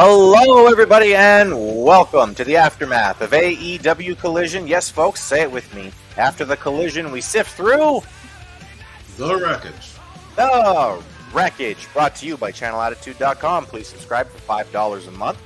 Hello, everybody, and welcome to the aftermath of AEW Collision. Yes, folks, say it with me. After the collision, we sift through The wreckage. the wreckage. Brought to you by ChannelAttitude.com. Please subscribe for five dollars a month,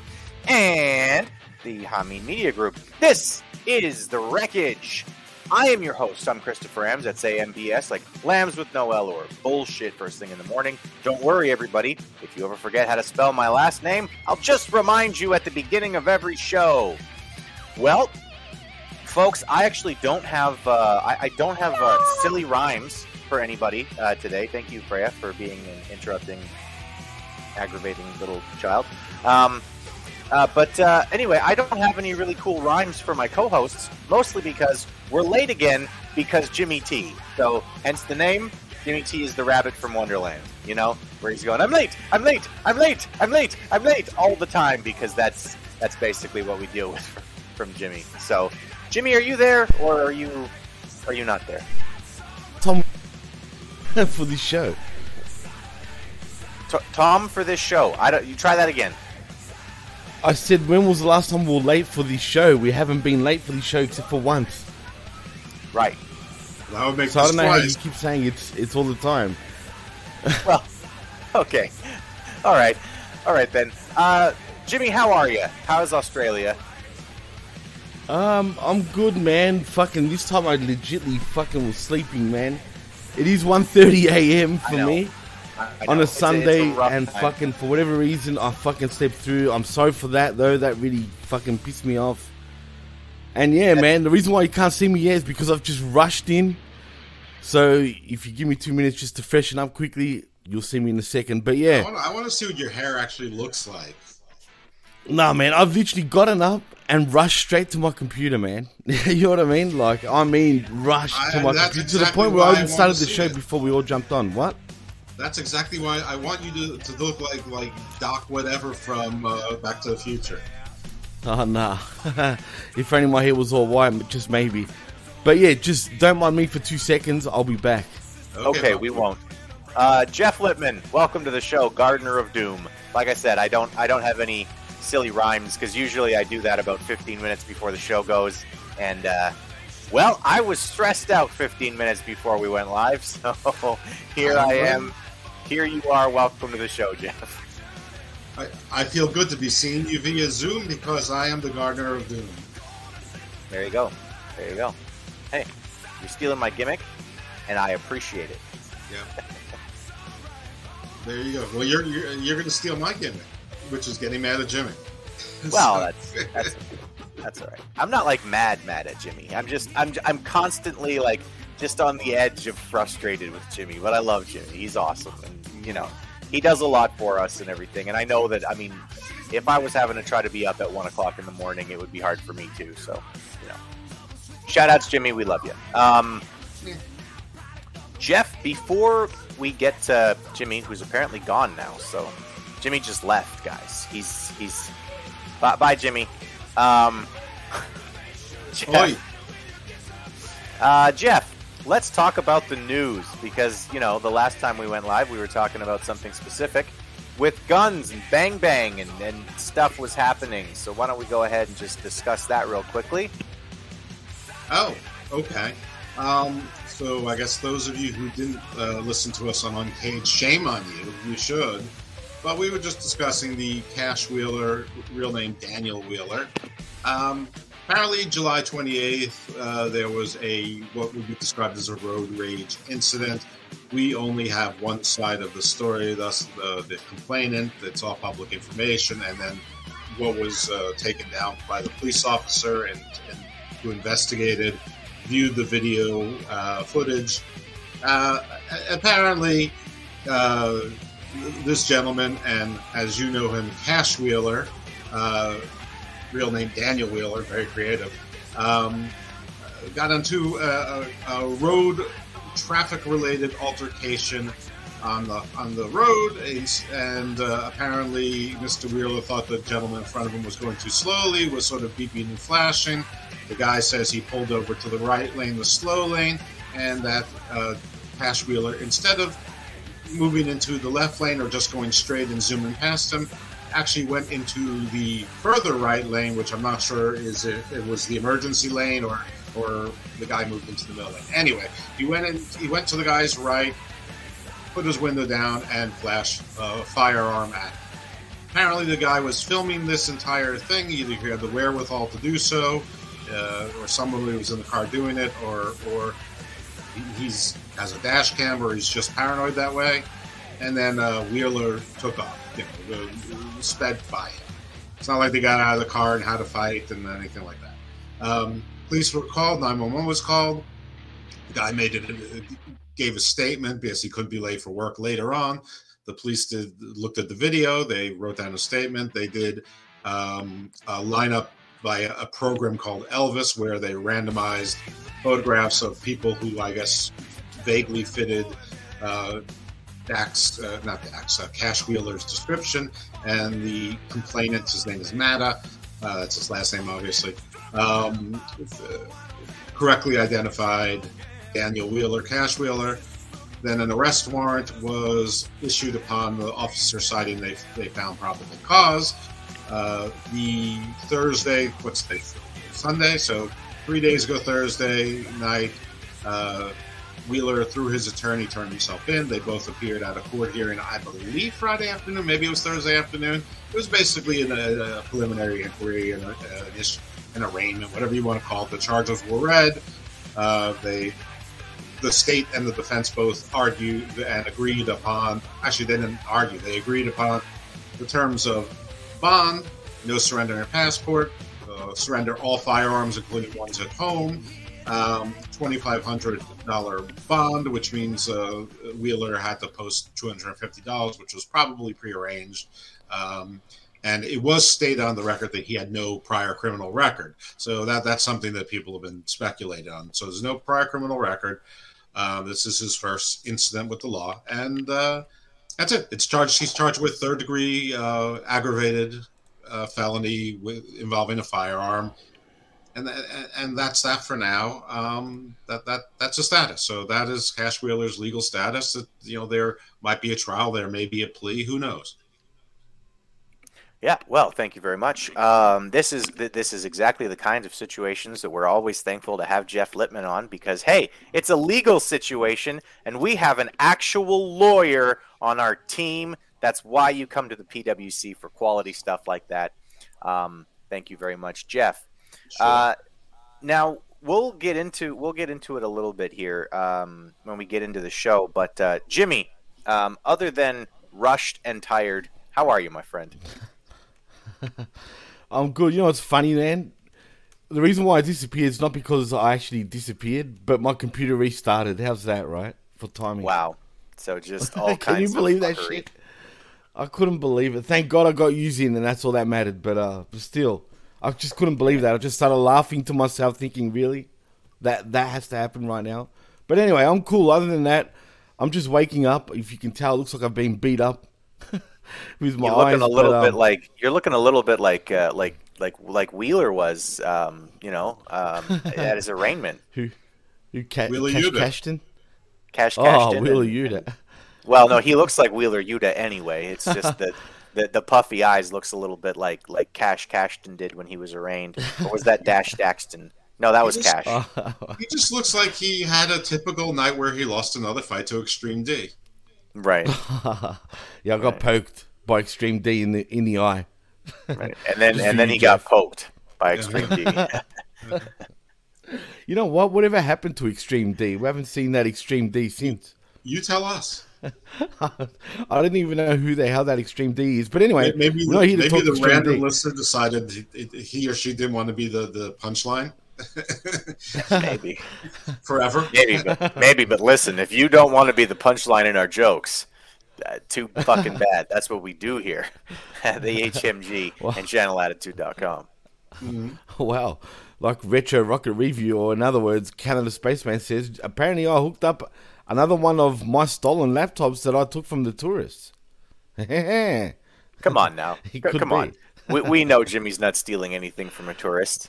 and the Hameen Media Group. This is the wreckage. I am your host. I'm Christopher Ambs. That's AMBS, like lambs with no or bullshit first thing in the morning. Don't worry, everybody. If you ever forget how to spell my last name, I'll just remind you at the beginning of every show. Well, folks, I actually don't have uh, I, I don't have uh, silly rhymes for anybody uh, today. Thank you, Freya, for being an interrupting, aggravating little child. Um, uh, but uh, anyway, I don't have any really cool rhymes for my co-hosts, mostly because we're late again because Jimmy T. So, hence the name. Jimmy T is the rabbit from Wonderland. You know, where he's going, "I'm late, I'm late, I'm late, I'm late, I'm late" all the time because that's that's basically what we deal with from Jimmy. So, Jimmy, are you there or are you are you not there? Tom for this show. T- Tom, for this show, I don't. You try that again. I said, when was the last time we were late for this show? We haven't been late for this show except for once. Right. That would make So I don't know how you keep saying it's it's all the time. Well, okay. All right. All right then. Uh, Jimmy, how are you? How's Australia? Um, I'm good, man. Fucking this time I legitly fucking was sleeping, man. It is 1.30 a.m. For me I- I on a it's Sunday, it's a and time. fucking for whatever reason I fucking slept through. I'm sorry for that though. That really fucking pissed me off. And yeah, man, the reason why you can't see me yet is because I've just rushed in. So if you give me two minutes just to freshen up quickly, you'll see me in a second. But yeah, I want to see what your hair actually looks like. nah, man, I've literally gotten up and rushed straight to my computer, man. you know what I mean? Like, I mean, rushed I- to my computer to the point where I even started the show it. before we all jumped on. What? That's exactly why I want you to, to look like like Doc whatever from uh, Back to the Future. Oh, nah. if only my hair was all white, but just maybe. But yeah, just don't mind me for two seconds. I'll be back. Okay, Bob. we won't. Uh, Jeff Lippman, welcome to the show, Gardener of Doom. Like I said, I don't I don't have any silly rhymes because usually I do that about 15 minutes before the show goes. And uh, well, I was stressed out 15 minutes before we went live, so here I am. Here you are. Welcome to the show, Jeff. I, I feel good to be seeing you via Zoom because I am the gardener of doom. There you go. There you go. Hey, you're stealing my gimmick, and I appreciate it. Yeah. there you go. Well, you're you're, you're going to steal my gimmick, which is getting mad at Jimmy. Well, that's that's that's all right. I'm not like mad mad at Jimmy. I'm just I'm I'm constantly like just on the edge of frustrated with Jimmy, but I love Jimmy. He's awesome, and you know he does a lot for us and everything. And I know that I mean, if I was having to try to be up at one o'clock in the morning, it would be hard for me too. So you know, shout outs Jimmy, we love you. Um, Yeah. Jeff, before we get to Jimmy, who's apparently gone now, so Jimmy just left, guys. He's he's bye, bye Jimmy. Um, Jeff, uh, Jeff, let's talk about the news because you know the last time we went live, we were talking about something specific with guns and bang bang and, and stuff was happening. So why don't we go ahead and just discuss that real quickly? Oh, okay. Um, so I guess those of you who didn't uh, listen to us on Uncaged, shame on you. You should. But we were just discussing the Cash Wheeler, real name Daniel Wheeler. Um, apparently, July 28th, uh, there was a what would be described as a road rage incident. We only have one side of the story, thus the, the complainant. It's all public information, and then what was uh, taken down by the police officer and, and who investigated, viewed the video uh, footage. Uh, apparently, uh, this gentleman, and as you know him, Cash Wheeler, uh, real name Daniel Wheeler, very creative, um, got into a, a, a road traffic-related altercation on the on the road, and, and uh, apparently Mr. Wheeler thought the gentleman in front of him was going too slowly, was sort of beeping and flashing. The guy says he pulled over to the right lane, the slow lane, and that uh, Cash Wheeler, instead of moving into the left lane or just going straight and zooming past him, actually went into the further right lane, which I'm not sure is it, it was the emergency lane or or the guy moved into the middle lane. Anyway, he went in. He went to the guy's right, put his window down, and flashed a firearm at. Him. Apparently, the guy was filming this entire thing. Either he had the wherewithal to do so, uh, or someone who was in the car doing it, or or he's has a dash cam, or he's just paranoid that way. And then uh, Wheeler took off, you know, sped by him. It's not like they got out of the car and had to fight and anything like that. Um, police were called. 911 was called. The guy made it, gave a statement because he couldn't be late for work later on. The police did looked at the video. They wrote down a statement. They did um, a lineup by a, a program called Elvis, where they randomized photographs of people who I guess vaguely fitted uh, Dax, uh, not Dax, uh, Cash Wheeler's description, and the complainant, his name is Mata, uh, that's his last name, obviously, um, correctly identified Daniel Wheeler, Cash Wheeler. Then an arrest warrant was issued upon the officer citing they, they found probable cause. Uh, the Thursday, what's the Sunday? So three days ago, Thursday night, uh, Wheeler, through his attorney, turned himself in. They both appeared at a court hearing, I believe, Friday afternoon. Maybe it was Thursday afternoon. It was basically a, a preliminary inquiry and an arraignment, whatever you want to call it. The charges were read. Uh, they, the state and the defense both argued and agreed upon. Actually, they didn't argue. They agreed upon the terms of bond, no surrender and passport, uh, surrender all firearms, including ones at home, um, $2,500 bond, which means uh, Wheeler had to post $250, which was probably prearranged. Um, and it was stated on the record that he had no prior criminal record. So that that's something that people have been speculating on. So there's no prior criminal record. Uh, this is his first incident with the law, and uh, that's it. It's charged. He's charged with third degree uh, aggravated uh, felony with, involving a firearm and and that's that for now. Um, that that that's a status. So that is Cash Wheeler's legal status. That you know there might be a trial, there may be a plea. Who knows? Yeah, well, thank you very much. Um, this is this is exactly the kinds of situations that we're always thankful to have Jeff Lippman on because hey, it's a legal situation and we have an actual lawyer on our team. That's why you come to the PWC for quality stuff like that. Um, thank you very much, Jeff. Sure. Uh, now we'll get into we'll get into it a little bit here um, when we get into the show. But uh, Jimmy, um, other than rushed and tired, how are you, my friend? I'm good. You know what's funny, man? The reason why I disappeared is not because I actually disappeared, but my computer restarted. How's that, right? For timing. Wow. So just all kinds. Can you believe that shit? I couldn't believe it. Thank God I got using, and that's all that mattered. But uh, but still, I just couldn't believe that. I just started laughing to myself, thinking, really, that that has to happen right now. But anyway, I'm cool. Other than that, I'm just waking up. If you can tell, it looks like I've been beat up with my you're looking eyes, a little but, bit um, like you're looking a little bit like uh, like like like Wheeler was, um, you know, um, at his arraignment. Who? Who? Ca- Wheeler Cash Cashton? Cash Oh, Wheeler Yuta. Well, no, he looks like Wheeler Yuta anyway. It's just that the, the puffy eyes looks a little bit like like Cash Cashton did when he was arraigned. Or was that Dash Daxton? No, that was just, Cash. he just looks like he had a typical night where he lost another fight to Extreme D. Right. yeah, I got right. poked by Extreme D in the in the eye. right. And then and then he got poked by Extreme D. you know what? Whatever happened to Extreme D? We haven't seen that Extreme D since. You tell us. I didn't even know who the hell that Extreme D is. But anyway, maybe, maybe the random D. listener decided he or she didn't want to be the, the punchline. maybe forever. Maybe, but, maybe. But listen, if you don't want to be the punchline in our jokes, uh, too fucking bad. That's what we do here at the HMG well, and ChannelAttitude.com. Mm-hmm. Wow. Like Retro Rocket Review, or in other words, Canada Spaceman says, apparently I hooked up Another one of my stolen laptops that I took from the tourists. come on now. come be. on. We, we know Jimmy's not stealing anything from a tourist.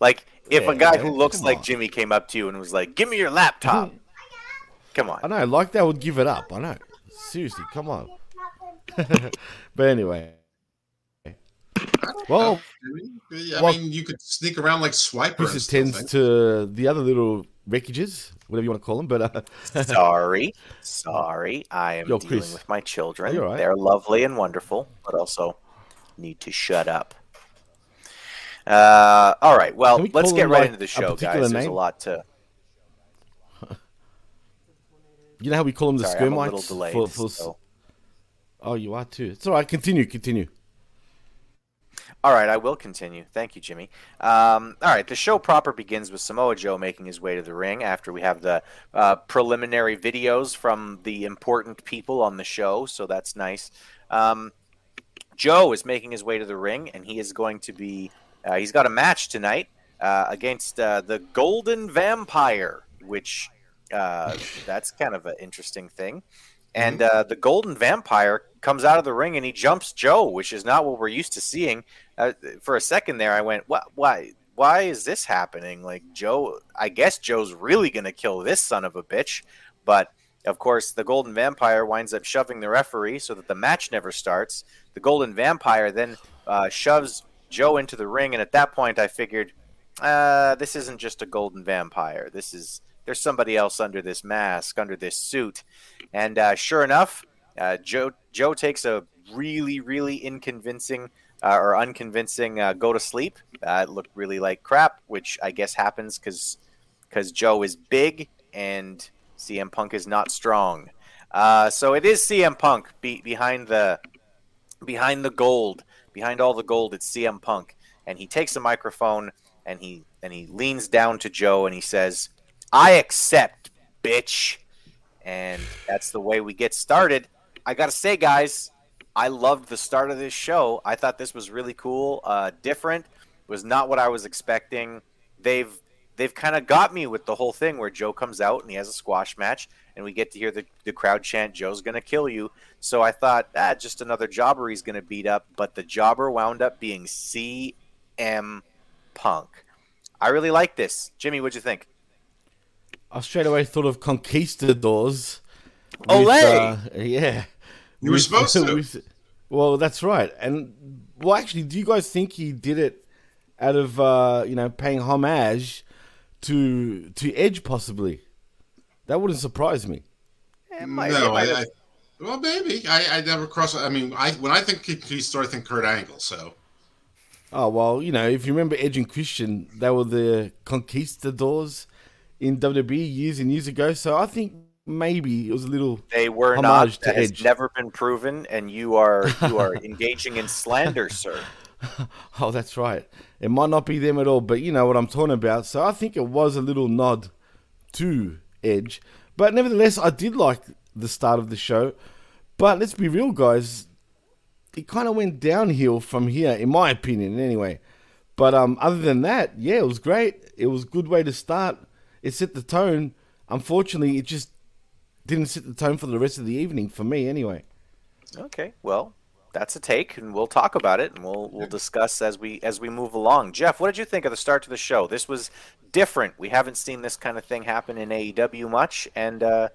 Like, if yeah, a guy who looks like on. Jimmy came up to you and was like, give me your laptop. come on. I know. Like that would give it up. I know. Seriously, come on. but anyway. Well, I mean, Well- you could sneak around like Swiper. this and is stuff, tends eh? to the other little wreckages, whatever you want to call them. But uh, Sorry, sorry. I am Yo, dealing Chris. with my children. Right. They're lovely and wonderful, but also need to shut up. Uh, all right. Well, we let's get right like, into the show, guys. There's a lot to. you know how we call them the Sorry, I'm a little skermites? delayed. For, for, so- Oh, you are too. It's all right. Continue. Continue. All right, I will continue. Thank you, Jimmy. Um, all right, the show proper begins with Samoa Joe making his way to the ring after we have the uh, preliminary videos from the important people on the show, so that's nice. Um, Joe is making his way to the ring, and he is going to be. Uh, he's got a match tonight uh, against uh, the Golden Vampire, which uh, that's kind of an interesting thing. And uh, the Golden Vampire comes out of the ring and he jumps Joe, which is not what we're used to seeing. Uh, for a second there, I went, "What? Why? Why is this happening?" Like Joe, I guess Joe's really going to kill this son of a bitch. But of course, the Golden Vampire winds up shoving the referee so that the match never starts. The Golden Vampire then uh, shoves Joe into the ring, and at that point, I figured, uh, this isn't just a Golden Vampire. This is there's somebody else under this mask, under this suit. And uh, sure enough, uh, Joe Joe takes a really, really inconvincing uh, or unconvincing uh, go to sleep. Uh, it looked really like crap, which I guess happens because because Joe is big and CM Punk is not strong. Uh, so it is CM Punk be- behind the behind the gold, behind all the gold. It's CM Punk, and he takes the microphone and he and he leans down to Joe and he says, "I accept, bitch." And that's the way we get started. I gotta say, guys, I loved the start of this show. I thought this was really cool, uh, different. Was not what I was expecting. They've they've kind of got me with the whole thing where Joe comes out and he has a squash match, and we get to hear the, the crowd chant, "Joe's gonna kill you." So I thought, ah, just another jobber he's gonna beat up. But the jobber wound up being CM Punk. I really like this, Jimmy. What'd you think? I straight away thought of conquistadors. with, Olay! uh, yeah. You were supposed to. with- well, that's right. And well, actually, do you guys think he did it out of uh, you know paying homage to to Edge possibly? That wouldn't surprise me. It might- it no, might I, I, well, maybe I, I never cross. I mean, I when I think Conquistador, I think Kurt Angle. So Oh well, you know, if you remember Edge and Christian, they were the conquistadors in WWE years and years ago. So I think maybe it was a little. They were Homage not. to has Edge. never been proven, and you are you are engaging in slander, sir. Oh, that's right. It might not be them at all, but you know what I'm talking about. So I think it was a little nod to Edge. But nevertheless, I did like the start of the show. But let's be real, guys. It kind of went downhill from here, in my opinion, anyway. But um, other than that, yeah, it was great. It was a good way to start. It set the tone. Unfortunately, it just didn't set the tone for the rest of the evening for me, anyway. Okay, well, that's a take, and we'll talk about it, and we'll we'll discuss as we as we move along. Jeff, what did you think of the start to the show? This was different. We haven't seen this kind of thing happen in AEW much, and uh,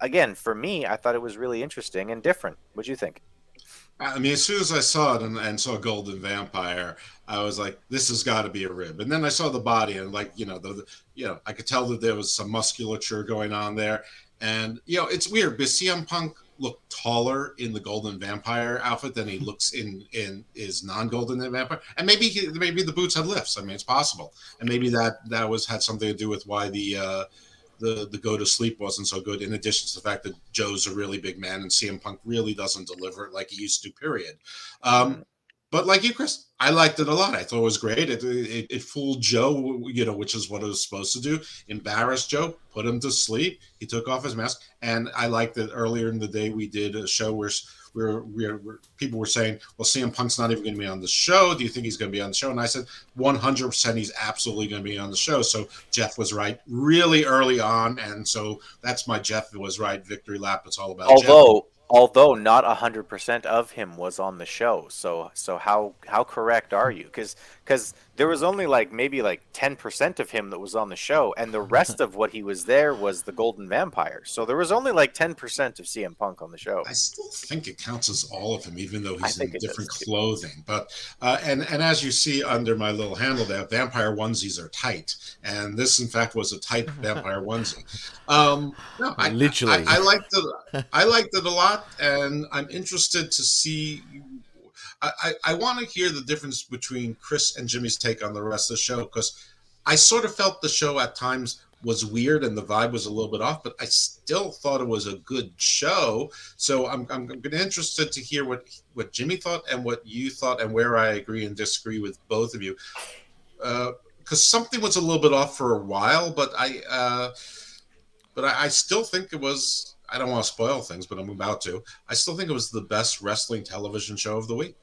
again, for me, I thought it was really interesting and different. What do you think? I mean, as soon as I saw it and, and saw Golden Vampire, I was like, "This has got to be a rib." And then I saw the body, and like, you know, the, the you know, I could tell that there was some musculature going on there. And you know, it's weird because CM Punk looked taller in the Golden Vampire outfit than he looks in in his non-Golden Vampire. And maybe he, maybe the boots had lifts. I mean, it's possible. And maybe that that was had something to do with why the uh, the the go to sleep wasn't so good. In addition to the fact that Joe's a really big man and CM Punk really doesn't deliver it like he used to. Period. Um, but like you, Chris, I liked it a lot. I thought it was great. It, it, it fooled Joe, you know, which is what it was supposed to do. Embarrassed Joe, put him to sleep. He took off his mask, and I liked that earlier in the day we did a show where where, where, where people were saying, "Well, CM Punk's not even going to be on the show. Do you think he's going to be on the show?" And I said, "100 percent, he's absolutely going to be on the show." So Jeff was right really early on, and so that's my Jeff was right victory lap. It's all about Jeff. Although although not hundred percent of him was on the show, so so how how correct are you? Because because there was only like maybe like 10% of him that was on the show and the rest of what he was there was the golden vampire so there was only like 10% of cm punk on the show I still think it counts as all of him, even though he's in different does, too. clothing. But uh, and and as you see under my little handle there, vampire onesies are tight, and this in fact was a tight vampire onesie. Um, no, I, Literally. I, I liked it. I liked it a lot, and I'm interested to see. I, I, I want to hear the difference between Chris and Jimmy's take on the rest of the show because I sort of felt the show at times was weird and the vibe was a little bit off, but I still thought it was a good show. So I'm, I'm, I'm interested to hear what what Jimmy thought and what you thought and where I agree and disagree with both of you. Because something was a little bit off for a while, but I uh, but I, I still think it was. I don't want to spoil things, but I'm about to. I still think it was the best wrestling television show of the week.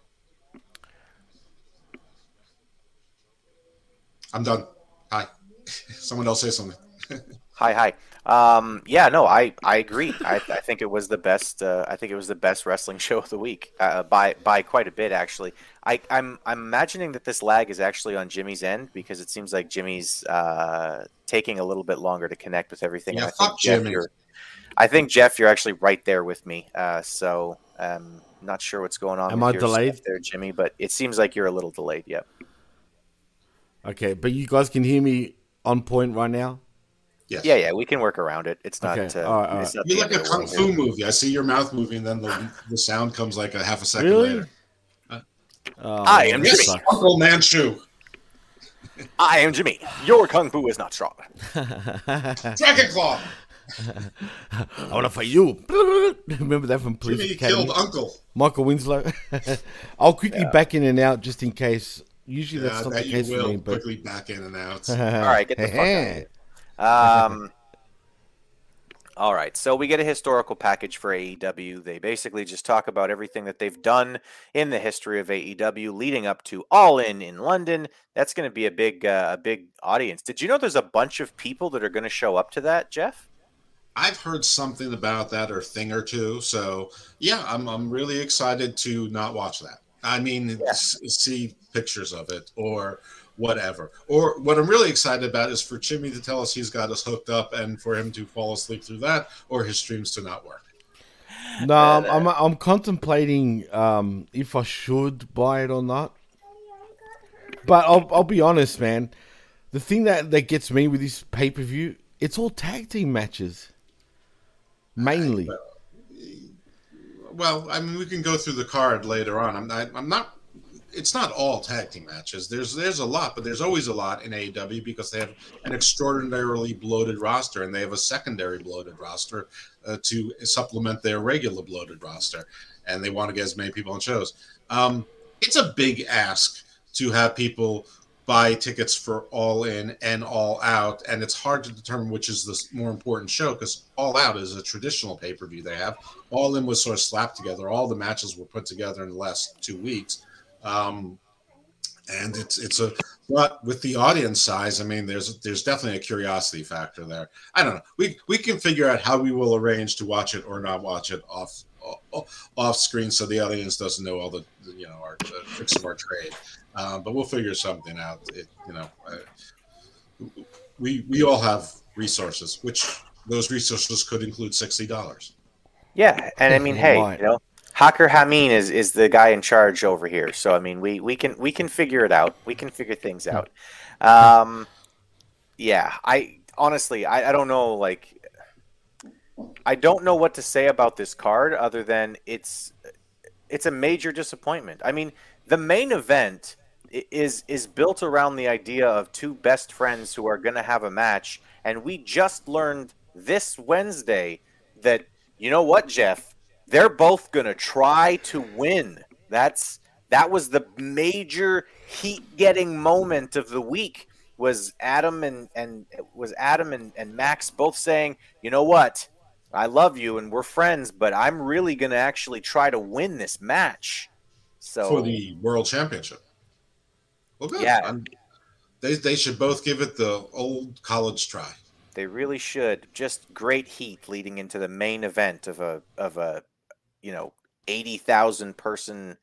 I'm done. Hi. Someone else say something. Hi, hi. Um, yeah, no, I, I agree. I, I think it was the best. Uh, I think it was the best wrestling show of the week uh, by by quite a bit, actually. I, I'm I'm imagining that this lag is actually on Jimmy's end because it seems like Jimmy's uh, taking a little bit longer to connect with everything. Yeah, I think fuck Jeff, Jimmy. you're, I think Jeff, you're actually right there with me. Uh, so um, not sure what's going on. Am with I your delayed? there, Jimmy? But it seems like you're a little delayed. Yep. Okay, but you guys can hear me on point right now. Yes. Yeah, yeah, we can work around it. It's not. Okay, Uh, all right, all it's not You're like a kung fu movie. I see your mouth moving, then the, the sound comes like a half a second Really? later. Oh, I am that Jimmy. Uncle Manchu. I am Jimmy. Your kung fu is not strong. Dragon Claw. I want to fight you. Remember that from Police Jimmy Academy? killed Uncle. Michael Winslow. I'll quickly back in and out just in case. Usually Yeah, that's not that the you case for will me, but quickly back in and out. All right, get the fuck out of here. Um, all right, so we get a historical package for AEW. They basically just talk about everything that they've done in the history of AEW, leading up to All In in London. That's going to be a big, uh, a big audience. Did you know there's a bunch of people that are going to show up to that, Jeff? I've heard something about that or thing or two. So yeah, I'm I'm really excited to not watch that. I mean, s- see pictures of it or whatever. Or what I'm really excited about is for Jimmy to tell us he's got us hooked up and for him to fall asleep through that or his streams to not work. no, I'm, I'm I'm contemplating um, if I should buy it or not. But I'll I'll be honest, man. The thing that that gets me with this pay per view, it's all tag team matches, mainly. Well, I mean, we can go through the card later on. I'm not. I'm not. It's not all tag team matches. There's there's a lot, but there's always a lot in AEW because they have an extraordinarily bloated roster, and they have a secondary bloated roster uh, to supplement their regular bloated roster, and they want to get as many people on shows. Um, it's a big ask to have people buy tickets for All In and All Out, and it's hard to determine which is the more important show because All Out is a traditional pay per view they have. All In was sort of slapped together. All the matches were put together in the last two weeks, um, and it's it's a but with the audience size, I mean, there's there's definitely a curiosity factor there. I don't know. We we can figure out how we will arrange to watch it or not watch it off off, screen so the audience doesn't know all the you know our the tricks of our trade. Um, but we'll figure something out. It, you know, uh, we we all have resources, which those resources could include sixty dollars. Yeah, and I mean, hey, you know, Hacker Hameen is is the guy in charge over here. So I mean, we we can we can figure it out. We can figure things out. Um, yeah, I honestly, I, I don't know. Like, I don't know what to say about this card other than it's it's a major disappointment. I mean, the main event i- is is built around the idea of two best friends who are going to have a match, and we just learned this Wednesday that you know what, Jeff, they're both going to try to win. That's that was the major heat getting moment of the week was Adam and and was Adam and, and Max both saying, you know what, I love you and we're friends, but I'm really gonna actually try to win this match. So for the world championship. Yeah. I'm- they they should both give it the old college try. they really should. Just great heat leading into the main event of a of a you know eighty thousand person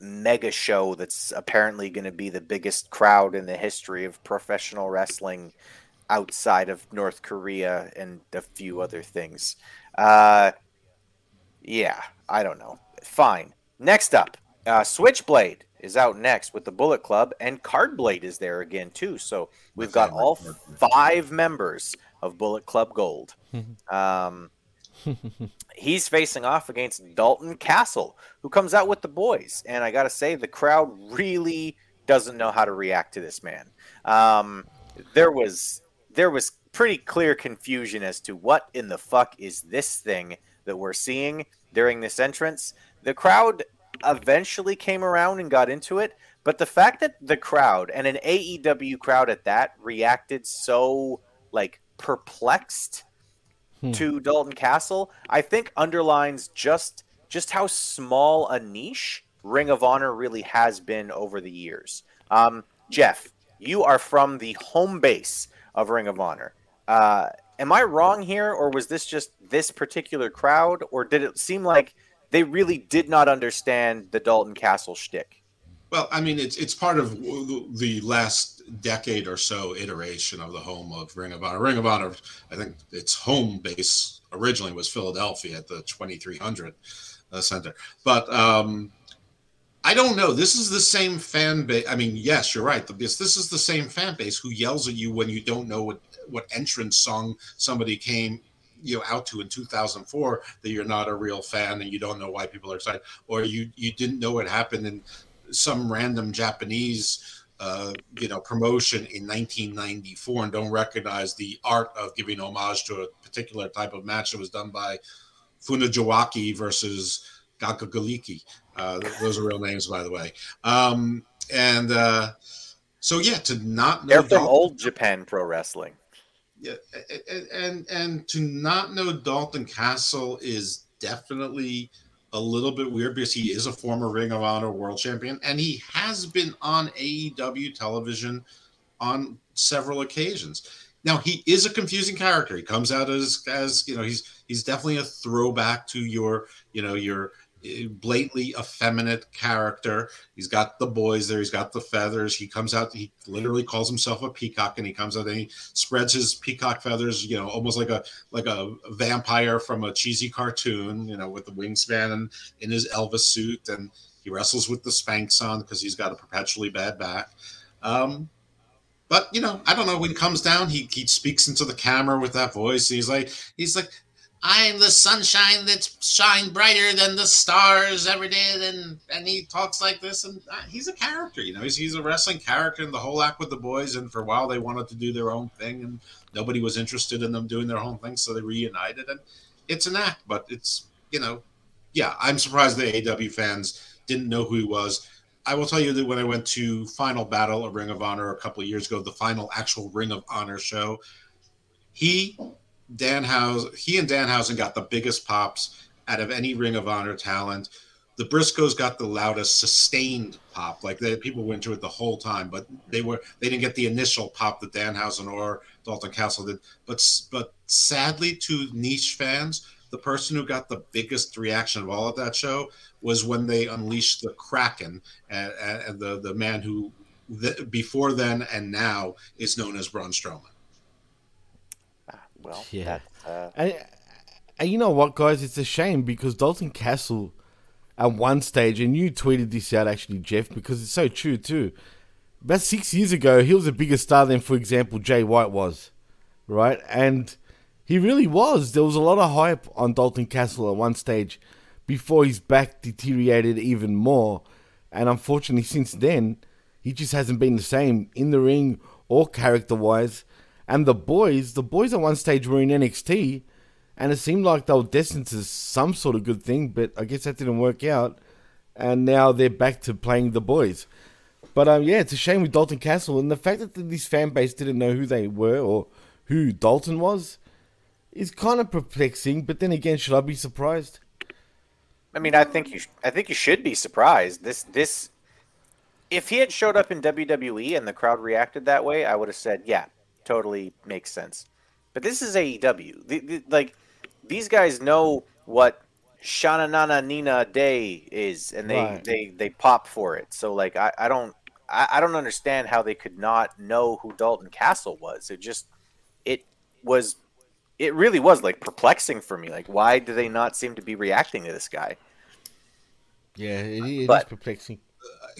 mega show that's apparently going to be the biggest crowd in the history of professional wrestling outside of North Korea and a few other things. Uh, yeah, I don't know. Fine. Next up, uh, Switchblade is out next with the Bullet Club, and Cardblade is there again too. So we've got all five members of Bullet Club Gold. um, he's facing off against Dalton Castle, who comes out with the boys, and I gotta say the crowd really doesn't know how to react to this man. Um, there was there was pretty clear confusion as to what in the fuck is this thing that we're seeing during this entrance. The crowd eventually came around and got into it. But the fact that the crowd and an AEW crowd at that reacted so like perplexed Hmm. to Dalton Castle, I think underlines just just how small a niche Ring of Honor really has been over the years. Um, Jeff, you are from the home base of Ring of Honor. Uh, am I wrong here, or was this just this particular crowd, or did it seem like they really did not understand the Dalton Castle shtick? Well, I mean, it's it's part of the last decade or so iteration of the home of Ring of Honor. Ring of Honor, I think its home base originally was Philadelphia at the 2300 uh, Center, but um, I don't know. This is the same fan base. I mean, yes, you're right. This this is the same fan base who yells at you when you don't know what what entrance song somebody came you know out to in 2004 that you're not a real fan and you don't know why people are excited or you you didn't know what happened in some random Japanese, uh, you know, promotion in 1994 and don't recognize the art of giving homage to a particular type of match that was done by Funajiwaki versus Gakagaliki. Uh, those are real names, by the way. Um, and uh, so, yeah, to not know They're from old Japan Pro Wrestling. Yeah, and and to not know Dalton Castle is definitely a little bit weird because he is a former Ring of Honor World Champion and he has been on AEW television on several occasions. Now he is a confusing character. He comes out as as you know he's he's definitely a throwback to your you know your blatantly effeminate character. He's got the boys there. He's got the feathers. He comes out. He literally calls himself a peacock, and he comes out and he spreads his peacock feathers. You know, almost like a like a vampire from a cheesy cartoon. You know, with the wingspan and in his Elvis suit, and he wrestles with the Spanx on because he's got a perpetually bad back. Um, but you know, I don't know. When he comes down, he he speaks into the camera with that voice. He's like, he's like, I'm the sunshine that's shine brighter than the stars every day. And and he talks like this, and uh, he's a character. You know, he's he's a wrestling character in the whole act with the boys. And for a while, they wanted to do their own thing, and nobody was interested in them doing their own thing, so they reunited. And it's an act, but it's you know, yeah, I'm surprised the AW fans didn't know who he was. I will tell you that when I went to Final Battle of Ring of Honor a couple years ago, the final actual Ring of Honor show, he, Danhausen, he and Danhausen got the biggest pops out of any Ring of Honor talent. The Briscoes got the loudest sustained pop, like they, people went to it the whole time, but they were they didn't get the initial pop that Danhausen or Dalton Castle did. But but sadly, to niche fans, the person who got the biggest reaction of all at that show was when they unleashed the Kraken and, and the the man who th- before then and now is known as Braun Strowman. Well, Yeah. that's, uh, And, and you know what, guys? It's a shame because Dalton Castle, at one stage, and you tweeted this out actually, Jeff, because it's so true too. About six years ago, he was a bigger star than, for example, Jay White was, right? And he really was. There was a lot of hype on Dalton Castle at one stage before his back deteriorated even more. And unfortunately, since then, he just hasn't been the same in the ring or character wise. And the boys, the boys at one stage were in NXT, and it seemed like they were destined to some sort of good thing, but I guess that didn't work out. And now they're back to playing the boys. But um, yeah, it's a shame with Dalton Castle, and the fact that this fan base didn't know who they were or who Dalton was is kind of perplexing. But then again, should I be surprised? I mean, I think you, sh- I think you should be surprised. This, this, if he had showed up in WWE and the crowd reacted that way, I would have said, yeah, totally makes sense. But this is AEW. The, the, like, these guys know what Shana Nana Nina Day is, and they Right. they they pop for it. So like I, I don't I, I don't understand how they could not know who Dalton Castle was. It just it was it really was like perplexing for me. Like why do they not seem to be reacting to this guy? Yeah, it, it is But- perplexing.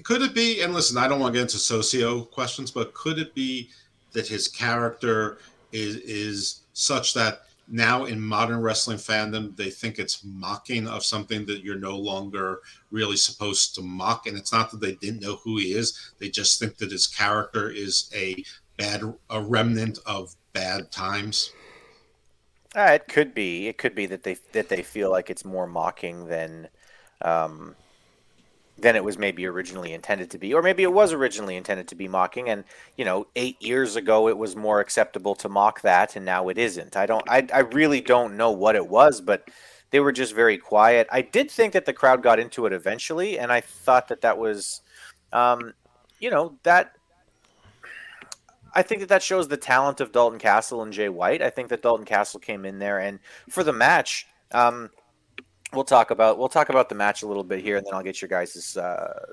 could it be and listen i don't want to get into socio questions but could it be that his character is is such that now in modern wrestling fandom they think it's mocking of something that you're no longer really supposed to mock. And it's not that they didn't know who he is. They just think that his character is a bad a remnant of bad times. Uh, it could be. It could be that they that they feel like it's more mocking than um, than it was maybe originally intended to be, or maybe it was originally intended to be mocking, and you know, eight years ago it was more acceptable to mock that, and now it isn't. I don't. I I really don't know what it was, but they were just very quiet. I did think that the crowd got into it eventually, and I thought that that was, um, you know, that I think that that shows the talent of Dalton Castle and Jay White. I think that Dalton Castle came in there, and for the match, um, we'll talk about we'll talk about the match a little bit here, and then I'll get your guys' uh,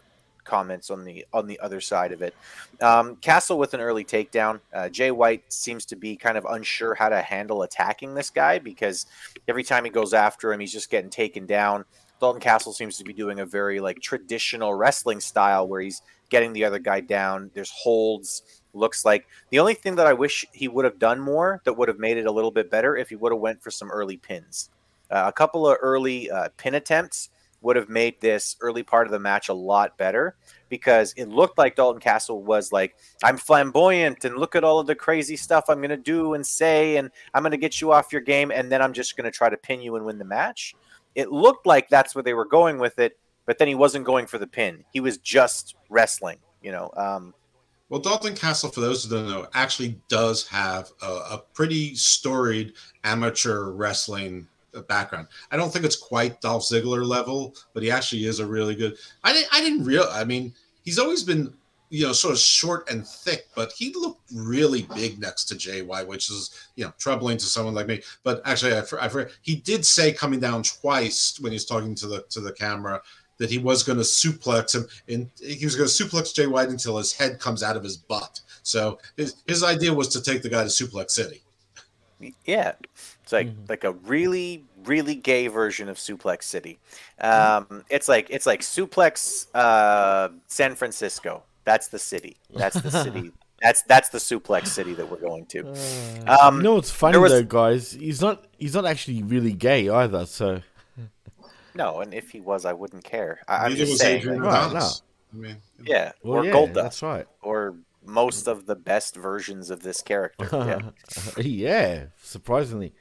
comments on the on the other side of it. Um, Castle with an early takedown. Uh, Jay White seems to be kind of unsure how to handle attacking this guy because every time he goes after him, he's just getting taken down. Dalton Castle seems to be doing a very like traditional wrestling style where he's getting the other guy down. There's holds. Looks like the only thing that I wish he would have done more that would have made it a little bit better if he would have went for some early pins. Uh, a couple of early uh, pin attempts would have made this early part of the match a lot better because it looked like Dalton Castle was like, I'm flamboyant and look at all of the crazy stuff I'm going to do and say, and I'm going to get you off your game, and then I'm just going to try to pin you and win the match. It looked like that's where they were going with it, but then he wasn't going for the pin. He was just wrestling, you know. Um, Well, Dalton Castle, for those who don't know, actually does have a, a pretty storied amateur wrestling background. I don't think it's quite Dolph Ziggler level, but he actually is a really good. I didn't. I didn't real. I mean, he's always been you know sort of short and thick, but he looked really big next to JY, which is you know troubling to someone like me. But actually, I, I he did say coming down twice when he was talking to the to the camera that he was going to suplex him and he was going to suplex Jay White until his head comes out of his butt. So his, his idea was to take the guy to Suplex City. Yeah, it's like Mhm. like a really really gay version of Suplex City. Um, it's like it's like Suplex uh, San Francisco. That's the city. That's the city. That's that's the Suplex City that we're going to. Um, you know what's funny was- though, guys? He's not. He's not actually really gay either. So No, and if he was, I wouldn't care. I, I'm just was saying. Adrian like, Right, Adonis. I mean, yeah, well, or yeah, Gold that's right. or most of the best versions of this character. Yeah. yeah, surprisingly.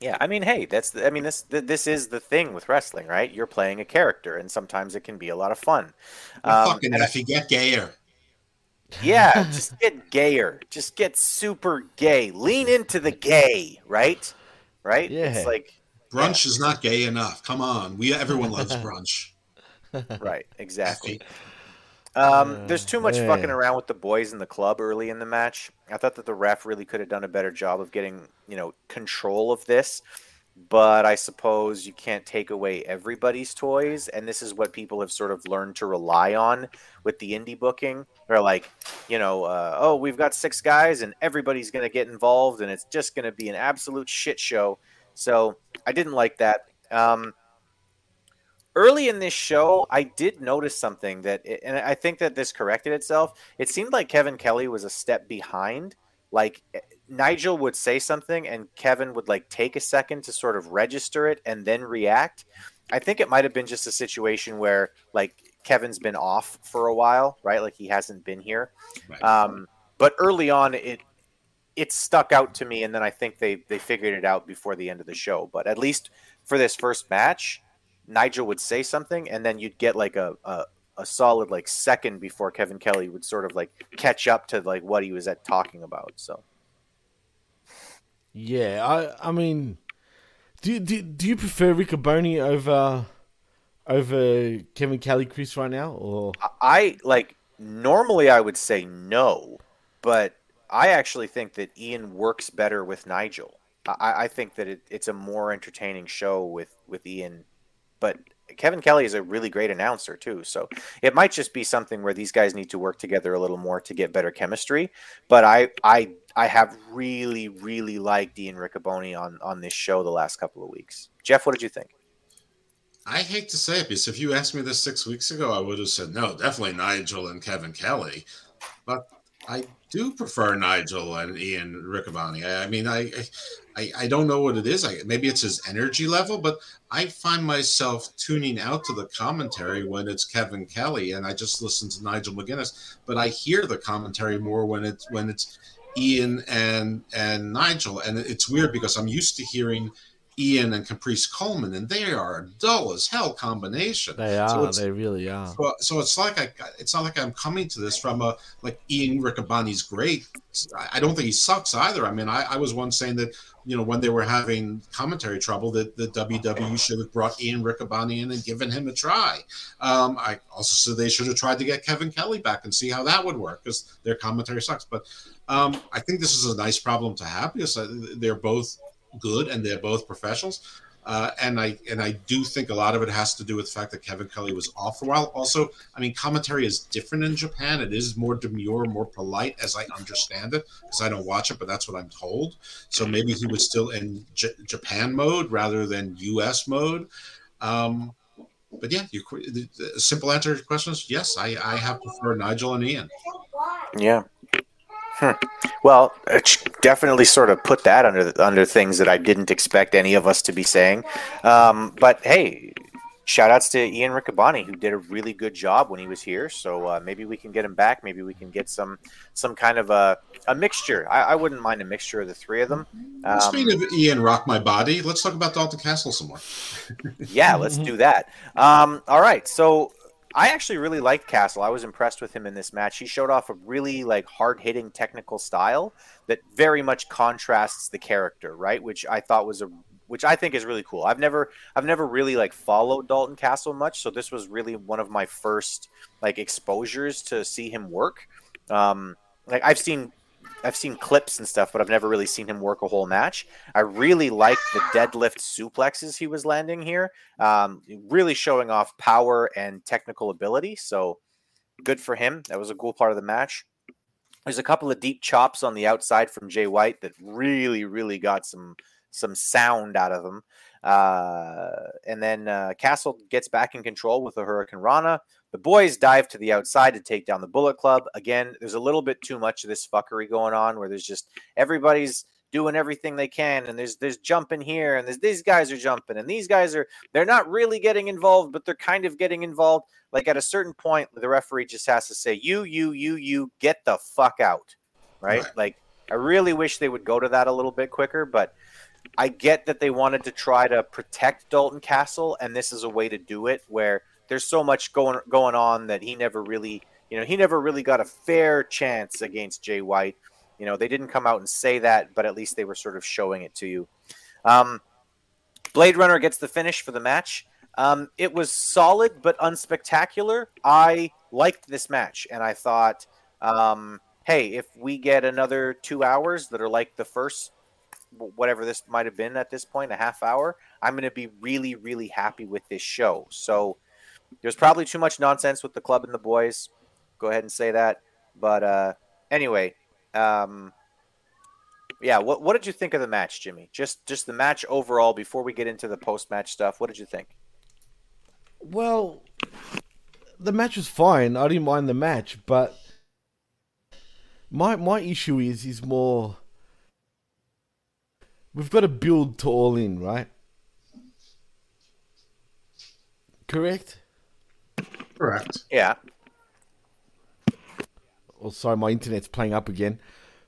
Yeah, I mean, hey, that's the, I mean this th- this is the thing with wrestling, right? You're playing a character, and sometimes it can be a lot of fun. Um, fucking and if you get gayer. yeah, just get gayer, just get super gay, lean into the gay, right? Right? Yeah. It's like Brunch is not gay enough. Come on, we everyone loves brunch. right, exactly. Um, there's too much yeah. fucking around with the boys in the club early in the match. I thought that the ref really could have done a better job of getting, you know, control of this. But I suppose you can't take away everybody's toys, and this is what people have sort of learned to rely on with the indie booking. They're like, you know, uh, oh, we've got six guys, and everybody's going to get involved, and it's just going to be an absolute shit show. So I didn't like that. Um, early in this show, I did notice something that, and I think that this corrected itself. It seemed like Kevin Kelly was a step behind. Like Nigel would say something, and Kevin would like take a second to sort of register it and then react. I think it might have been just a situation where like Kevin's been off for a while, right? Like he hasn't been here. Right. Um, but early on, it it stuck out to me, and then I think they they figured it out before the end of the show. But at least for this first match, Nigel would say something, and then you'd get like a, a a solid like second before Kevin Kelly would sort of like catch up to like what he was at talking about. So Yeah, I I mean, do do, do you prefer Riccoboni over over Kevin Kelly Chris right now, or I- I like normally I would say no, but I actually think that Ian works better with Nigel. I, I think that it, it's a more entertaining show with with Ian, but Kevin Kelly is a really great announcer too. So it might just be something where these guys need to work together a little more to get better chemistry. But I I I have really really liked Ian Riccoboni on on this show the last couple of weeks. Jeff, what did you think? I hate to say it because if you asked me this six weeks ago, I would have said no, definitely Nigel and Kevin Kelly. But I do prefer Nigel and Ian Riccoboni. I, I mean, I, I, I don't know what it is. I, maybe it's his energy level, but I find myself tuning out to the commentary when it's Kevin Kelly, and I just listen to Nigel McGuinness. But I hear the commentary more when it's when it's Ian and and Nigel, and it's weird because I'm used to hearing Ian and Caprice Coleman, and they are a dull as hell combination. They are. So they really are. So, so, it's like I, it's not like I'm coming to this from a like Ian Riccoboni's great. I don't think he sucks either. I mean, I, I was once saying that you know when they were having commentary trouble that the WWE should have brought Ian Riccoboni in and given him a try. Um, I also said they should have tried to get Kevin Kelly back and see how that would work because their commentary sucks. But um, I think this is a nice problem to have because uh, they're both good and they're both professionals. Uh, and I and I do think a lot of it has to do with the fact that Kevin Kelly was off for a while. Also, I mean, commentary is different in Japan. It is more demure, more polite, as I understand it, because I don't watch it, but that's what I'm told. So maybe he was still in J- Japan mode rather than U.S. mode. Um, but yeah, you, the, the simple answer to your questions: yes, I, I have preferred Nigel and Ian. Yeah, Hmm. Well, definitely sort of put that under under things that I didn't expect any of us to be saying. Um, but hey, shout outs to Ian Riccoboni who did a really good job when he was here. So uh, maybe we can get him back. Maybe we can get some some kind of a, a mixture. I, I wouldn't mind a mixture of the three of them. Um, Speaking of Ian Rock My Body, let's talk about Dalton Castle some more. yeah, let's do that. Um, all right, so I actually really liked Castle. I was impressed with him in this match. He showed off a really like hard-hitting technical style that very much contrasts the character, right? Which I thought was a which I think is really cool. I've never I've never really like followed Dalton Castle much, so this was really one of my first like exposures to see him work. Um like I've seen I've seen clips and stuff, but I've never really seen him work a whole match. I really like the deadlift suplexes he was landing here, um, really showing off power and technical ability. So good for him. That was a cool part of the match. There's a couple of deep chops on the outside from Jay White that really, really got some some sound out of him. Uh, and then uh, Castle gets back in control with the hurricanrana. The boys dive to the outside to take down the Bullet Club. Again, there's a little bit too much of this fuckery going on where there's just everybody's doing everything they can and there's there's jumping here and there's these guys are jumping and these guys are they're not really getting involved but they're kind of getting involved like at a certain point the referee just has to say you you you you get the fuck out right, right. like i really wish they would go to that a little bit quicker but I get that they wanted to try to protect Dalton Castle, and this is a way to do it where there's so much going going on that he never really, you know, he never really got a fair chance against Jay White. You know, they didn't come out and say that, but at least they were sort of showing it to you. Um, Blade Runner gets the finish for the match. Um, it was solid but unspectacular. I liked this match, and I thought, um, hey, if we get another two hours that are like the first whatever this might have been at this point, a half hour, I'm going to be really, really happy with this show. So there's probably too much nonsense with the club and the boys. Go ahead and say that. But uh, anyway, um, yeah. What what did you think of the match, Jimmy? Just just the match overall. Before we get into the post match stuff, what did you think? Well, the match was fine. I didn't mind the match, but my my issue is is more we've got to build to all in, right? Correct? Correct. Yeah. Oh, sorry, my internet's playing up again.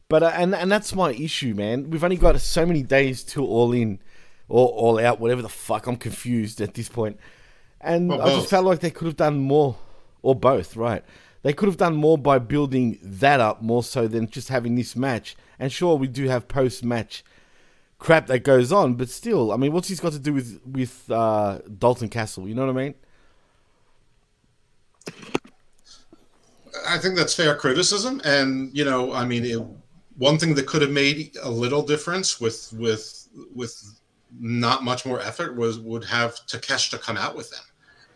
But uh, and and that's my issue, man. We've only got so many days to all in, or all out, whatever the fuck. I'm confused at this point, and I just felt like they could have done more, or both. Right? They could have done more by building that up more so than just having this match. And sure, we do have post match crap that goes on. But still, I mean, what's he's got to do with with uh, Dalton Castle? You know what I mean? I think that's fair criticism, and you know, I mean, it, one thing that could have made a little difference with with with not much more effort was would have Takeshita come out with them.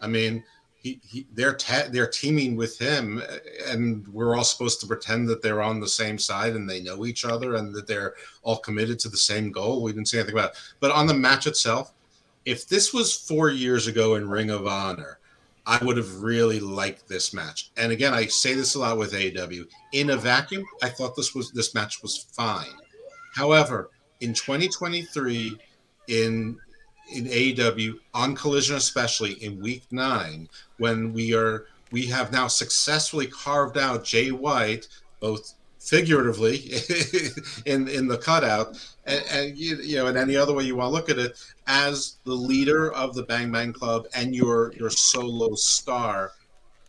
I mean, he, he they're te- they're teaming with him, and we're all supposed to pretend that they're on the same side and they know each other and that they're all committed to the same goal. We didn't say anything about it. But on the match itself, if this was four years ago in Ring of Honor, I would have really liked this match. And again, I say this a lot with AW. In a vacuum, I thought this was this match was fine. However, in 2023, in in AEW on Collision, especially in Week Nine, when we are we have now successfully carved out Jay White, both figuratively in in the cutout, and, and you, you, know, in any other way you want to look at it, as the leader of the Bang Bang Club and your your solo star.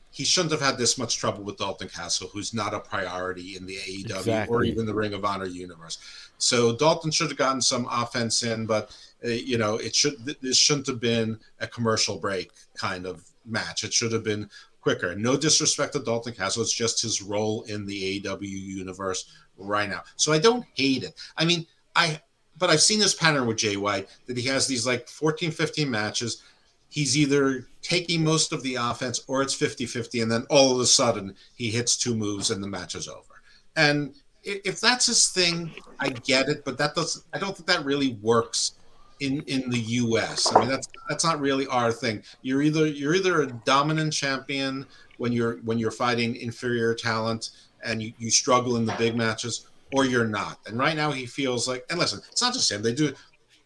He shouldn't have had this much trouble with Dalton Castle, who's not a priority in the AEW exactly. or even the Ring of Honor universe. So Dalton should have gotten some offense in, but uh, you know, it should this shouldn't have been a commercial break kind of match. It should have been quicker. No disrespect to Dalton Castle, it's just his role in the AW universe right now. So I don't hate it. I mean, I but I've seen this pattern with Jay White that he has these like 14, 15 matches. He's either taking most of the offense or it's 50 50, and then all of a sudden he hits two moves and the match is over. And if that's his thing, I get it, but that doesn't, I don't think that really works in in the U.S. I mean, that's that's not really our thing. You're either you're either a dominant champion when you're when you're fighting inferior talent and you, you struggle in the big matches, or you're not. And right now, he feels like. And listen, it's not just him. They do.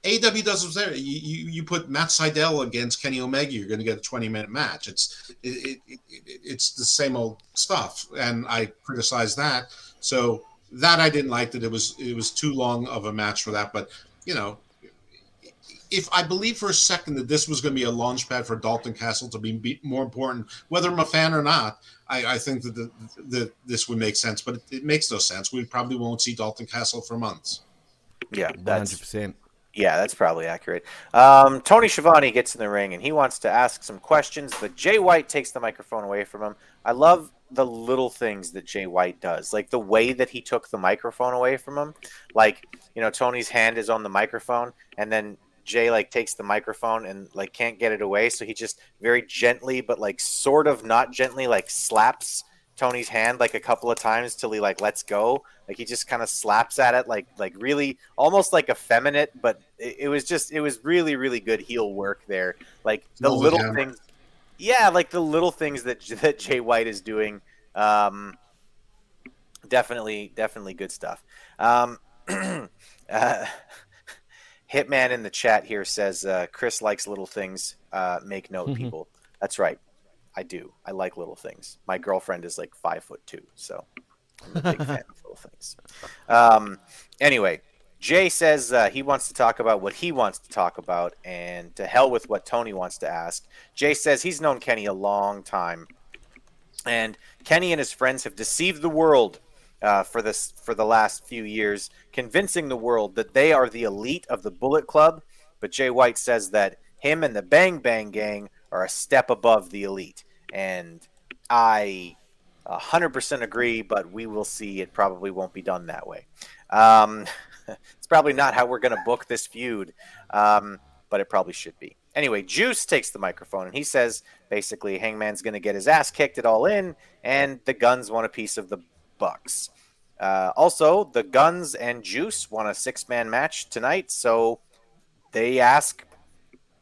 AW does what's there. You, you, you put Matt Sydal against Kenny Omega, you're going to get a 20 minute match. It's it, it, it, it's the same old stuff, and I criticize that. So that I didn't like that it was it was too long of a match for that. But you know, if I believe for a second that this was going to be a launch pad for Dalton Castle to be more important, whether I'm a fan or not, I, I think that, the, that this would make sense. But it, it, makes no sense. We probably won't see Dalton Castle for months. Yeah, that's 100%. Yeah, that's probably accurate. Um, Tony Schiavone gets in the ring and he wants to ask some questions, but Jay White takes the microphone away from him. I love the little things that Jay White does, like the way that he took the microphone away from him. Like, you know, Tony's hand is on the microphone, and then Jay like takes the microphone and like can't get it away, so he just very gently, but like sort of not gently, like slaps Tony's hand like a couple of times till he like lets go. Like he just kind of slaps at it, like like really almost like effeminate, but it, it was just it was really really good heel work there. Like the oh, little yeah. things, yeah, like the little things that that Jay White is doing. Um, definitely definitely good stuff. Um, uh, Hitman in the chat here says uh, Chris likes little things. Uh, make note, mm-hmm. people. That's right. I do. I like little things. My girlfriend is like five foot two, so I'm a big fan of little things. Um, anyway, Jay says uh, he wants to talk about what he wants to talk about, and to hell with what Tony wants to ask. Jay says he's known Kenny a long time, and Kenny and his friends have deceived the world uh, for this for the last few years, convincing the world that they are the elite of the Bullet Club. But Jay White says that him and the Bang Bang Gang are a step above the elite, and I 100% agree. But we will see. It probably won't be done that way. Um, it's probably not how we're going to book this feud, um, but it probably should be. Anyway, Juice takes the microphone and he says basically Hangman's going to get his ass kicked it all in, and the Guns want a piece of the bucks. Uh, also, the Guns and Juice won a six man match tonight, so they ask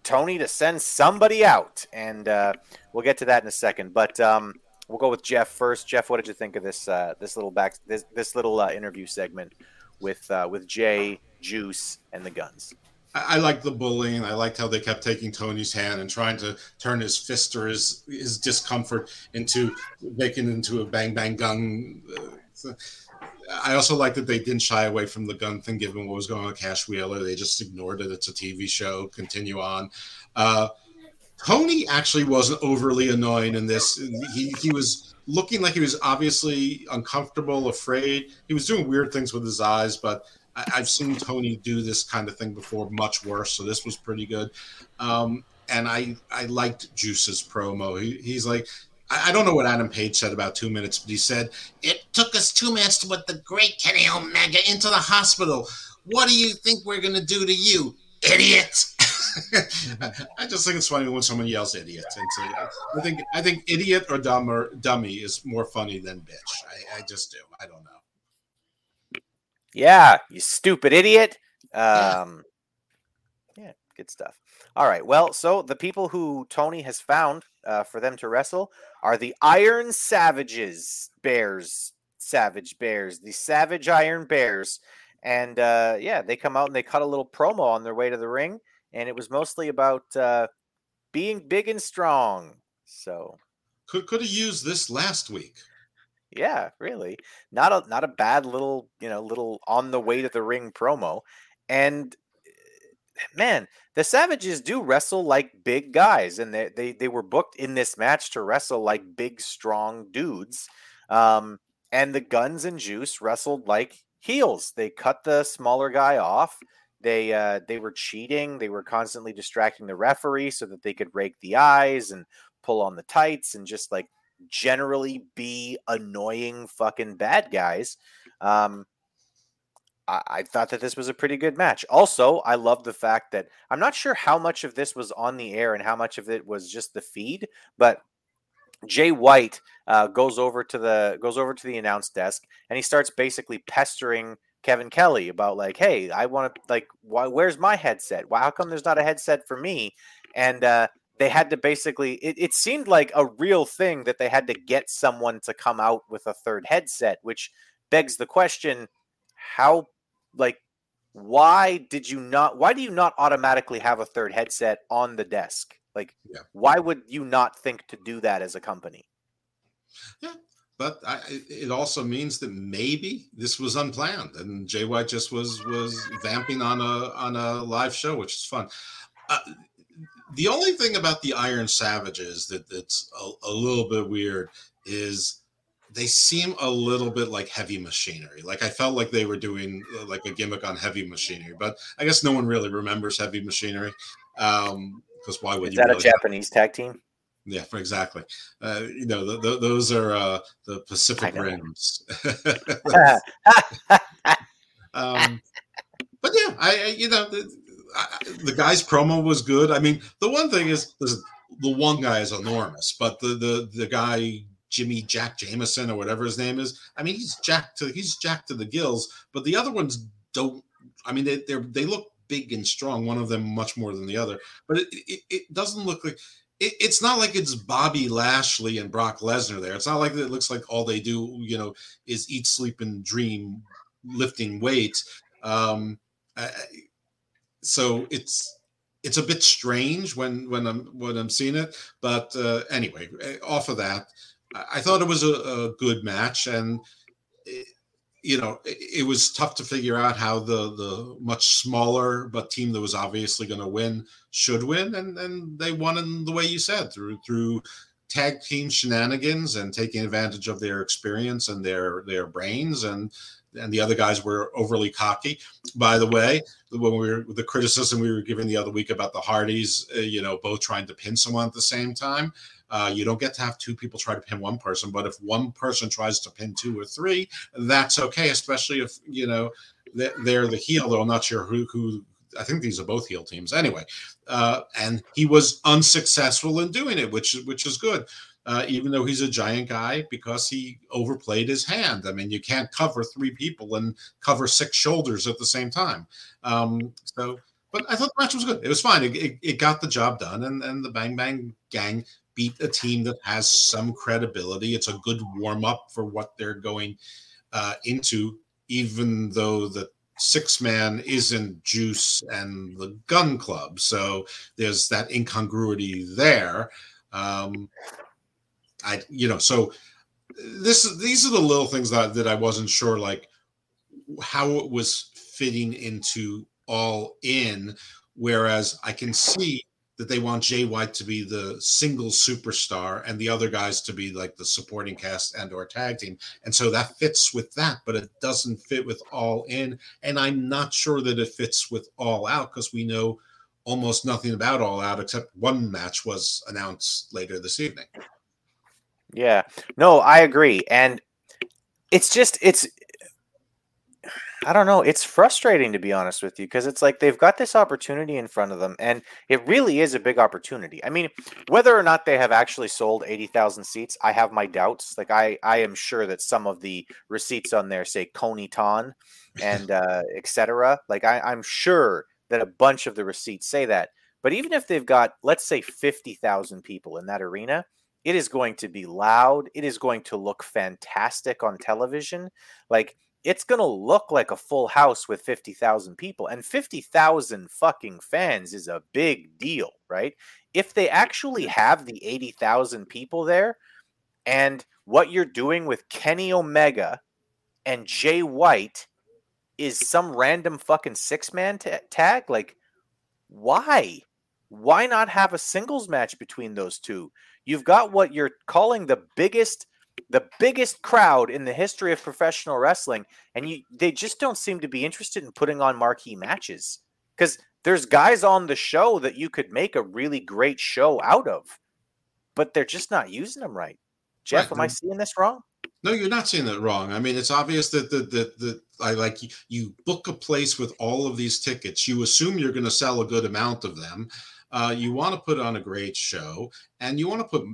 Tony to send somebody out, and uh, we'll get to that in a second. But um, we'll go with Jeff first. Jeff, what did you think of this uh, this little back this this little uh, interview segment with uh, with Jay, Juice, and the Guns? I, I liked the bullying. I liked how they kept taking Tony's hand and trying to turn his fist or his his discomfort into making into a bang bang gun. Uh, I also like that they didn't shy away from the gun thing, given what was going on with Cash Wheeler. They just ignored it. It's a TV show. Continue on. Uh, Tony actually wasn't overly annoying in this. He he was looking like he was obviously uncomfortable, afraid. He was doing weird things with his eyes, but I, have seen Tony do this kind of thing before, much worse. So this was pretty good. Um, and I I liked Juice's promo. He, he's like, I, don't know what Adam Page said about two minutes, but he said it took us two minutes to put the great Kenny Omega into the hospital. What do you think we're gonna do to you, idiot? I just think it's funny when someone yells "idiot." And I think I think "idiot" or "dumb" or "dummy" is more funny than "bitch." I, I just do. I don't know. Yeah, you stupid idiot. Um, yeah. yeah, good stuff. All right. Well, so the people who Tony has found uh, for them to wrestle are the Iron Savages Bears, Savage Bears, the Savage Iron Bears. And uh, yeah, they come out and they cut a little promo on their way to the ring and it was mostly about uh, being big and strong. So could could have used this last week. Yeah, really. Not a not a bad little, you know, little on the way to the ring promo. And eh, man, the Savages do wrestle like big guys, and they they, they were booked in this match to wrestle like big, strong dudes. Um, and the Guns and Juice wrestled like heels. They cut the smaller guy off. They uh, they were cheating. They were constantly distracting the referee so that they could rake the eyes and pull on the tights and just like generally be annoying fucking bad guys. Um, I, I thought that this was a pretty good match. Also, I love the fact that I'm not sure how much of this was on the air and how much of it was just the feed, but Jay White uh, goes over to the goes over to the announce desk and he starts basically pestering Kevin Kelly about like, hey, I want to like, why? Where's my headset? Why? How come there's not a headset for me? And uh, they had to basically. It, it seemed like a real thing that they had to get someone to come out with a third headset, which begs the question: How, like, why did you not? Why do you not automatically have a third headset on the desk? Like, yeah. why would you not think to do that as a company? Yeah, but I, it also means that maybe this was unplanned and Jay White just was was vamping on a on a live show, which is fun. Uh, the only thing about the Iron Savages that that's a, a, little bit weird is they seem a little bit like heavy machinery. Like I felt like they were doing uh, like a gimmick on heavy machinery, but I guess no one really remembers heavy machinery. Um, because why would is you? Is that really a Japanese tag team? Yeah, for exactly. Uh, you know, the, the, those are uh, the Pacific Rims. um, but yeah, I, I you know I, the, guy's promo was good. I mean, the one thing is the one guy is enormous, but the the the guy Jimmy Jack Jameson or whatever his name is, I mean, he's jacked to he's jacked to the gills. But the other ones don't. I mean, they they they look big and strong. One of them much more than the other, but it, it, it doesn't look like it's not like it's Bobby Lashley and Brock Lesnar there. It's not like it looks like all they do, you know, is eat, sleep, and dream lifting weights. Um, so it's it's a bit strange when when I'm when I'm seeing it. But uh, anyway, eh, off of that, I thought it was a, a good match, and it, you know, it, it, was tough to figure out how the the much smaller but team that was obviously going to win should win, and and they won in the way you said through through tag team shenanigans and taking advantage of their experience and their their brains and and the other guys were overly cocky. By the way, when we were the criticism we were giving the other week about the Hardys, uh, you know, both trying to pin someone at the same time, uh, you don't get to have two people try to pin one person, but if one person tries to pin two or three, that's okay, especially if you know they're the heel. Though I'm not sure who who. I think these are both heel teams anyway. Uh, and he was unsuccessful in doing it, which which is good. Uh, even though he's a giant guy, because he overplayed his hand. I mean, you can't cover three people and cover six shoulders at the same time. Um, so, but I thought the match was good. It was fine. It, it, it, got the job done, and, and the Bang Bang Gang beat a team that has some credibility. It's a good warm up for what they're going uh, into, even though the six man isn't Juice and the Gun Club. So there's that incongruity there. Um, I, you know, so this these are the little things that that I wasn't sure like how it was fitting into all in. Whereas I can see that they want Jay White to be the single superstar and the other guys to be like the supporting cast and or tag team. And so that fits with that, but it doesn't fit with all in. And I'm not sure that it fits with all out because we know almost nothing about all out except one match was announced later this evening. Yeah. No, I agree. And it's just it's I don't know. It's frustrating to be honest with you because it's like they've got this opportunity in front of them, and it really is a big opportunity. I mean, whether or not they have actually sold eighty thousand seats, I have my doubts. Like I, I am sure that some of the receipts on there say Coney Ton and uh, etc. Like I, I'm sure that a bunch of the receipts say that. But even if they've got, let's say, fifty thousand people in that arena, it is going to be loud. It is going to look fantastic on television. Like it's going to look like a full house with 50,000 people. And 50,000 fucking fans is a big deal, right? If they actually have the 80,000 people there and what you're doing with Kenny Omega and Jay White is some random fucking six man t- tag, like, why? Why not have a singles match between those two? You've got what you're calling the biggest the biggest crowd in the history of professional wrestling, and you they just don't seem to be interested in putting on marquee matches because there's guys on the show that you could make a really great show out of, but they're just not using them right. Jeff, right. am I seeing this wrong? No, you're not seeing that wrong. I mean, it's obvious that the the, the I like you, you book a place with all of these tickets. You assume you're going to sell a good amount of them. Uh, you want to put on a great show, and you want to put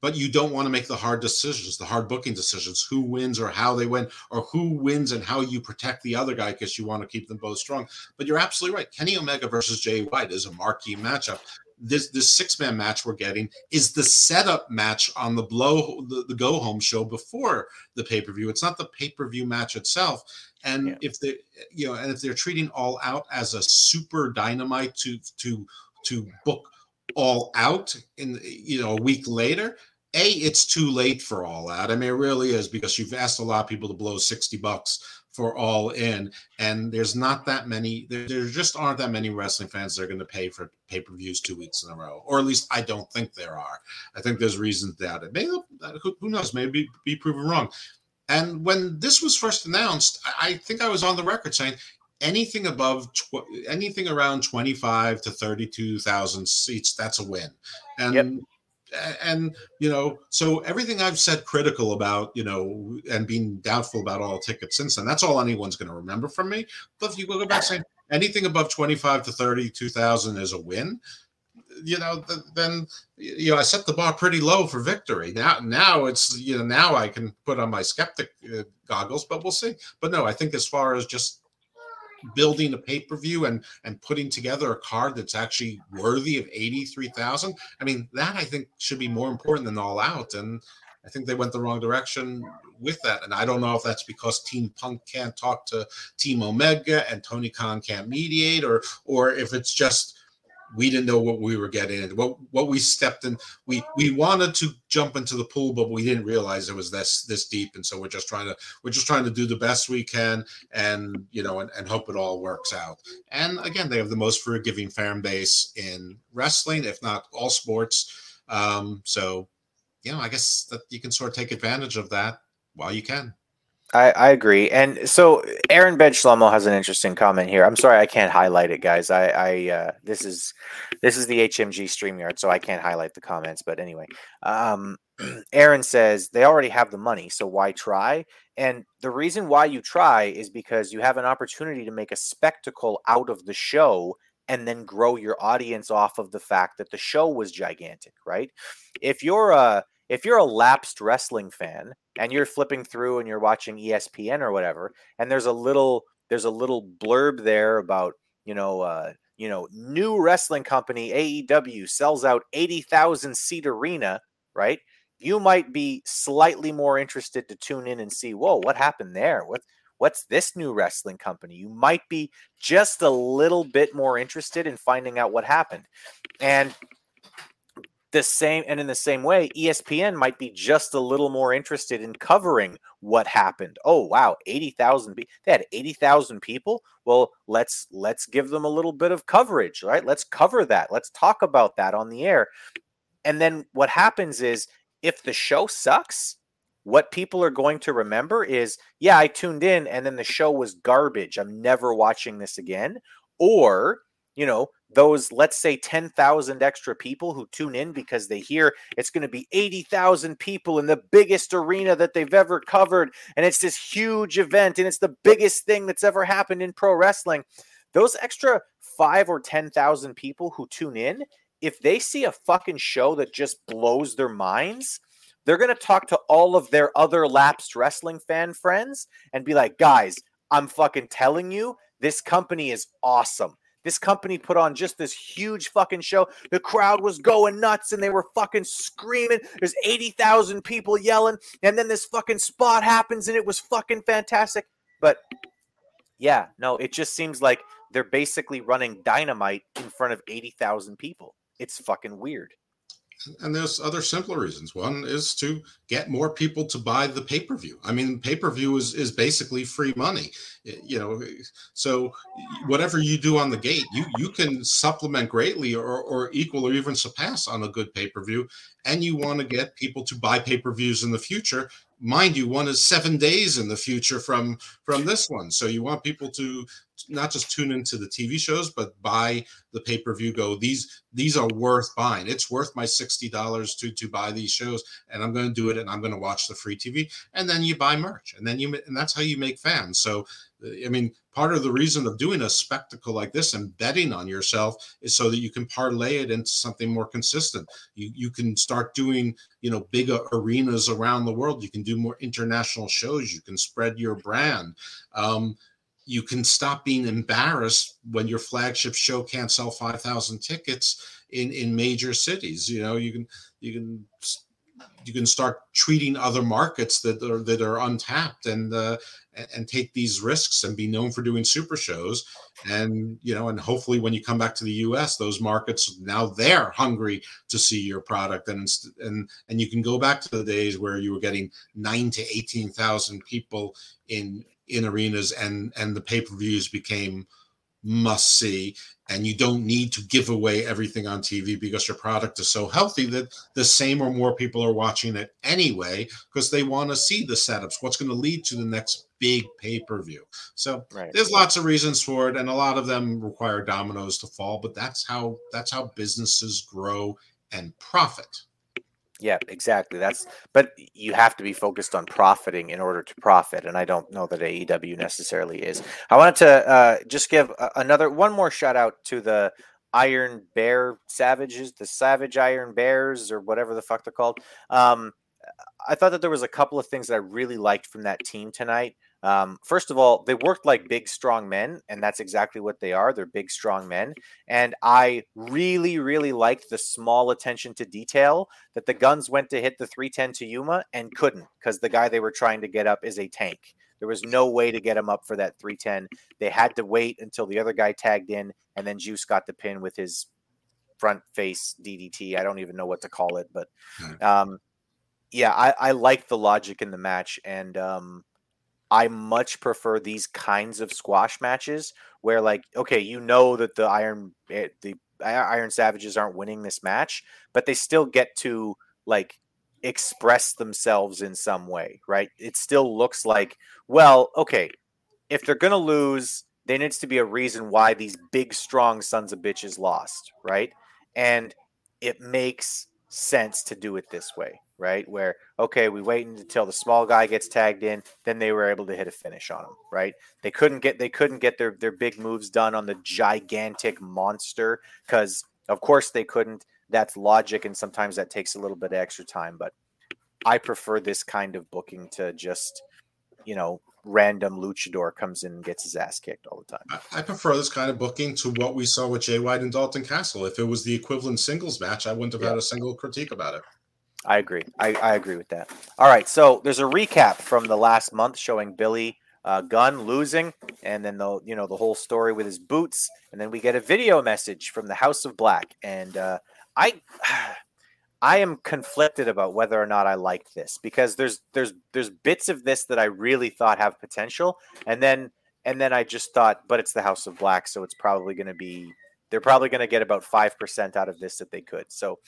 but you don't want to make the hard decisions, the hard booking decisions, who wins or how they win, or who wins and how you protect the other guy because you want to keep them both strong. But you're absolutely right. Kenny Omega versus Jay White is a marquee matchup. This this six man match we're getting is the setup match on the blow the, the go home show before the pay per view. It's not the pay per view match itself. And yeah. if they you know and if they're treating all out as a super dynamite to to to book all out in you know a week later a it's too late for all out i mean it really is because you've asked a lot of people to blow 60 bucks for all in and there's not that many there, there just aren't that many wrestling fans that are going to pay for pay-per-views two weeks in a row or at least i don't think there are. I think there's reasons that it maybe who, who knows maybe be proven wrong. And when this was first announced i think i was on the record saying anything above tw- anything around 25 to 32,000 seats that's a win. And yep. and you know so everything I've said critical about you know and being doubtful about all tickets since then that's all anyone's going to remember from me. But if you go back saying anything above 25 to 32,000 is a win you know then you know I set the bar pretty low for victory. Now now it's you know now I can put on my skeptic uh, goggles but we'll see. But no I think as far as just building a pay-per-view and and putting together a card that's actually worthy of 83,000 I mean that I think should be more important than all out and I think they went the wrong direction with that and I don't know if that's because Team Punk can't talk to Team Omega and Tony Khan can't mediate or or if it's just we didn't know what we were getting into. What what we stepped in, we we wanted to jump into the pool, but we didn't realize it was this this deep. And so we're just trying to we're just trying to do the best we can, and you know, and, and hope it all works out. And again, they have the most forgiving fan base in wrestling, if not all sports. Um, so, you know, I guess that you can sort of take advantage of that while you can. I, I agree. And so Aaron Ben Shlomo has an interesting comment here. I'm sorry I can't highlight it, guys. I, I uh, this is this is the HMG StreamYard, so I can't highlight the comments. But anyway, um, Aaron says they already have the money, so why try? And the reason why you try is because you have an opportunity to make a spectacle out of the show and then grow your audience off of the fact that the show was gigantic, right? If you're a if you're a lapsed wrestling fan and you're flipping through and you're watching ESPN or whatever, and there's a little there's a little blurb there about you know uh, you know new wrestling company AEW sells out eighty thousand seat arena, right? You might be slightly more interested to tune in and see, whoa, what happened there? What what's this new wrestling company? You might be just a little bit more interested in finding out what happened. And the same and in the same way espn might be just a little more interested in covering what happened. Oh wow 80000 be- they had 80000 people? Well let's let's give them a little bit of coverage right? Let's cover that. Let's talk about that on the air. And then what happens is if the show sucks what people are going to remember is yeah i tuned in and then the show was garbage. I'm never watching this again. Or you know those let's say 10,000 extra people who tune in because they hear it's going to be 80,000 people in the biggest arena that they've ever covered and it's this huge event and it's the biggest thing that's ever happened in pro wrestling. Those extra 5 or 10,000 people who tune in if they see a fucking show that just blows their minds they're going to talk to all of their other lapsed wrestling fan friends and be like guys I'm fucking telling you this company is awesome this company put on just this huge fucking show. The crowd was going nuts and they were fucking screaming. There's 80,000 people yelling. And then this fucking spot happens and it was fucking fantastic. But yeah, no, it just seems like they're basically running dynamite in front of 80,000 people. It's fucking weird and there's other simpler reasons. One is to get more people to buy the pay per view. I mean, pay per view is is basically free money, you know. Eh, so whatever you do on the gate, you you can supplement greatly or or equal or even surpass on a good pay per view. And you want to get people to buy pay per views in the future mind you one is seven days in the future from from this one so you want people to not just tune into the tv shows but buy the pay-per-view go these these are worth buying it's worth my $60 to to buy these shows and i'm going to do it and i'm going to watch the free tv and then you buy merch and then you and that's how you make fans so I mean, part of the reason of doing a spectacle like this and betting on yourself is so that you can parlay it into something more consistent. You you can start doing you know big arenas around the world. You can do more international shows. You can spread your brand. Um, you can stop being embarrassed when your flagship show can't sell 5000 tickets in in major cities. You know you can you can you can start treating other markets that are that are untapped and uh, and take these risks and be known for doing super shows. And you know and hopefully when you come back to the US those markets now they're hungry to see your product. And and and you can go back to the days where you were getting 9 to 18,000 people in in arenas and and the pay-per-views became must see and you don't need to give away everything on TV because your product is so healthy that the same or more people are watching it anyway because they want to see the setups what's going to lead to the next big pay-per-view. So right. there's lots of reasons for it and a lot of them require dominoes to fall but that's how that's how businesses grow and profit yeah, exactly. That's but you have to be focused on profiting in order to profit, and I don't know that AEW necessarily is. I wanted to uh, just give another one more shout out to the Iron Bear Savages, the Savage Iron Bears, or whatever the fuck they're called. Um, I thought that there was a couple of things that I really liked from that team tonight. Um, first of all, they worked like big, strong men, and that's exactly what they are. They're big, strong men. And I really, really liked the small attention to detail that the guns went to hit the 310 to Yuma and couldn't because the guy they were trying to get up is a tank. There was no way to get him up for that 310. They had to wait until the other guy tagged in, and then Juice got the pin with his front face DDT. I don't even know what to call it, but um, yeah, I, I like the logic in the match, and um, I much prefer these kinds of squash matches where, like, okay, you know that the Iron eh, the Iron Savages aren't winning this match, but they still get to like express themselves in some way, right? It still looks like, well, okay, if they're gonna lose, there needs to be a reason why these big, strong sons of bitches lost, right? And it makes sense to do it this way, right? Where okay, we wait until the small guy gets tagged in, then they were able to hit a finish on him, right? They couldn't get they couldn't get their their big moves done on the gigantic monster because of course they couldn't. That's logic, and sometimes that takes a little bit of extra time. But I prefer this kind of booking to just you know random luchador comes in and gets his ass kicked all the time. I, prefer this kind of booking to what we saw with Jay White and Dalton Castle. If it was the equivalent singles match, I wouldn't have yeah. had a single critique about it. I agree. I, I agree with that. All right, so there's a recap from the last month showing Billy uh, Gunn losing, and then the you know the whole story with his boots, and then we get a video message from the House of Black, and uh, I. I am conflicted about whether or not I like this because there's there's there's bits of this that I really thought have potential, and then and then I just thought, but it's the House of Black, so it's probably going to be they're probably going to get about five percent out of this that they could. So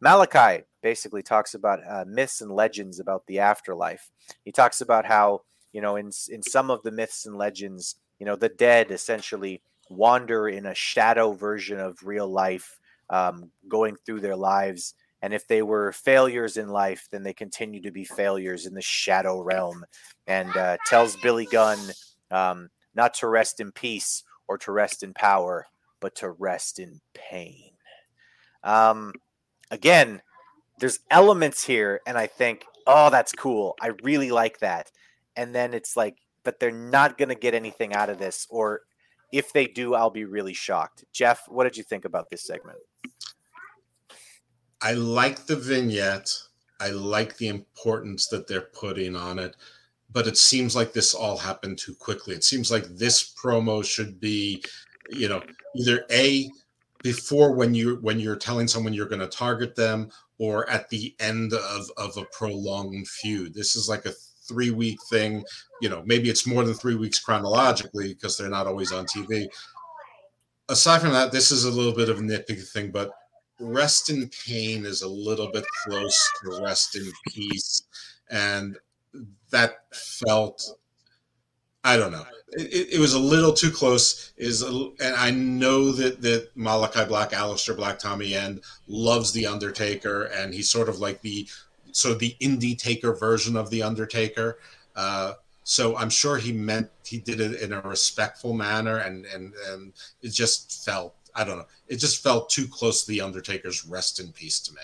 Malachi basically talks about uh, myths and legends about the afterlife. He talks about how you know in in some of the myths and legends, you know, the dead essentially wander in a shadow version of real life, um, going through their lives. And if they were failures in life, then they continue to be failures in the shadow realm. And uh, tells Billy Gunn um, not to rest in peace or to rest in power, but to rest in pain. Um, again, there's elements here, and I think, oh, that's cool. I really like that. And then it's like, but they're not going to get anything out of this, or if they do, I'll be really shocked. Jeff, what did you think about this segment? I like the vignette. I like the importance that they're putting on it, but it seems like this all happened too quickly. It seems like this promo should be, you know, either a before when you when you're telling someone you're going to target them or at the end of of a prolonged feud. This is like a three week thing. You know, maybe it's more than three weeks chronologically because they're not always on TV. Aside from that, this is a little bit of a nitpicky thing, but rest in pain is a little bit close to rest in peace. And that felt, I don't know. It, it was a little too close. Is and I know that that Malachi Black, Aleister Black, Tommy End loves the Undertaker, and he's sort of like the so the indie taker version of the Undertaker. Uh, so I'm sure he meant he did it in a respectful manner, and and and it just felt I don't know. It just felt too close to the Undertaker's rest in peace to me.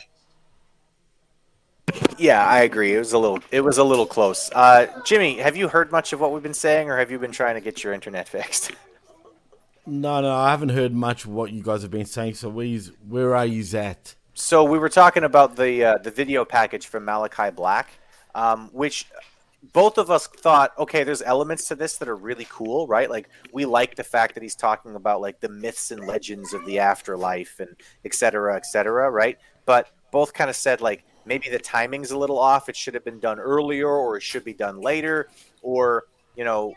Yeah, I agree. It was a little it was a little close. Uh, Jimmy, have you heard much of what we've been saying, or have you been trying to get your internet fixed? No, no, I haven't heard much of what you guys have been saying. So where's, where are you at? So we were talking about the uh, the video package from Malachi Black, um, which both of us thought, okay, there's elements to this that are really cool, right? Like we like the fact that he's talking about like the myths and legends of the afterlife and et cetera, et cetera, right? But both kind of said like maybe the timing's a little off. It should have been done earlier, or it should be done later, or you know,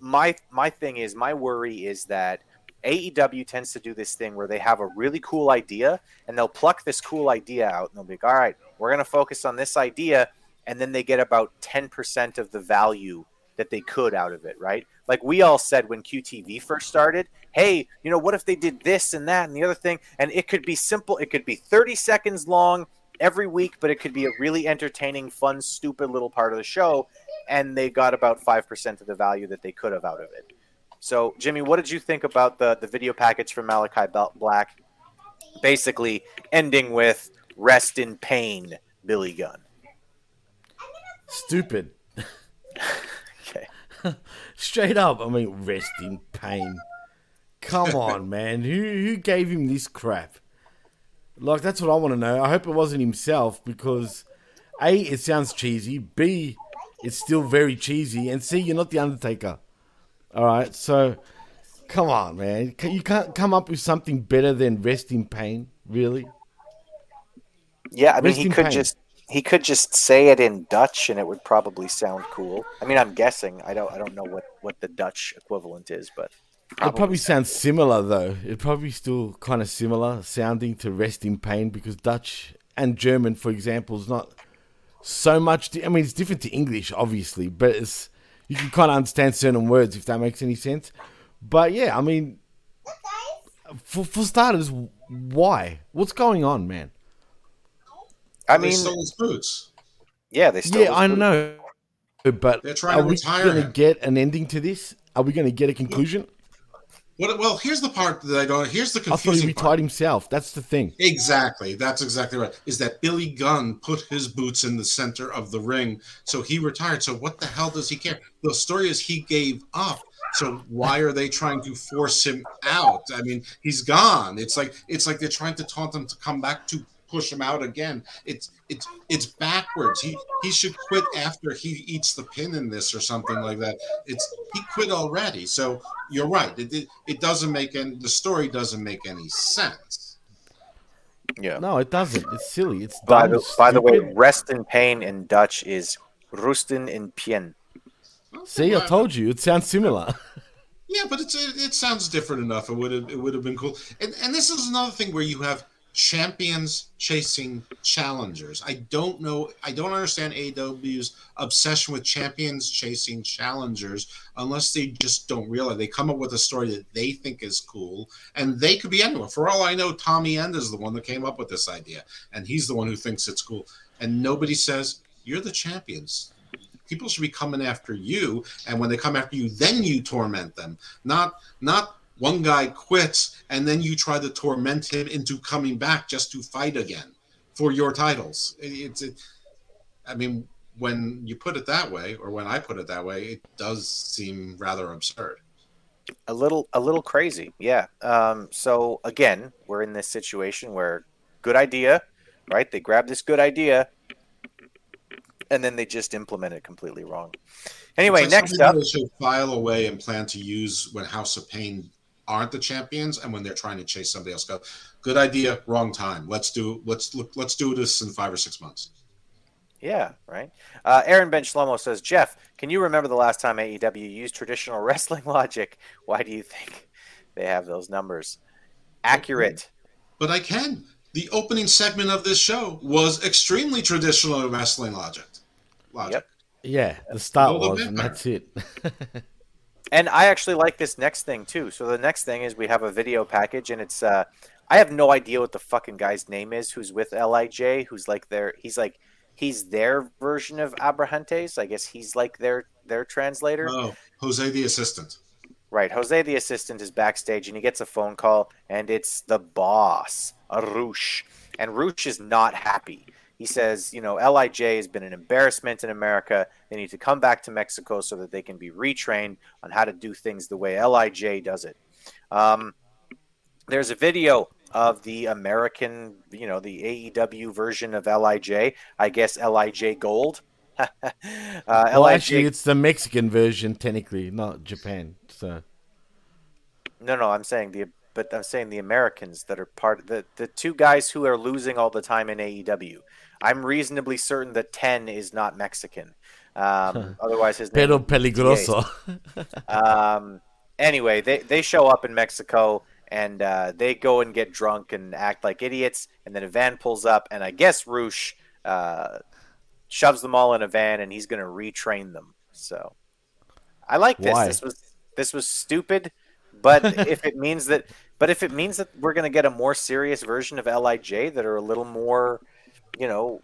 my my thing is my worry is that AEW tends to do this thing where they have a really cool idea and they'll pluck this cool idea out and they'll be like, all right, we're going to focus on this idea and then they get about 10% of the value that they could out of it, right? Like we all said when QTV first started, hey, you know, what if they did this and that and the other thing? And it could be simple, it could be 30 seconds long every week, but it could be a really entertaining, fun, stupid little part of the show. And they got about 5% of the value that they could have out of it. So, Jimmy, what did you think about the, the video package from Malachi Black? Basically, ending with rest in pain, Billy Gunn. Stupid. okay. Straight up, I mean, rest in pain. Come on, man. Who who gave him this crap? Like that's what I want to know. I hope it wasn't himself because A, it sounds cheesy. B, it's still very cheesy. And C, you're not the Undertaker. All right, so come on, man. You can't come up with something better than rest in pain, really. Yeah, I mean, rest he could pain. just he could just say it in Dutch and it would probably sound cool. I mean, I'm guessing. I don't I don't know what what the Dutch equivalent is, but probably it probably sounds similar though. It probably still kind of similar sounding to rest in pain because Dutch and German, for example, is not so much. Di- I mean, it's different to English, obviously, but it's you can kind of understand certain words if that makes any sense. But yeah, I mean, for for starters, why? What's going on, man? I mean, they stole his boots. Yeah, they stole. Yeah, I boots. know, but They're trying are to we retire going to get an ending to this? Are we going to get a conclusion? What, well, here's the part that I don't. Here's the I thought he retired part. himself. That's the thing. Exactly. That's exactly right. Is that Billy Gunn put his boots in the center of the ring, so he retired. So what the hell does he care? The story is he gave up. So why are they trying to force him out? I mean, he's gone. It's like it's like they're trying to taunt him to come back to push him out again. It's it's it's backwards. He he should quit after he eats the pin in this or something like that. It's he quit already. So you're right. It it, it doesn't make any the story doesn't make any sense. Yeah. No, it doesn't. It's silly. It's By the by the way, stupid. rest in pain in Dutch is rusten in pien. See, I told you. It sounds similar. Yeah, but it's it, it sounds different enough. It would have it would have been cool. And and this is another thing where you have champions chasing challengers. I don't know. I don't understand AEW's obsession with champions chasing challengers unless they just don't realize they come up with a story that they think is cool, and they could be anyone. For all I know, Tommy End is the one that came up with this idea, and he's the one who thinks it's cool. And nobody says you're the champions. People should be coming after you, and when they come after you, then you torment them. Not not one guy quits and then you try to torment him into coming back just to fight again for your titles. It's, it, I mean, when you put it that way, or when I put it that way, it does seem rather absurd. A little, a little crazy, yeah. Um, so again, we're in this situation where good idea, right? They grab this good idea, and then they just implement it completely wrong. Anyway, like next up, they should file away and plan to use when House of Pain aren't the champions and when they're trying to chase somebody else go good idea wrong time. Let's do let's look let's do this in five or six months. Yeah right. Uh, aaron ben shlomo says jeff can you remember the last time aew used traditional wrestling logic? Why do you think they have those numbers? Accurate. But i can. The opening segment of this show was extremely traditional wrestling logic. Logic. Yep. Yeah, the start was, and that's it. And I actually like this next thing too. So the next thing is we have a video package, and it's uh, I have no idea what the fucking guy's name is who's with Lij, who's like their he's like he's their version of Abrahantes. I guess he's like their their translator. oh jose the assistant Right. Jose the assistant is backstage and he gets a phone call and it's the boss, Arush. And Rush is not happy. He says, you know, LIJ has been an embarrassment in America. They need to come back to Mexico so that they can be retrained on how to do things the way LIJ does it. Um, there's a video of the American, you know, the AEW version of LIJ. I guess LIJ Gold. uh, well, LIJ actually, it's the Mexican version, technically, not Japan. So No, no, I'm saying the but I'm saying the Americans that are part of the the two guys who are losing all the time in AEW. I'm reasonably certain that Ten is not Mexican. Um, otherwise, his name. Pero peligroso. Um, anyway, they they show up in Mexico and uh, they go and get drunk and act like idiots. And then a van pulls up, and I guess Rush uh, shoves them all in a van, and he's going to retrain them. So I like this. Why? This was this was stupid, but if it means that, but if it means that we're going to get a more serious version of Lij that are a little more, you know,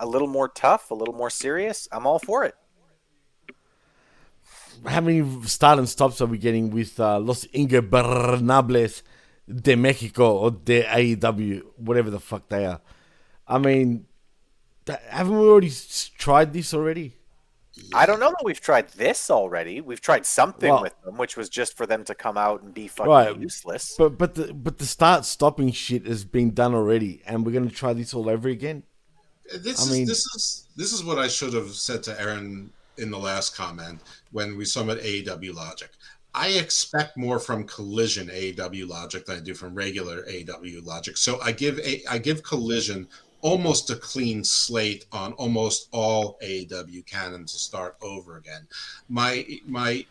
a little more tough, a little more serious, I'm all for it. How many start and stops are we getting with uh, Los Ingobernables de Mexico or de AEW, whatever the fuck they are? I mean, haven't we already tried this already? I don't know that we've tried this already. We've tried something Well- with them, which was just for them to come out and be fucking Right. useless. But but the but the start stopping shit has been done already, and we're gonna try this all over again. This I is mean- this is this is what I should have said to Aaron in the last comment when we saw him AEW Logic. I expect more from Collision AEW Logic than I do from regular AEW Logic. So I give a I give Collision almost a clean slate on almost all AEW canon to start over again. My my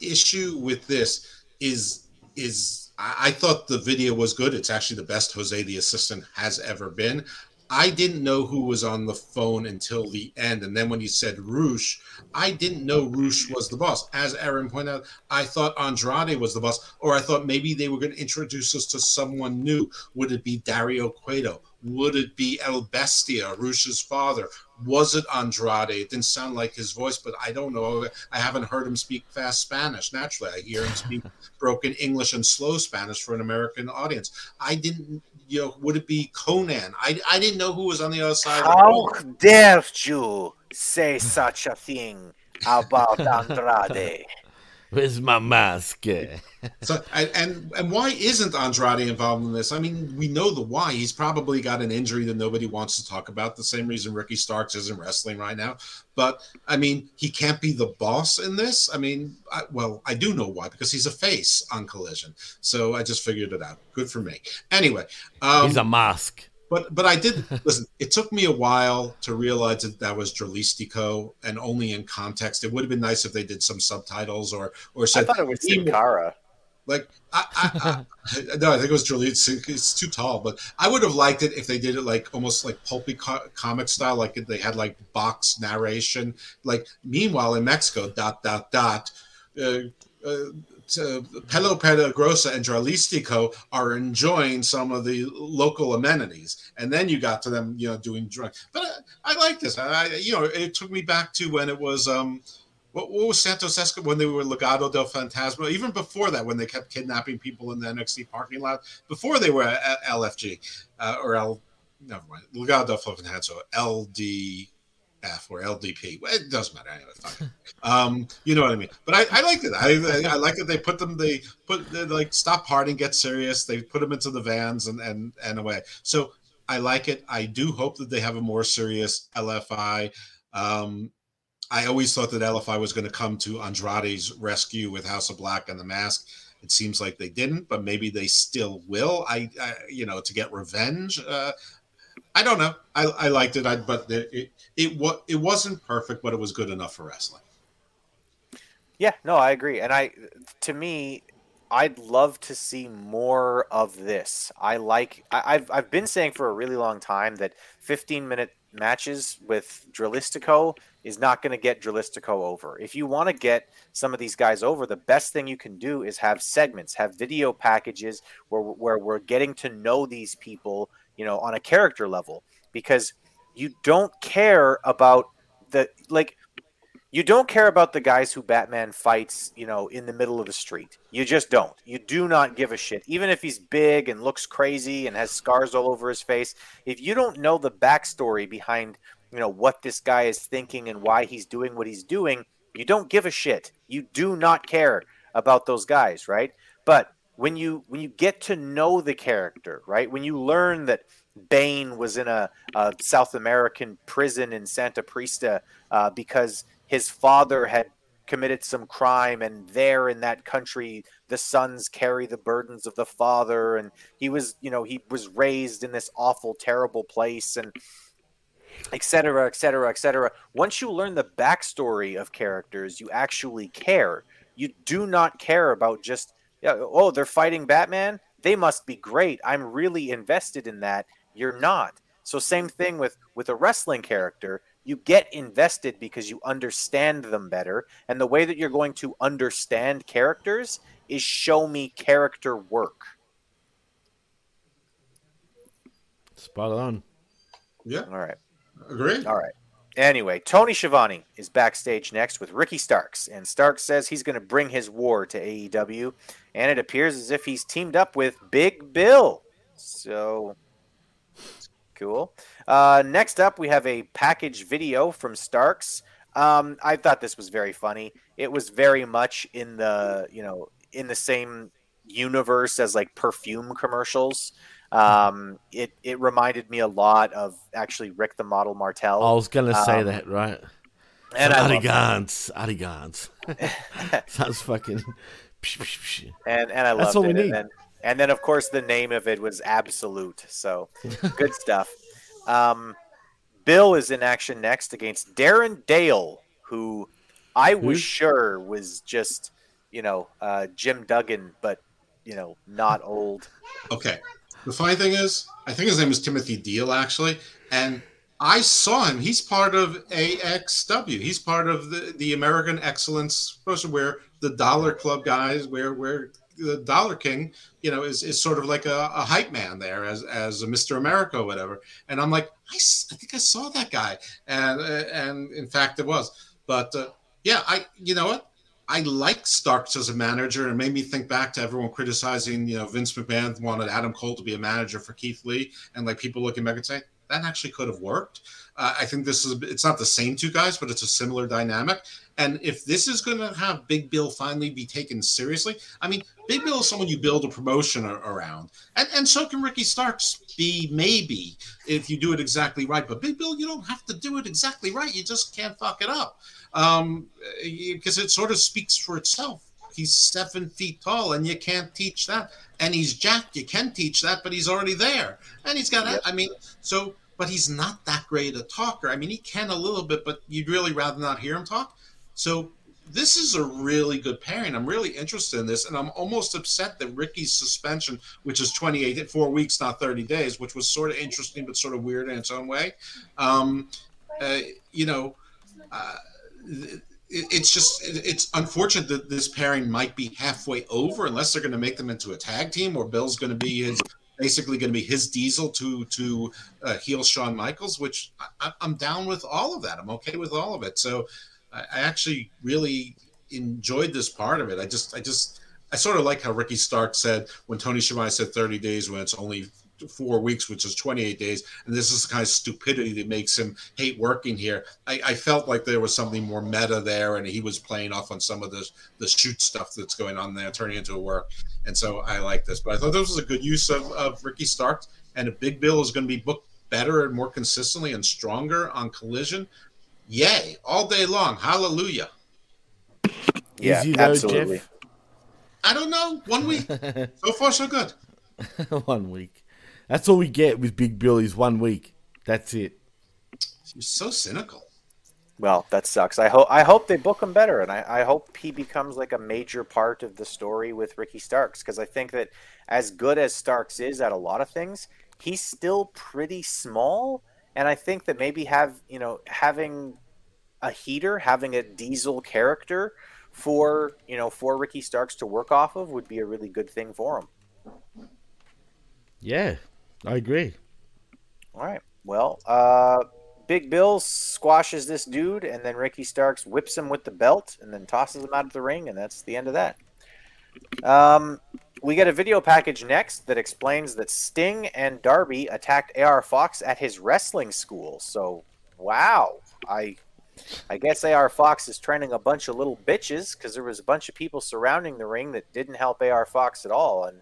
issue with this is is I, thought the video was good. It's actually the best Jose the assistant has ever been. I didn't know who was on the phone until the end. And then when you said Rush, I didn't know Rush was the boss. As Aaron pointed out, I thought Andrade was the boss, or I thought maybe they were going to introduce us to someone new. Would it be Dario Cueto? Would it be El Bestia, Rush's father? Was it Andrade? It didn't sound like his voice, but I don't know. I haven't heard him speak fast Spanish. Naturally, I hear him speak broken English and slow Spanish for an American audience. I didn't, you know, would it be Konnan? I, I didn't know who was on the other side How dare you say such a thing about Andrade? Where's my mask? So, and, and why isn't Andrade involved in this? I mean, we know the why. He's probably got an injury that nobody wants to talk about. The same reason Ricky Starks isn't wrestling right now. But I mean, he can't be the boss in this. I mean, I, well, I do know why because he's a face on Collision. So I just figured it out. Good for me. Anyway, um, He's a mask. But but I did listen. It took me a while to realize that that was Dralistico, and only in context. It would have been nice if they did some subtitles or or said. I thought it was He- Sin Cara. Like, I, I, I, no, I think it was Julie. It's, it's, too tall, but I would have liked it if they did it like almost like pulpy co- comic style, like they had like box narration. Like, meanwhile in Mexico, dot dot dot. Uh, uh, to Pelo Peligrosa and Dralistico are enjoying some of the local amenities, and then you got to them, you know, doing drugs. But I, I like this. I, you know, it took me back to when it was um, what, what was Santos Escobar when they were Legado del Fantasma? Even before that, when they kept kidnapping people in the NXT parking lot, before they were at LFG uh, or L, never mind, Legado del Fantasma, LD or LDP. It doesn't matter anyway. um, you know what I mean. But I, I liked it. I, I like that they put them. They put like stop partying, get serious. They put them into the vans and and and away. So I like it. I do hope that they have a more serious LFI. Um, I always thought that LFI was going to come to Andrade's rescue with House of Black and the Mask. It seems like they didn't, but maybe they still will. I, I you know, to get revenge. Uh, I don't know. I, I liked it, I, but it, it it it wasn't perfect, but it was good enough for wrestling. Yeah, no, I agree, and I to me, I'd love to see more of this. I like I, have I've been saying for a really long time that 15 minute matches with Dralistico is not going to get Dralistico over. If you want to get some of these guys over, the best thing you can do is have segments, have video packages where where we're getting to know these people, you know, on a character level because you don't care about the like you don't care about the guys who Batman fights, you know, in the middle of the street. You just don't. You do not give a shit. Even if he's big and looks crazy and has scars all over his face, if you don't know the backstory behind, you know, what this guy is thinking and why he's doing what he's doing, you don't give a shit. You do not care about those guys, right? But when you when you get to know the character, right? When you learn that Bane was in a, a South American prison in Santa Prisca uh, because his father had committed some crime and there in that country the sons carry the burdens of the father. And he was you know he was raised in this awful terrible place and etc etc etc once you learn the backstory of characters you actually care. You do not care about just oh they're fighting batman they must be great i'm really invested in that you're not so same thing with with a wrestling character you get invested because you understand them better. And the way that you're going to understand characters is show me character work. Spot on. Yeah. All right. Agree. All right. Anyway, Tony Schiavone is backstage next with Ricky Starks, and Starks says he's going to bring his war to AEW, and it appears as if he's teamed up with Big Bill. So cool. Uh, next up, we have a package video from Starks. Um, I thought this was very funny. It was very much in the you know in the same universe as like perfume commercials. Um, it it reminded me a lot of actually Rick the Model Martel. I was gonna say Um, that, right? and I. Arrogance, arrogance. Sounds fucking. and and I That's all it. we And then, and then of course the name of it was Absolute. So good stuff. Um, Bill is in action next against Darren Dale, who I was sure was just you know uh, Jim Duggan, but you know not old. Okay. The funny thing is, I think his name is Timothy Deal, actually. And I saw him. He's part of AXW. He's part of the, the American Excellence Promotion, where the Dollar Club guys, where where the Dollar King, you know, is, is sort of like a, a hype man there as as a Mr. America or whatever. And I'm like, I think I saw that guy, and and in fact it was. But uh, yeah, I you know what. I like Starks as a manager, and it made me think back to everyone criticizing, you know, Vince McMahon wanted Adam Cole to be a manager for Keith Lee, and like people looking back and saying that actually could have worked. Uh, I think this is it's not the same two guys, but it's a similar dynamic. And if this is going to have Big Bill finally be taken seriously, I mean, Big Bill is someone you build a promotion around, and and so can Ricky Starks be maybe if you do it exactly right. But Big Bill, you don't have to do it exactly right. You just can't fuck it up um, because it sort of speaks for itself. He's seven feet tall, and you can't teach that. And he's jacked. You can teach that, but he's already there, and he's got. Yep. I mean, so, but he's not that great a talker. I mean, he can a little bit, but you'd really rather not hear him talk. So this is a really good pairing. I'm really interested in this, and I'm almost upset that Ricky's suspension, which is 28, four weeks, not 30 days, which was sort of interesting but sort of weird in its own way. Um, uh, you know, uh, it, it's just it's unfortunate that this pairing might be halfway over unless they're going to make them into a tag team or Bill's going to be his basically going to be his diesel to to uh, heel Shawn Michaels, which I, am down with all of that. I'm okay with all of it. So I, I actually really enjoyed this part of it. I just I just I sort of like how Ricky Stark said when Tony Schiavone said 30 days when it's only four weeks, which is 28 days, and this is the kind of stupidity that makes him hate working here. I, I, felt like there was something more meta there, and he was playing off on some of the the shoot stuff that's going on there, turning into a work. And so I like this. But I thought this was a good use of, of Ricky Stark, and if Big Bill is going to be booked better and more consistently and stronger on Collision, yay, all day long, hallelujah. Yeah, absolutely. Jeff? I don't know. One week. so far, so good. One week. That's all we get with Big Bill is one week. That's it. You're so cynical. Well, that sucks. I hope I hope they book him better, and I, I hope he becomes like a major part of the story with Ricky Starks because I think that as good as Starks is at a lot of things, he's still pretty small, and I think that maybe have you know having a heater, having a diesel character for you know for Ricky Starks to work off of would be a really good thing for him. Yeah, I agree. All right. Well, uh, Big Bill squashes this dude, and then Ricky Starks whips him with the belt, and then tosses him out of the ring, and that's the end of that. Um, we get a video package next that explains that Sting and Darby attacked AR Fox at his wrestling school. So, wow, I, I guess AR Fox is training a bunch of little bitches because there was a bunch of people surrounding the ring that didn't help AR Fox at all, and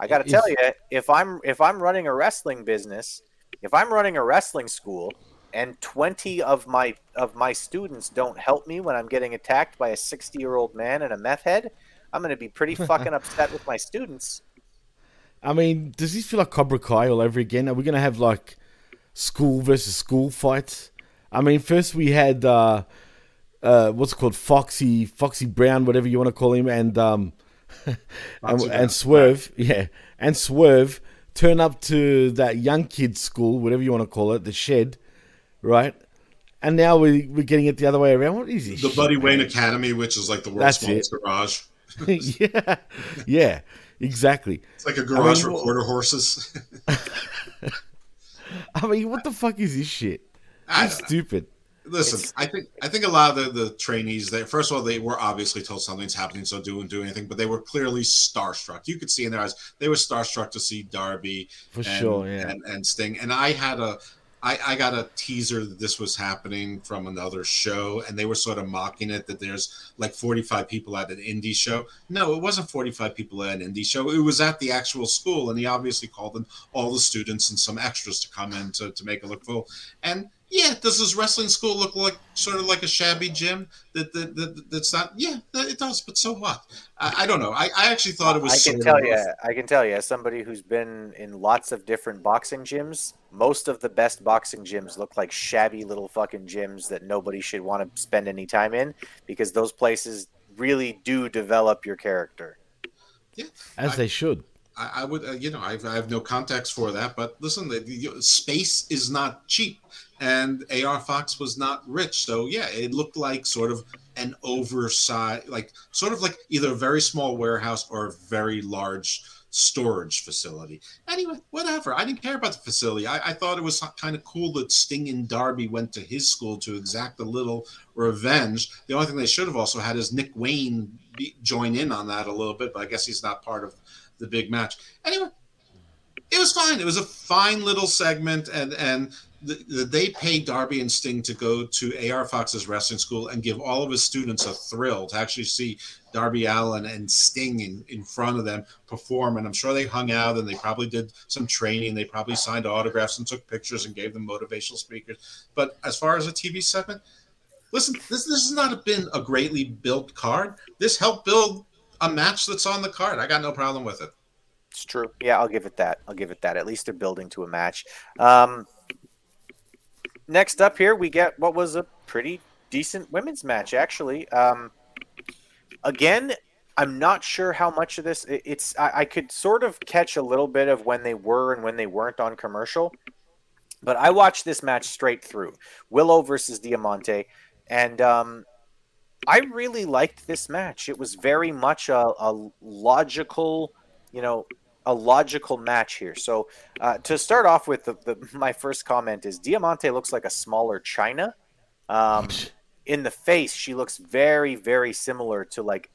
I got to tell you, if I'm if I'm running a wrestling business, if I'm running a wrestling school, and 20 of my of my students don't help me when I'm getting attacked by a 60 year old man and a meth head, I'm going to be pretty fucking upset with my students. I mean, does this feel like Cobra Kai all over again? Are we going to have like school versus school fights? I mean, first we had uh, uh, what's it called, Foxy Foxy Brown, whatever you want to call him, and um, and, and Swerve, yeah, and Swerve turn up to that young kid's school, whatever you want to call it, the shed, right? And now we, we're getting it the other way around. What is this? The Buddy Wayne Academy, which is like the world's smallest garage. yeah, yeah, exactly. It's like a garage I mean, for quarter horses. I mean, what the fuck is this shit? It's stupid. Listen, it's, I think I think a lot of the, the trainees they first of all they were obviously told something's happening, so do and do anything, but they were clearly starstruck. You could see in their eyes they were starstruck to see Darby for and, sure, yeah, and, and Sting. And I had a I, I got a teaser that this was happening from another show, and they were sort of mocking it that there's like 45 people at an indie show. No, it wasn't 45 people at an indie show. It was at the actual school, and he obviously called in all the students and some extras to come in to, to make it look full. And yeah, does this wrestling school look like sort of like a shabby gym that, that, that that's not? Yeah, it does. But so what? I, I don't know. I, I actually thought it was. I can tell you. I can tell you, as somebody who's been in lots of different boxing gyms, most of the best boxing gyms look like shabby little fucking gyms that nobody should want to spend any time in because those places really do develop your character. Yeah, as I, they should. I, I would, uh, you know, I've, I have no context for that, but listen, the, the, space is not cheap and AR Fox was not rich. So yeah, it looked like sort of an oversized, like sort of like either a very small warehouse or a very large storage facility. Anyway, whatever. I didn't care about the facility. I, I thought it was kind of cool that Sting and Darby went to his school to exact a little revenge. The only thing they should have also had is Nick Wayne be, join in on that a little bit, but I guess he's not part of the big match. Anyway, it was fine. It was a fine little segment, and and the, the, they paid Darby and Sting to go to AR Fox's wrestling school and give all of his students a thrill to actually see Darby Allin and Sting in, in front of them perform. And I'm sure they hung out and they probably did some training. They probably signed autographs and took pictures and gave them motivational speakers. But as far as a TV segment, listen, this this has not been a greatly built card. This helped build a match that's on the card. I got no problem with it. It's true. Yeah, I'll give it that. I'll give it that. At least they're building to a match. Um, next up here, we get what was a pretty decent women's match, actually. Um, again, I'm not sure how much of this it- it's. I, I could sort of catch a little bit of when they were and when they weren't on commercial, but I watched this match straight through. Willow versus Diamante, and um, I really liked this match. It was very much a, a logical, you know, a logical match here. So uh, to start off with, the, the, my first comment is Diamante looks like a smaller Chyna. Um, in the face, she looks very, very similar to like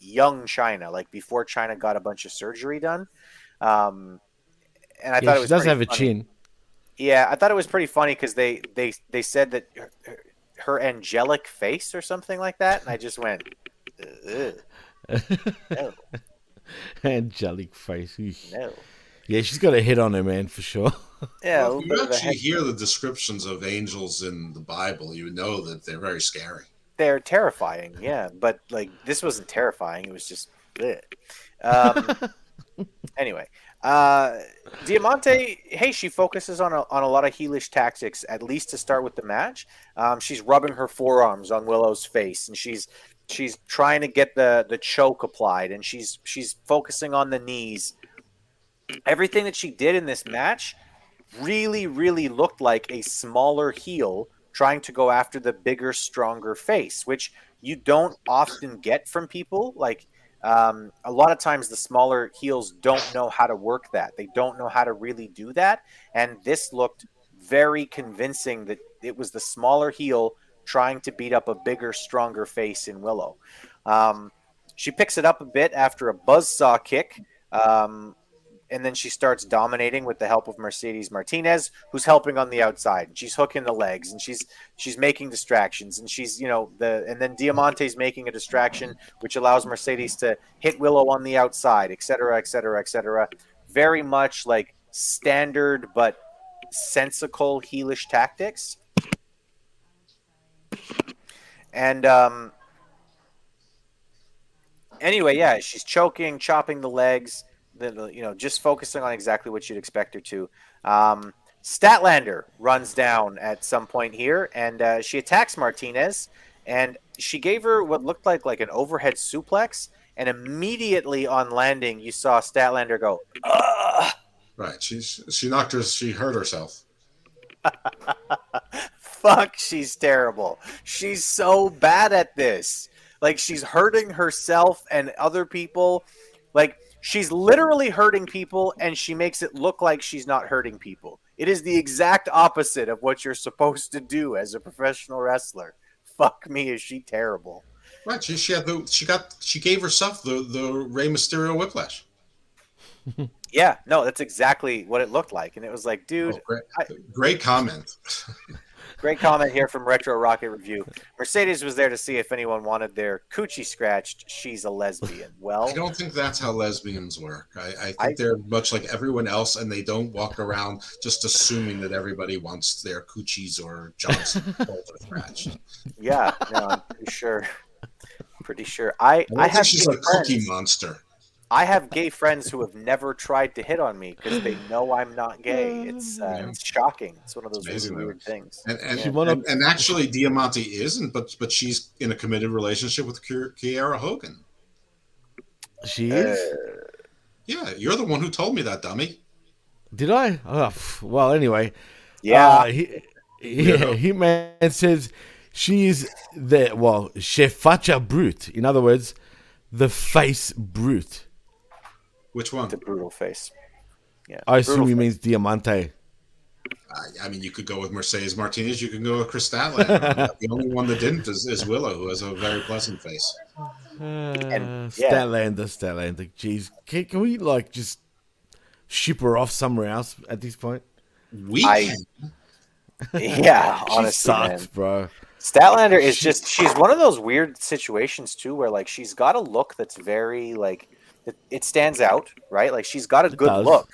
young Chyna, like before Chyna got a bunch of surgery done. Um, and I yeah, thought it she was does have a chin. Yeah, I thought it was pretty funny because they they they said that her, her angelic face or something like that, and I just went, Ugh, no, Angelic face. No. Yeah, she's got a hit on her, man, for sure. Yeah, Well, if you actually head- hear the descriptions of angels in the Bible, you know that they're very scary. they're terrifying. Yeah, but like this wasn't terrifying. It was just. bleh. Um, anyway, uh, Diamante, hey, she focuses on a, on a lot of heelish tactics, at least to start with the match. Um, she's rubbing her forearms on Willow's face, and she's she's trying to get the the choke applied, and she's she's focusing on the knees. Everything that she did in this match really, really looked like a smaller heel trying to go after the bigger, stronger face, which you don't often get from people. Like um, a lot of times, the smaller heels don't know how to work that. They don't know how to really do that. And this looked very convincing that it was the smaller heel trying to beat up a bigger, stronger face in Willow. Um, she picks it up a bit after a buzzsaw kick. Um, and then she starts dominating with the help of Mercedes Martinez, who's helping on the outside. She's hooking the legs, and she's she's making distractions, and she's you know the and then Diamante's making a distraction, which allows Mercedes to hit Willow on the outside, et cetera, et cetera, et cetera. Very much like standard but sensical heelish tactics. And um, anyway, yeah, she's choking, chopping the legs the, you know, just focusing on exactly what you'd expect her to. Um, Statlander runs down at some point here, and uh, she attacks Martinez, and she gave her what looked like like an overhead suplex, and immediately on landing, you saw Statlander go, "Ugh." Right. She she knocked her. She hurt herself. Fuck, she's terrible. She's so bad at this. Like she's hurting herself and other people. Like she's literally hurting people and she makes it look like she's not hurting people. It is the exact opposite of what you're supposed to do as a professional wrestler. Fuck me, is she terrible. Right. She she had the she got she gave herself the the Rey Mysterio whiplash. Yeah, no, that's exactly what it looked like. And it was like, dude, Oh, great, I- great comment. Great comment here from Retro Rocket Review. Mercedes was there to see if anyone wanted their coochie scratched. She's a lesbian. Well, I don't think that's how lesbians work. I, I think I- they're much like everyone else, and they don't walk around just assuming that everybody wants their coochies or Johnson pulled or thrashed. yeah, no, I'm pretty sure. Pretty sure. I, I, I have think she's gay a cookie monster. I have gay friends who have never tried to hit on me because they know I'm not gay. It's uh, Yeah. it's shocking. It's one of those amazing, really though. weird things. And and, She wanna- and and actually, Diamante isn't, but but she's in a committed relationship with Ki- Kiara Hogan. She Uh, is. Yeah, you're the one who told me that, dummy. Did I? Oh, well, anyway. yeah, Uh, he, yeah, Hitman says she is the, well, Chefacha Brute. In other words, the face brute. Which one? the brutal face. Yeah, I assume he face. means Diamante. I, I mean, you could go with Mercedes Martinez. You can go with Kris Statlander. the only one that didn't is, is Willow, who has a very pleasant face. Uh, yeah. Statlander, Statlander. Jeez. Can, can we, like, just ship her off somewhere else at this point? We I- Yeah, She honestly, sucks, man. bro. Statlander is just she's one of those weird situations too where like she's got a look that's very like it, it stands out, right? Like she's got a good does. look.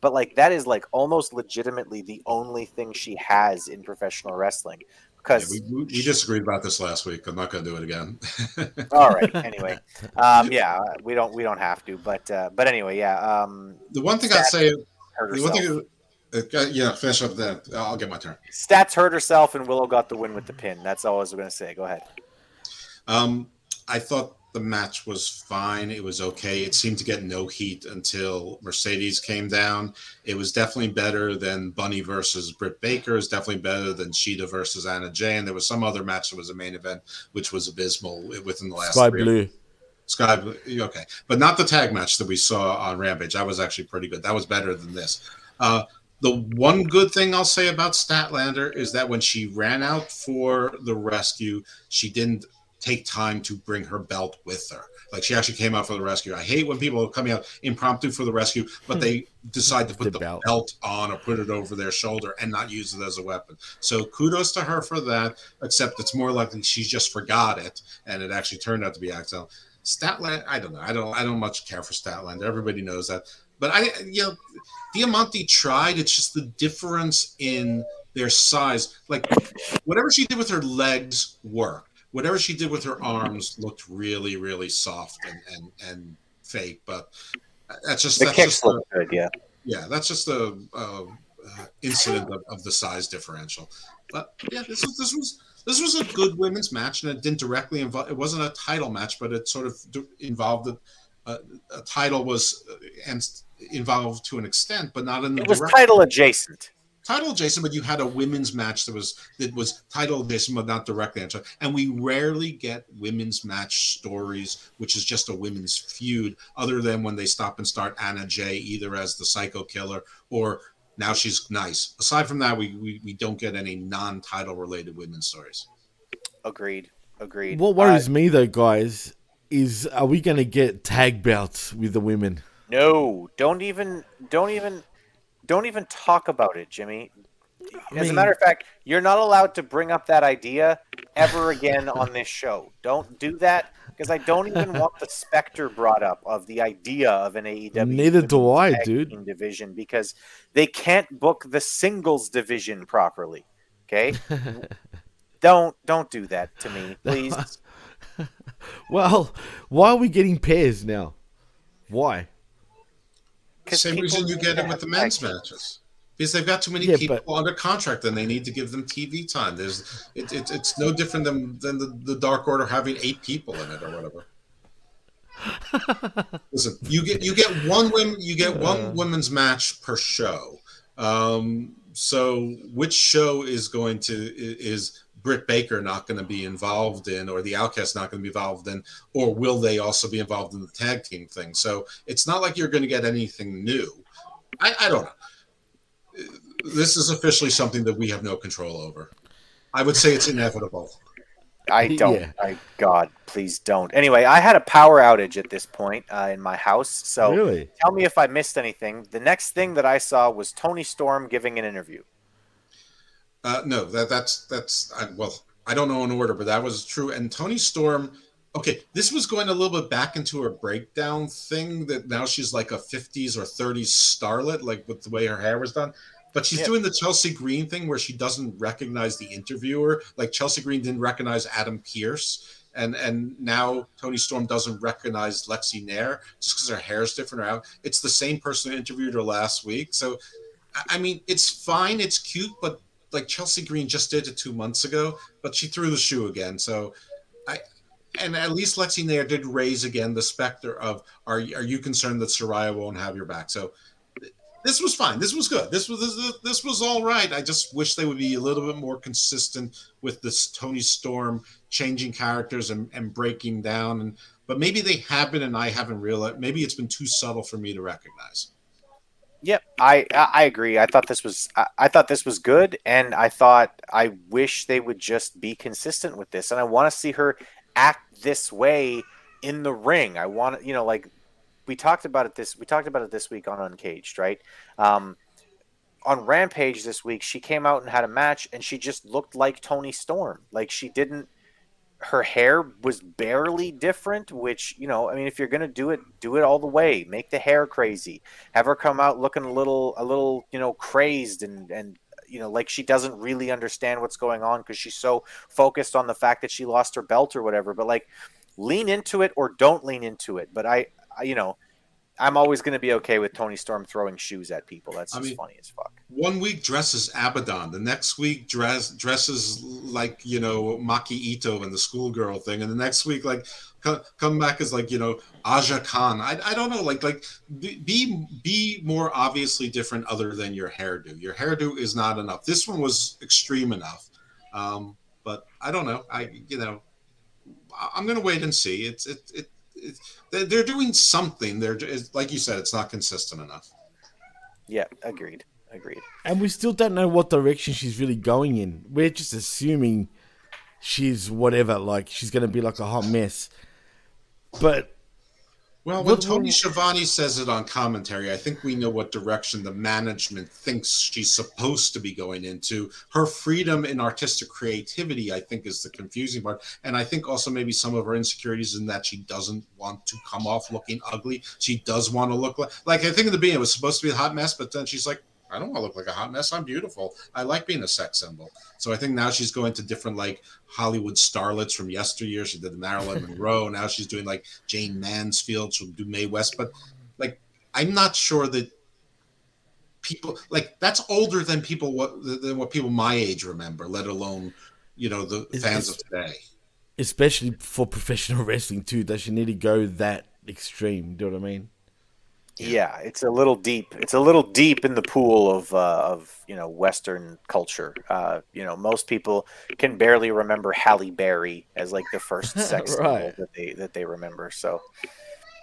But like that is like almost legitimately the only thing she has in professional wrestling. Yeah, Because we, we, we disagreed about this last week. I'm not going to do it again. all right, anyway. Um yeah, we don't we don't have to, but uh but anyway, yeah, um the one thing I'd say, the one thing, uh, yeah, finish up then. I'll get my turn. Stats hurt herself and Willow got the win with the pin. That's all I was gonna say. Go ahead. Um, I thought the match was fine. It was okay. It seemed to get no heat until Mercedes came down. It was definitely better than Bunny versus Britt Baker. It was definitely better than Sheeta versus Anna Jay. And there was some other match that was a main event, which was abysmal within the last Sky three. Blue. Skye Blue. Okay. But not the tag match that we saw on Rampage. That was actually pretty good. That was better than this. Uh, the one good thing I'll say about Statlander is that when she ran out for the rescue, she didn't take time to bring her belt with her. Like she actually came out for the rescue. I hate when people are coming out impromptu for the rescue, but hmm. they decide to put The the, belt. belt. on or put it over their shoulder and not use it as a weapon. So kudos to her for that. Except it's more likely she just forgot it and it actually turned out to be accidental. Statland, I don't know. I don't. I don't much care for Statland. Everybody knows that. But I, you know, Diamante tried. It's just the difference in their size. Like whatever she did with her legs worked. Whatever she did with her arms looked really, really soft and and, and fake. But that's just The that's kicks just a, good, yeah. yeah, that's just a, a, uh incident of, of the size differential. But yeah, this was this was this was a good women's match, and it didn't directly involve. It wasn't a title match, but it sort of involved a, a, a title was uh, and involved to an extent, but not in the It was direct title adjacent. Title Jason, But you had a women's match that was that was title adjacent, but not directly into. And we rarely get women's match stories, which is just a women's feud, other than when they stop and start Anna Jay either as the Psycho Killer or now she's nice. Aside from that, we we, we don't get any non-title related women's stories. Agreed. Agreed. What worries me though, guys, is are we gonna get tag belts with the women? No, don't even, don't even, don't even talk about it, Jimmy. As a mean- matter of fact, you're not allowed to bring up that idea ever again on this show. Don't do that because I don't even want the specter brought up of the idea of an AEW. Neither do I, dude. Division because they can't book the singles division properly. Okay, don't don't do that to me, please. Well, why are we getting pairs now? Why? 'Cause Same reason you get to it with the men's tag matches. Because they've got too many Yeah, people but- under contract, and they need to give them TV time. There's, it, it, it's no different than, than the, the Dark Order having eight people in it or whatever. Listen, you get you get one women you get Uh. one women's match per show. Um, so which show is going to is Britt Baker not going to be involved in, or the Outcast not going to be involved in, or will they also be involved in the tag team thing? So it's not like you're going to get anything new. I, I don't know. This is officially something that we have no control over. I would say it's inevitable. I don't. Yeah. I God, please don't. Anyway, I had a power outage at this point uh, in my house. So really? tell me if I missed anything. The next thing that I saw was Toni Storm giving an interview. Uh, no, that that's that's I, well, I don't know in order, but that was true. And Toni Storm, okay, this was going a little bit back into her breakdown thing. That now she's like a '50s or '30s starlet, like with the way her hair was done. But she's Yeah. doing the Chelsea Green thing where she doesn't recognize the interviewer. Like Chelsea Green didn't recognize Adam Pearce, and and now Toni Storm doesn't recognize Lexy Nair just because her hair's different. Or it's the same person who interviewed her last week. So, I- I mean, it's fine, it's cute, but like Chelsea Green just did it two months ago, but she threw the shoe again. So, I and at least Lexy Nair did raise again the specter of are are you concerned that Saraya won't have your back? So this was fine. This was good. This was this, this was all right. I just wish they would be a little bit more consistent with this Toni Storm changing characters and, and breaking down. And but maybe they have been, and I haven't realized. Maybe it's been too subtle for me to recognize. Yep, I I agree. I thought this was I, I thought this was good, and I thought I wish they would just be consistent with this, and I want to see her act this way in the ring. I want you know like we talked about it this we talked about it this week on Uncaged, right? Um, on Rampage this week, she came out and had a match, and she just looked like Toni Storm. Like she didn't. Her hair was barely different, which you know, I mean, if you're gonna do it, do it all the way. Make the hair crazy. Have her come out looking a little, a little, you know, crazed and and you know, like she doesn't really understand what's going on because she's so focused on the fact that she lost her belt or whatever. But like, lean into it or don't lean into it. But I, I you know, I'm always going to be okay with Toni Storm throwing shoes at people. That's I mean- funny as fuck. One week dresses Abaddon, the next week dress dresses like you know Maki Ito and the schoolgirl thing, and the next week like co- come back as like you know Aja Kong. I, I don't know, like like be be- more obviously different other than your hairdo. Your hairdo is not enough. This one was extreme enough, um, but I don't know. I you know I'm gonna wait and see. It's it it. It they're- they're doing something. They're it's- like you said, it's not consistent enough. Yeah, agreed. Agreed. And we still don't know what direction she's really going in. We're just assuming she's whatever, like she's going to be like a hot mess. But Well, when What- Tony Schiavone says it on commentary, I think we know what direction the management thinks she's supposed to be going into. Her freedom in artistic creativity, I think, is the confusing part. And I think also maybe some of her insecurities in that she doesn't want to come off looking ugly. She does want to look like, like I think in the beginning it was supposed to be a hot mess, but then she's like, I don't want to look like a hot mess. I'm beautiful. I like being a sex symbol. So I think now she's going to different like Hollywood starlets from yesteryear. She did Marilyn Monroe. Now she's doing like Jayne Mansfield. She'll do Mae West. But like, I'm not sure that people like that's older than people what than what people my age remember. Let alone you know the Is fans this- of today. especially for professional wrestling too, does she need to go that extreme? Do you know what I mean? Yeah. it's a little deep. It's a little deep in the pool of uh, of you know Western culture. Uh, you know, most people can barely remember Halle Berry as like the first sex symbol Right. that they that they remember. So,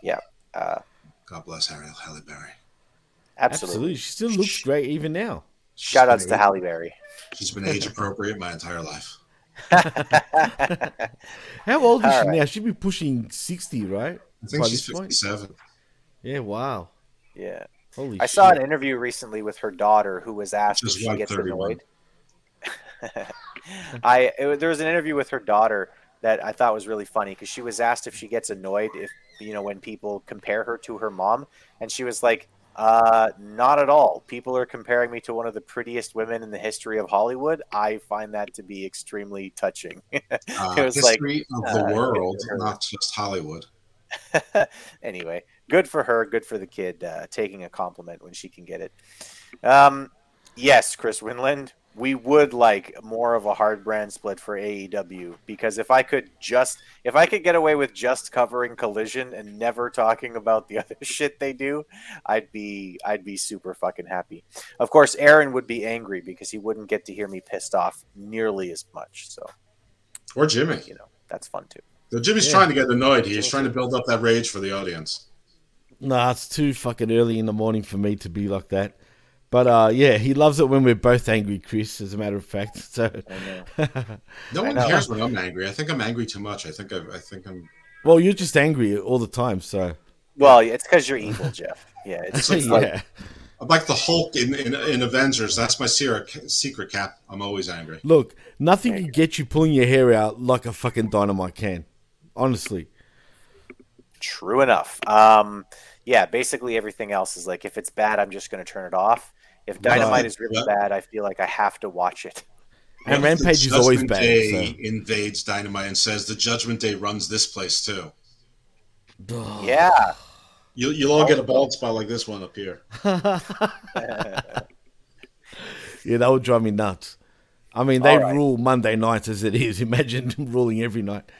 yeah, uh, God bless Harry Halle Berry. absolutely. She still looks great even now. Shout outs to Halle Berry. She's been age appropriate my entire life. How old is All she right. now? She'd be pushing 60, right? I think By she's this point? 57. Yeah, wow. yeah. Holy I shit. saw an interview recently with her daughter who was asked Just if she gets 31. annoyed. I it, there was an interview with her daughter that I thought was really funny because she was asked if she gets annoyed if you know when people compare her to her mom, and she was like, "Uh, not at all. People are comparing me to one of the prettiest women in the history of Hollywood. I find that to be extremely touching." Uh, It was like, history of the uh, world, good for her. not just Hollywood. anyway, good for her. Good for the kid uh, taking a compliment when she can get it. Um, yes, Chris Winland, we would like more of a hard brand split for AEW because if I could just, if I could get away with just covering Collision and never talking about the other shit they do, I'd be, I'd be super fucking happy. Of course, Aaron would be angry because he wouldn't get to hear me pissed off nearly as much. So Or Jimmy. you know that's fun too. So Jimmy's Yeah. trying to get annoyed. He's trying to build up that rage for the audience. Nah, it's too fucking early in the morning for me to be like that. But uh, yeah, he loves it when we're both angry, Chris. As a matter of fact, so I know. No one cares when I'm angry. I think I'm angry too much. I think I, I think I'm. well, you're just angry all the time. So Well, it's because you're evil, Jeff. Yeah, it's, it's like yeah, I'm like the Hulk in, in, in Avengers. That's my secret, secret cap. I'm always angry. look, nothing can get you pulling your hair out like a fucking dynamite can. Honestly, True enough. Um, yeah, basically everything else is like if it's bad, I'm just going to turn it off. If Dynamite Right. is really Yeah. bad, I feel like I have to watch it. and What if the Rampage is always Judgment bad. Day So. invades Dynamite and says the Judgment Day runs this place too. Yeah. You'll, you'll all get a bald spot like this one up here. Yeah, that would drive me nuts. I mean, they All right. rule Monday nights as it is. Imagine ruling every night.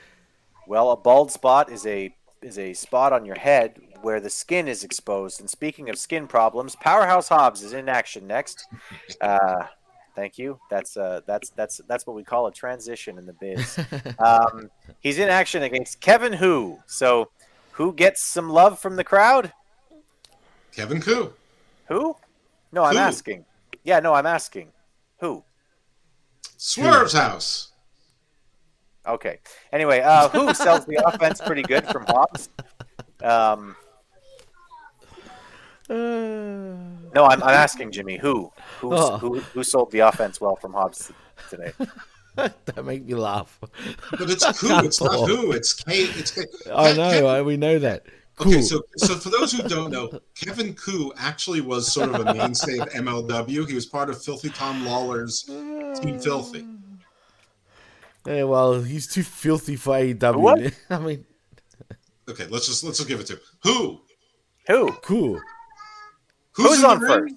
well, a bald spot is a is a spot on your head where the skin is exposed. And speaking of skin problems, Powerhouse Hobbs is in action next. Uh, thank you. That's uh, that's that's that's what we call a transition in the biz. Um, he's in action against Kevin Who. So, who gets some love from the crowd? Kevin Ku. Who? No, I'm Who? asking. Yeah, no, I'm asking. Who? Swerve's house. Okay. Anyway, uh, who sells the offense pretty good from Hobbs? Um, no, I'm, I'm asking Jimmy. Who? Who, Oh. who? Who sold the offense well from Hobbs today? that make me laugh. But it's Koo. It's not who. It's K. It's K. I Ke- know. Kevin- we know that. Okay, so so for those who don't know, Kevin Ku actually was sort of a mainstay of MLW. He was part of Filthy Tom Lawlor's Team Filthy. Yeah, well, he's too filthy for AEW. What? I mean, Okay, let's just let's just give it to him. who Who? Cool. Who's, in the on first?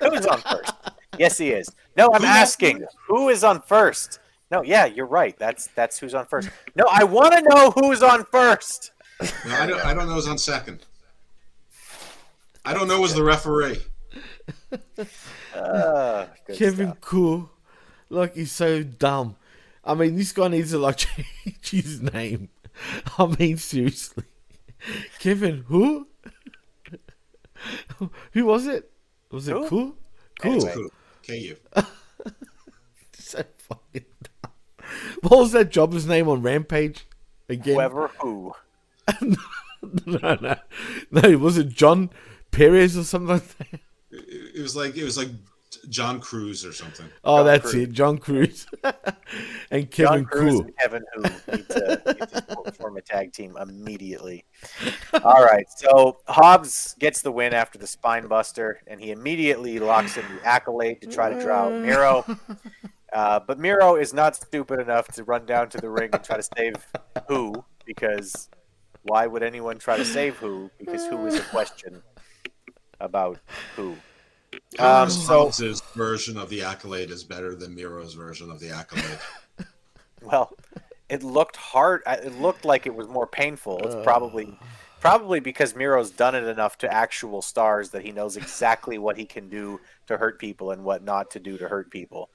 Who's on first? Yes, he is. No, I'm Who's on asking who is on first. No, yeah, you're right. That's that's who's on first. No, I want to know who's on first. No, I don't. I don't know who's on second. I don't know who's the referee. Uh, good Kevin stuff. Cool. Like he's so dumb. I mean, this guy needs to like change his name. I mean, seriously. Kevin who? who was it? Was it Who? cool? Cool. Anyway. Who? KU. So fucking dumb. What was that jobber's name on Rampage? Again? Whoever who. no, no, no. Was it John Perez or something like that? It it was like it was like John Cruz or something. Oh, John that's Cruz. it. John Cruz and John Kevin Cruz Cool. and Kevin who need to, need to form a tag team immediately. All right, so Hobbs gets the win after the spine buster, and he immediately locks in the accolade to try to draw out Miro. Uh, but Miro is not stupid enough to run down to the ring and try to save who, because why would anyone try to save who? Because who is a question about who. Um, so Hobbs's version of the accolade is better than Miro's version of the accolade. Well, it looked hard. It looked like it was more painful. It's probably, probably because Miro's done it enough to actual stars that he knows exactly what he can do to hurt people and what not to do to hurt people.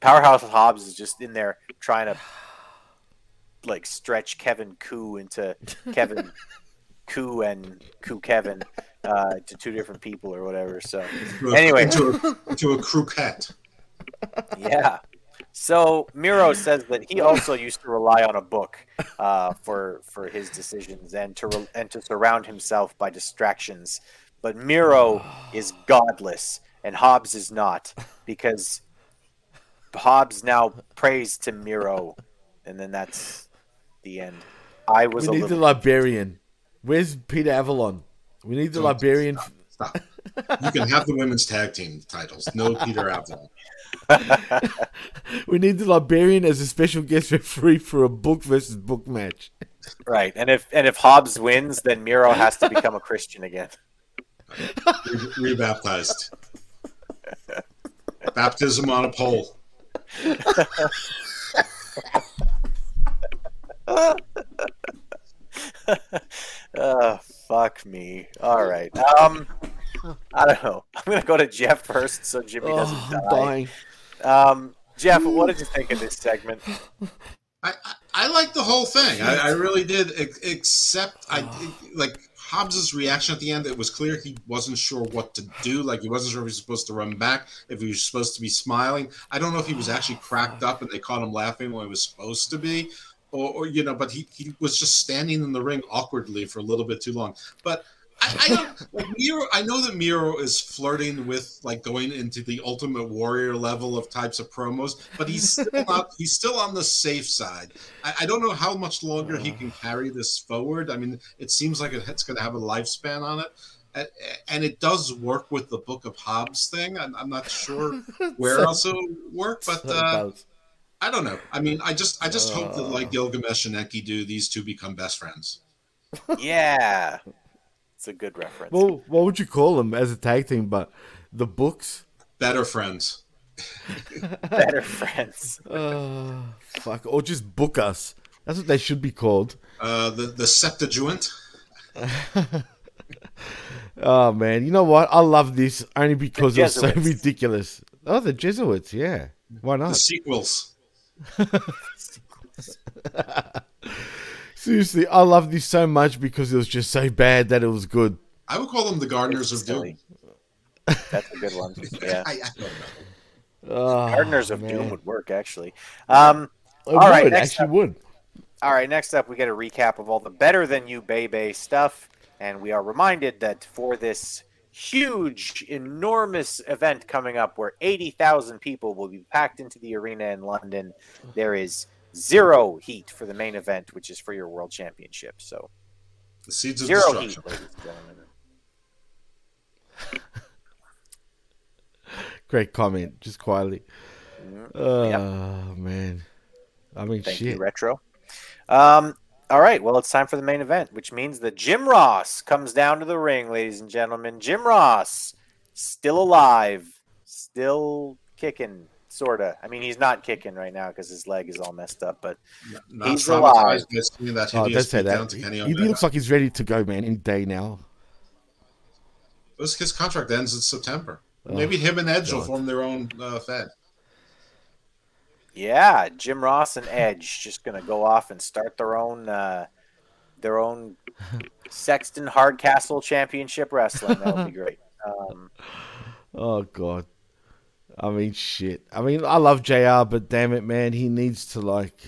Powerhouse Hobbs is just in there trying to, like, stretch Kevin Ku into Kevin Koo and Koo Kevin uh, to two different people or whatever. So Into a- Anyway. to a, into a croquette. Yeah. So Miro says that he also used to rely on a book uh, for for his decisions and to re- and to surround himself by distractions. But Miro is godless, and Hobbs is not because Hobbs now prays to Miro, and then that's the end. I was We a need the librarian. Where's Peter Avalon? We need the Don't librarian. Stop. You can have the women's tag team titles. No Peter Avalon. We need the librarian as a special guest referee for a book versus book match. right. And if and if Hobbs wins, then Miro has to become a Christian again. Re- rebaptized. Baptism on a pole. Fuck me. All right. Um, I don't know. I'm gonna go to Jeff first, so Jimmy doesn't Oh, I'm die. dying. Um, Jeff, what did you think of this segment? I, I, I like the whole thing. I, I really did, except I like Hobbs's reaction at the end. It was clear he wasn't sure what to do. Like he wasn't sure if he was supposed to run back, if he was supposed to be smiling. I don't know if he was actually cracked up and they caught him laughing when he was supposed to be, or, or you know. But he, he was just standing in the ring awkwardly for a little bit too long. But I, I don't like Miro. I know that Miro is flirting with like going into the Ultimate Warrior level of types of promos, but he's still not. He's still on the safe side. I, I don't know how much longer he can carry this forward. I mean, it seems like it's going to have a lifespan on it. And it does work with the Book of Hobbs thing. I'm, I'm not sure where So- else it'll work, but uh. I don't know. I mean, I just I just hope that like Gilgamesh and Enkidu, these two become best friends. Yeah, it's a good reference. Well, what would you call them as a tag team? But the books. Better friends. Better friends. Uh, fuck, or just book us. That's what they should be called. Uh, the the Septuagint. Oh man, you know what? I love this only because it's so ridiculous. Oh, the Jesuits, yeah. Why The not? sequels. Seriously, I love this so much because it was just so bad that it was good. I would call them the Gardeners of Doom. That's a good one. Yeah. I, I don't know. Oh, Gardeners of man. Doom would work actually. Um, It All right, would, next actually up. would. all right, next up we get a recap of all the better than you Bebe stuff, and we are reminded that for this huge, enormous event coming up, where eighty thousand people will be packed into the arena in London, there is zero heat for the main event, which is for your world championship. So The Seeds of zero heat, ladies and gentlemen. Great comment, just quietly. Mhm. Oh Yep. man, I mean Thank shit. you, Retro. Um, All right, well, it's time for the main event, which means that Jim Ross comes down to the ring, ladies and gentlemen. Jim Ross, still alive, still kicking, sorta. I mean, he's not kicking right now because his leg is all messed up, but Not He's alive. that Oh, don't say that. He, he looks like he's ready to go, man. Any day now. His, his contract ends in September. Oh, Maybe him and Edge will form their own uh, Fed. Yeah, Jim Ross and Edge just gonna go off and start their own, uh, their own Sexton Hardcastle Championship Wrestling. That would be great. Um, Oh god. I mean, shit. I mean, I love Jr. But damn it, man, he needs to like.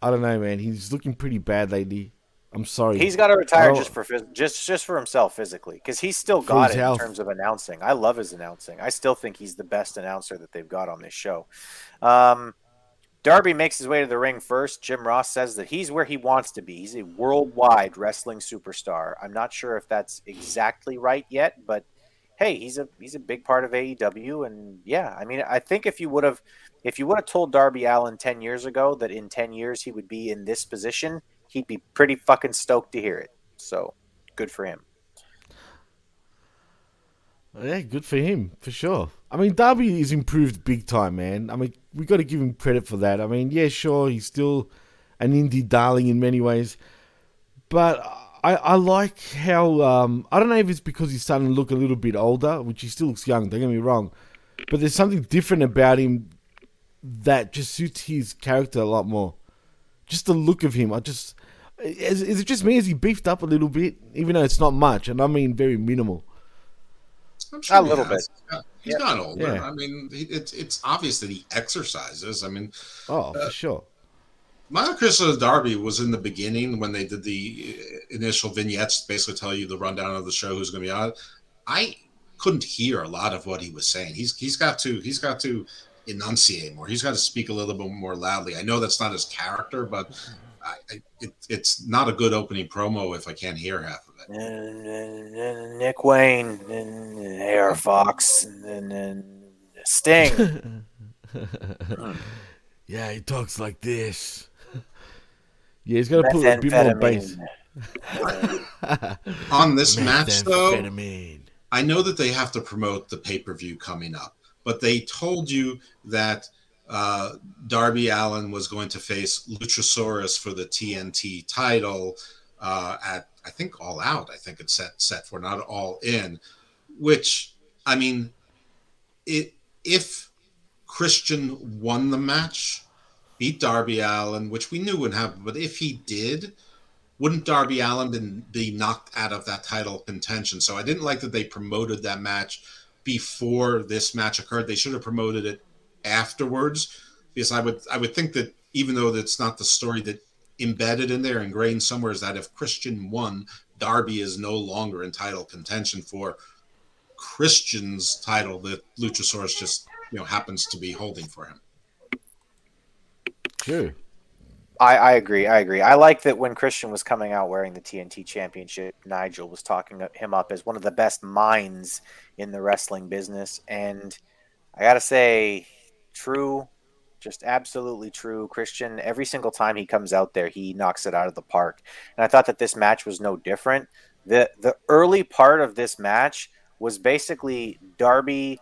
I don't know, man. He's looking pretty bad lately. I'm sorry. He's got to retire Oh. just for just just for himself physically because he's still got it health. in terms of announcing. I love his announcing. I still think he's the best announcer that they've got on this show. Um, Darby makes his way to the ring first. Jim Ross says that he's where he wants to be. He's a worldwide wrestling superstar. I'm not sure if that's exactly right yet, but hey, he's a he's a big part of AEW, and yeah, I mean, I think if you would have if you would have told Darby Allin ten years ago that in ten years he would be in this position, he'd be pretty fucking stoked to hear it. So good for him. Yeah, good for him, for sure. I mean, Darby is improved big time, man. I mean, we got to give him credit for that. I mean, yeah, sure, he's still an indie darling in many ways, but I, I like how um, I don't know if it's because he's starting to look a little bit older, which he still looks young. Don't get me wrong, but there's something different about him that just suits his character a lot more. Just the look of him, I just is, is it just me? Is he beefed up a little bit, even though it's not much, and I mean very minimal. I'm A he little has. bit. He's Yeah. not older. Yeah. I mean, it's it's obvious that he exercises. I mean, Oh, for sure. my Chris Darby was in the beginning when they did the uh, initial vignettes, basically tell you the rundown of the show, who's going to be on. I couldn't hear a lot of what he was saying. He's he's got to he's got to enunciate more. He's got to speak a little bit more loudly. I know that's not his character, but I, I, it, it's not a good opening promo if I can't hear half of it. Nick Wayne, and AR Fox, and, and Sting. Yeah, he talks like this. yeah, he's got to put a bit more bass. On this match, though, Methamphetamine. I know that they have to promote the pay per view coming up, but they told you that uh, Darby Allin was going to face Luchasaurus for the TNT title uh, at I think All Out. I think it's set set for not All In, which I mean, it if Christian won the match, beat Darby Allin, which we knew would happen, but if he did, wouldn't Darby Allin been, be knocked out of that title contention? So I didn't like that they promoted that match before this match occurred. They should have promoted it afterwards, because I would I would think that even though that's not the story that embedded in there, ingrained somewhere, is that if Christian won, Darby is no longer in title contention for Christian's title that Luchasaurus just you know happens to be holding for him. True. I, I agree. I agree. I like that when Christian was coming out wearing the TNT Championship, Nigel was talking him up as one of the best minds in the wrestling business. And I got to say, true, just absolutely true. Christian, every single time he comes out there, he knocks it out of the park. And I thought that this match was no different. The, the early part of this match was basically Darby.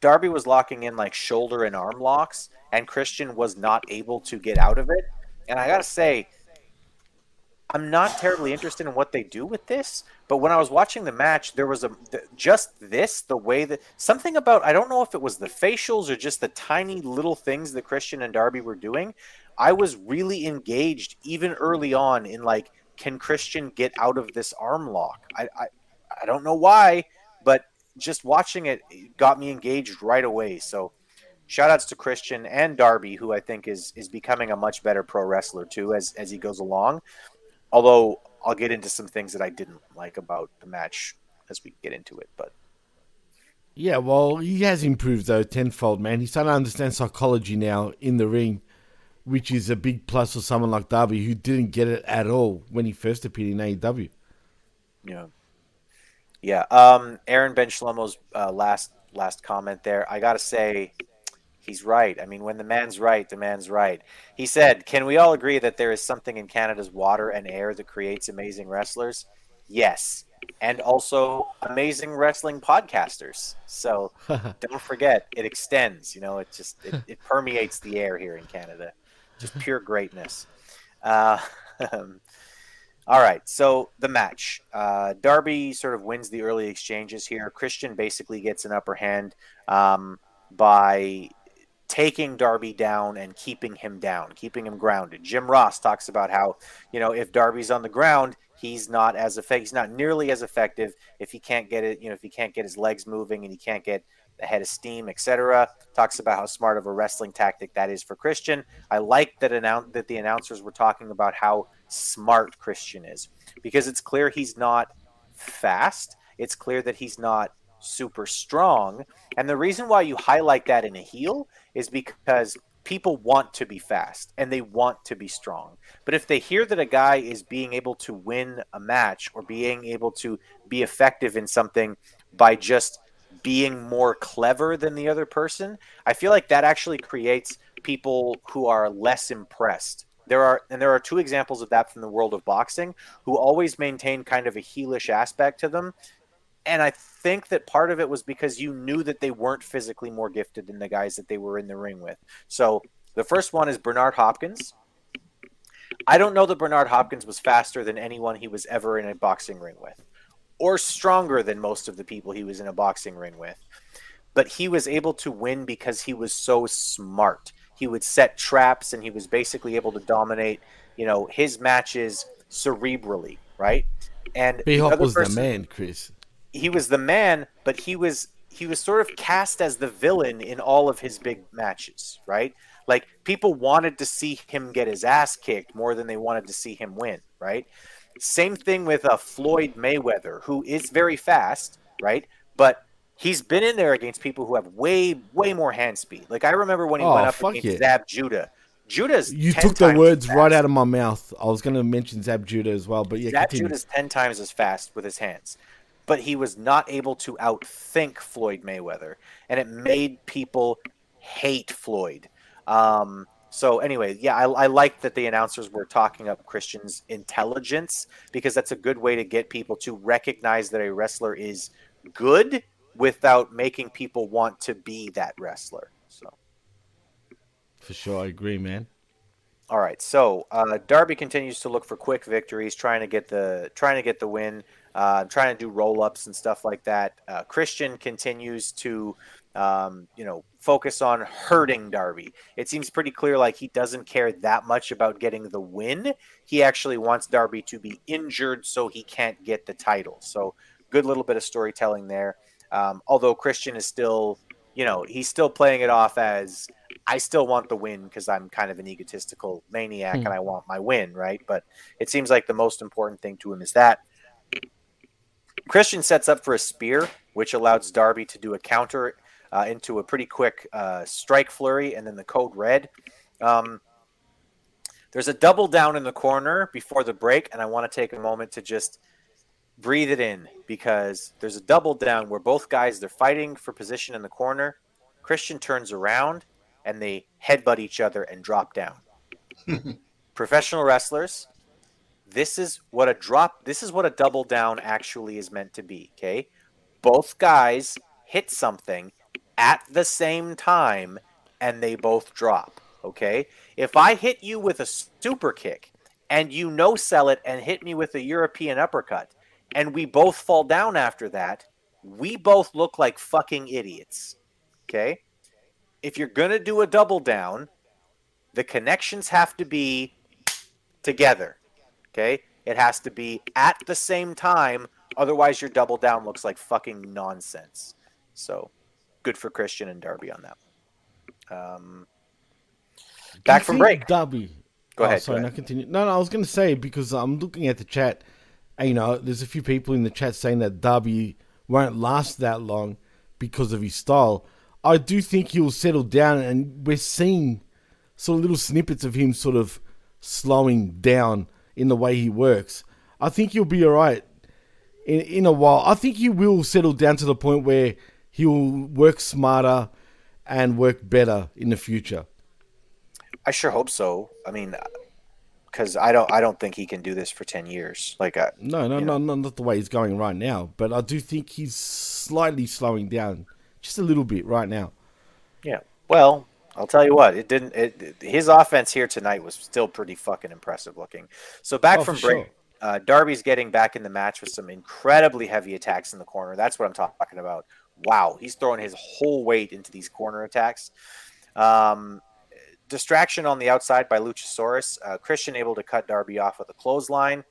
Darby was locking in like shoulder and arm locks, and Christian was not able to get out of it. And I gotta say, I'm not terribly interested in what they do with this. But when I was watching the match, there was a th- just this the way that something about I don't know if it was the facials or just the tiny little things that Christian and Darby were doing. I was really engaged even early on in like, can Christian get out of this arm lock? I I, I don't know why, but just watching it got me engaged right away. So shout outs to Christian and Darby, who I think is is becoming a much better pro wrestler too as as he goes along. Although I'll get into some things that I didn't like about the match as we get into it. But Yeah, well, he has improved though tenfold, man. He's starting to understand psychology now in the ring, which is a big plus for someone like Darby who didn't get it at all when he first appeared in AEW. yeah, yeah. Um, Aaron Ben Shlomo's uh, last last comment there. I gotta say, He's right. I mean, when the man's right, the man's right. He said, Can we all agree that there is something in Canada's water and air that creates amazing wrestlers? Yes. And also amazing wrestling podcasters. So don't forget, it extends. You know, it just it, it permeates the air here in Canada. Just pure greatness. Uh, all right, so the match. Uh, Darby sort of wins the early exchanges here. Christian basically gets an upper hand um, by taking Darby down and keeping him down, keeping him grounded. Jim Ross talks about how, you know, if Darby's on the ground, he's not as effective. He's not nearly as effective if he can't get it. You know, if he can't get his legs moving and he can't get a head of steam, etc. Talks about how smart of a wrestling tactic that is for Christian. I like that announce that the announcers were talking about how smart Christian is because it's clear he's not fast. It's clear that he's not super strong. And the reason why you highlight that in a heel is because people want to be fast and they want to be strong. But if they hear that a guy is being able to win a match or being able to be effective in something by just being more clever than the other person, I feel like that actually creates people who are less impressed. There are and there are two examples of that from the world of boxing who always maintain kind of a heelish aspect to them and I think that part of it was because you knew that they weren't physically more gifted than the guys that they were in the ring with. So the first one is Bernard Hopkins. I don't know that Bernard Hopkins was faster than anyone he was ever in a boxing ring with, or stronger than most of the people he was in a boxing ring with. But he was able to win because he was so smart. He would set traps and he was basically able to dominate, you know, his matches cerebrally, right? And B Hop was person, the man, Chris he was the man, but he was he was sort of cast as the villain in all of his big matches, right? Like people wanted to see him get his ass kicked more than they wanted to see him win, right? Same thing with a uh, Floyd Mayweather, who is very fast, right? But he's been in there against people who have way, way more hand speed. Like I remember when he oh, went up against it. Zab Judah. Judah's you took the words right out of my mouth. I was going to mention Zab Judah as well, but yeah, Zab continue. Judah's ten times as fast with his hands but he was not able to outthink Floyd Mayweather, and it made people hate Floyd. Um, so anyway, yeah, I, I, like that the announcers were talking up Christian's intelligence because that's a good way to get people to recognize that a wrestler is good without making people want to be that wrestler. So, for sure, I agree, man. All right, so uh, Darby continues to look for quick victories, trying to get the trying to get the win uh, trying to do roll ups and stuff like that. Uh, Christian continues to, um, you know, focus on hurting Darby. It seems pretty clear like he doesn't care that much about getting the win. He actually wants Darby to be injured so he can't get the title. So, good little bit of storytelling there. Um, although Christian is still, you know, he's still playing it off as I still want the win because I'm kind of an egotistical maniac hmm. and I want my win, right? But it seems like the most important thing to him is that. Christian sets up for a spear, which allows Darby to do a counter uh, into a pretty quick uh, strike flurry, and then the code red. Um, there's a double down in the corner before the break, and I want to take a moment to just breathe it in because there's a double down where both guys they're fighting for position in the corner. Christian turns around and they headbutt each other and drop down. Professional wrestlers this is what a drop this is what a double down actually is meant to be okay? Both guys hit something at the same time and they both drop okay? If i hit you with a super kick and you no sell it and hit me with a european uppercut and we both fall down after that we both look like fucking idiots okay? If you're going to do a double down the connections have to be together Okay, it has to be at the same time. Otherwise, your double down looks like fucking nonsense. So, good for Christian and Darby on that. Um, back from break. Darby. Go oh, ahead. Sorry, go ahead. no, continue. No, no, I was going to say because I'm looking at the chat. And, you know, there's a few people in the chat saying that Darby won't last that long because of his style. I do think he'll settle down, and we're seeing sort of little snippets of him sort of slowing down in the way he works. I think he'll be all right in, in a while. I think he will settle down to the point where he'll work smarter and work better in the future. I sure hope so. I mean, because I don't, I don't think he can do this for ten years. Like, uh, no, no, no, no, not the way he's going right now. But I do think he's slightly slowing down, just a little bit right now. Yeah. Well, I'll tell you what, it didn't. It, his offense here tonight was still pretty fucking impressive looking. So back Oh, from break, sure. uh, Darby's getting back in the match with some incredibly heavy attacks in the corner. That's what I'm talking about. Wow, he's throwing his whole weight into these corner attacks. Um, distraction on the outside by Luchasaurus. Uh, Christian able to cut Darby off with a clothesline.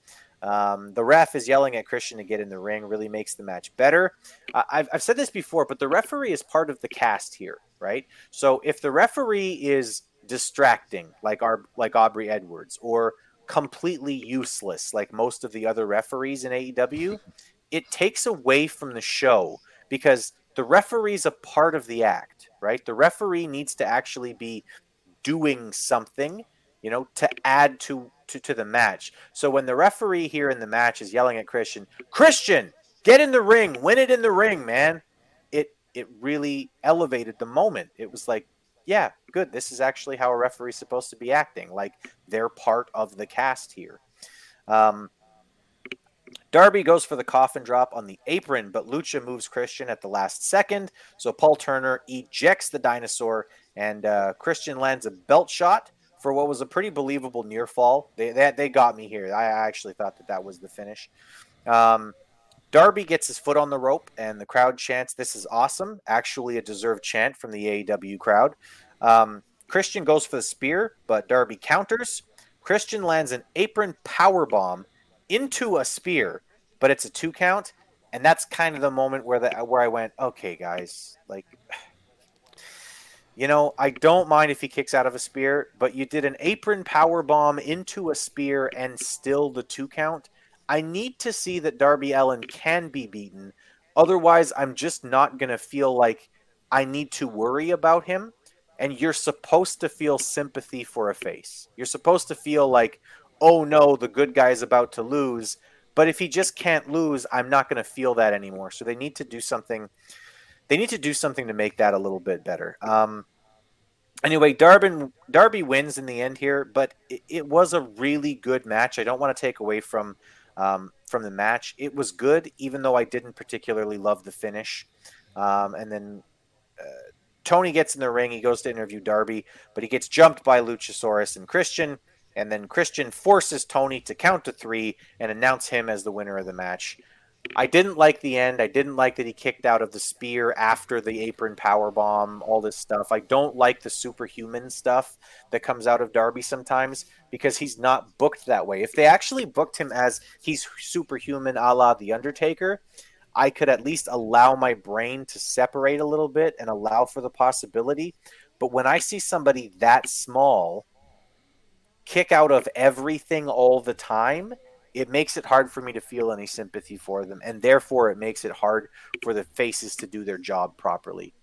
Um, the ref is yelling at Christian to get in the ring, really makes the match better. Uh, I've, I've said this before, but the referee is part of the cast here, right? So if the referee is distracting, like our like Aubrey Edwards, or completely useless, like most of the other referees in AEW, it takes away from the show because the referee's a part of the act, right? The referee needs to actually be doing something, you know, to add to to, to the match. So when the referee here in the match is yelling at Christian, Christian, get in the ring, win it in the ring, man. It it really elevated the moment. It was like, yeah, good. This is actually how a referee's supposed to be acting. Like they're part of the cast here. Um, Darby goes for the coffin drop on the apron, but Lucha moves Christian at the last second. So Paul Turner ejects the dinosaur, and uh, Christian lands a belt shot for what was a pretty believable near fall. They, they, they got me here. I actually thought that that was the finish. Um, Darby gets his foot on the rope, and the crowd chants, This is awesome. Actually, a deserved chant from the AEW crowd. Um, Christian goes for the spear, but Darby counters. Christian lands an apron power bomb into a spear, but it's a two count, and that's kind of the moment where the where I went, okay, guys, like, you know, I don't mind if he kicks out of a spear, but you did an apron power bomb into a spear and still the two count. I need to see that Darby Allin can be beaten. Otherwise, I'm just not going to feel like I need to worry about him. And you're supposed to feel sympathy for a face. You're supposed to feel like, oh no, the good guy's about to lose. But if he just can't lose, I'm not going to feel that anymore. So they need to do something. They need to do something to make that a little bit better. Um, anyway, Darby Darby wins in the end here, but it, it was a really good match. I don't want to take away from um, from the match. It was good, even though I didn't particularly love the finish. Um, and then uh, Tony gets in the ring. He goes to interview Darby, but he gets jumped by Luchasaurus and Christian. And then Christian forces Tony to count to three and announce him as the winner of the match. I didn't like the end. I didn't like that he kicked out of the spear after the apron power bomb, all this stuff. I don't like the superhuman stuff that comes out of Darby sometimes because he's not booked that way. If they actually booked him as he's superhuman a la The Undertaker, I could at least allow my brain to separate a little bit and allow for the possibility. But when I see somebody that small kick out of everything all the time, it makes it hard for me to feel any sympathy for them, and therefore it makes it hard for the faces to do their job properly.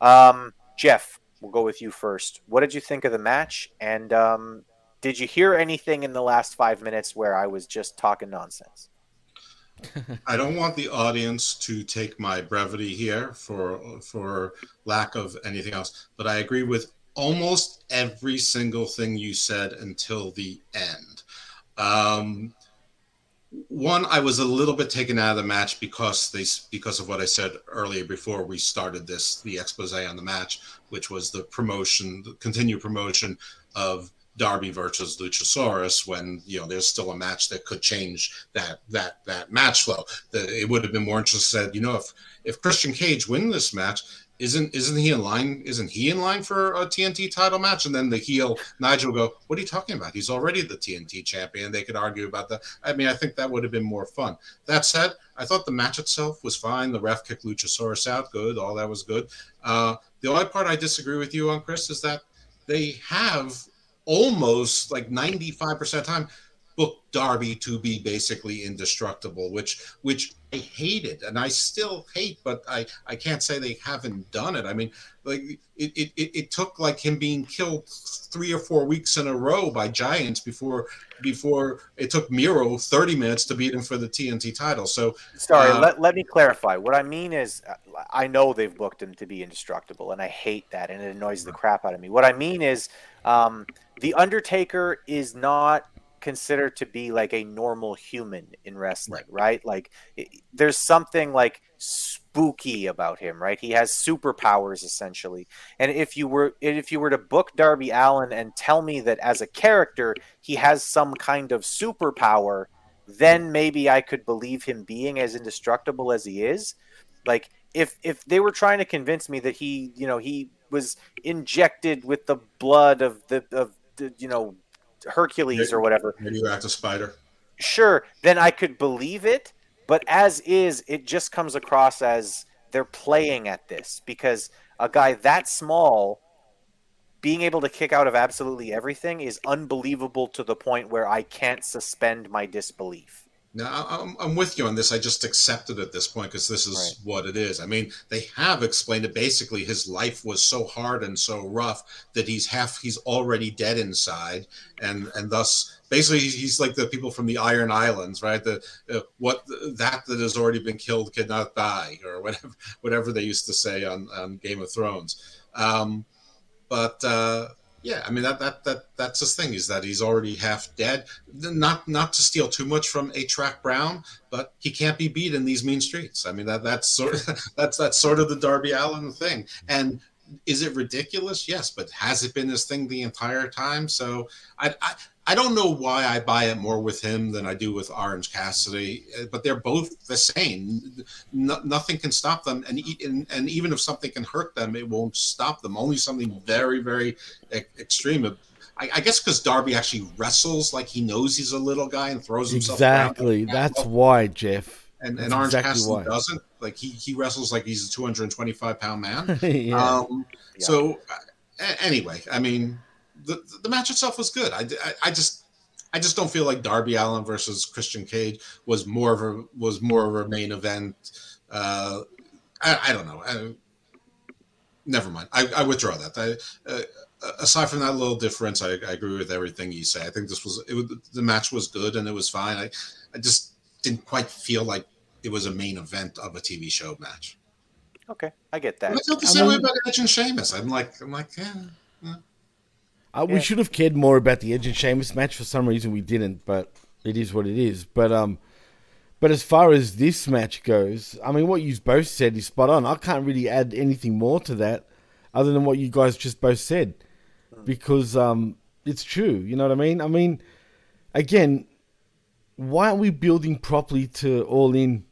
Um, Jeff, we'll go with you first. What did you think of the match? And um, did you hear anything in the last five minutes where I was just talking nonsense? I don't want the audience to take my brevity here for for lack of anything else, but I agree with almost every single thing you said until the end. Um, one, I was a little bit taken out of the match because they because of what I said earlier before we started this the expose on the match, which was the promotion, the continued promotion of Darby versus Luchasaurus when you know there's still a match that could change that that that match flow. It would have been more interesting said, you know, if if Christian Cage win this match, isn't isn't he in line? Isn't he in line for a TNT title match? And then the heel Nigel go, "What are you talking about? He's already the TNT champion." They could argue about that. I mean, I think that would have been more fun. That said, I thought the match itself was fine. The ref kicked Luchasaurus out, good. All that was good. Uh, the only part I disagree with you on, Chris, is that they have almost like 95% of time booked Darby to be basically indestructible, which which I hated and I still hate, but I I can't say they haven't done it. I mean, like it it, it took like him being killed three or four weeks in a row by giants before before it took Miro 30 minutes to beat him for the TNT title. So sorry, uh, let, let me clarify. What I mean is I know they've booked him to be indestructible and I hate that and it annoys the crap out of me. What I mean is um, the Undertaker is not considered to be like a normal human in wrestling, right? right? Like it, there's something like spooky about him, right? He has superpowers essentially. And if you were if you were to book Darby Allin and tell me that as a character he has some kind of superpower, then mm. maybe I could believe him being as indestructible as he is. Like if if they were trying to convince me that he, you know, he was injected with the blood of the of the, you know Hercules or whatever. Radioactive spider. Sure, then I could believe it, but as is, it just comes across as they're playing at this because a guy that small being able to kick out of absolutely everything is unbelievable to the point where I can't suspend my disbelief. Now, I'm, I'm with you on this. I just accept it at this point because this is right. what it is. I mean, they have explained it. Basically, his life was so hard and so rough that he's half, he's already dead inside, and and thus, basically, he's like the people from the Iron Islands, right? The uh, what that that has already been killed cannot die, or whatever whatever they used to say on on Game of Thrones. Um, but uh, yeah, I mean that that that that's his thing is that he's already half dead. Not not to steal too much from A-Track Brown, but he can't be beat in these mean streets. I mean that that's sort of, that's that's sort of the Darby Allin thing. And is it ridiculous? Yes, but has it been this thing the entire time? So I, I I don't know why I buy it more with him than I do with Orange Cassidy, uh, but they're both the same. No, nothing can stop them, and, and, and even if something can hurt them, it won't stop them. Only something very very extreme. I, I guess because Darby actually wrestles like he knows he's a little guy and throws himself. Exactly, that's why Jeff. And, and Orange exactly Cassidy why. doesn't like he he wrestles like he's a 225 pound man. yeah. Um, yeah. So uh, anyway, I mean the, the match itself was good. I, I, I, just I just don't feel like Darby Allin versus Christian Cage was more of a was more of a main event. Uh, I, I don't know. I, never mind. I, I withdraw that. I, uh, aside from that little difference, I, I, agree with everything you say. I think this was, it the match was good and it was fine. I I just didn't quite feel like it was a main event of a TV show match. Okay, I get that. I felt the same way about Edge and Sheamus. I'm like, I'm like, yeah. yeah. Uh, yeah. We should have cared more about the Edge and Sheamus match. For some reason, we didn't, but it is what it is. But um, but as far as this match goes, I mean, what you both said is spot on. I can't really add anything more to that, other than what you guys just both said, because um, it's true. You know what I mean? I mean, again, why aren't we building properly to all in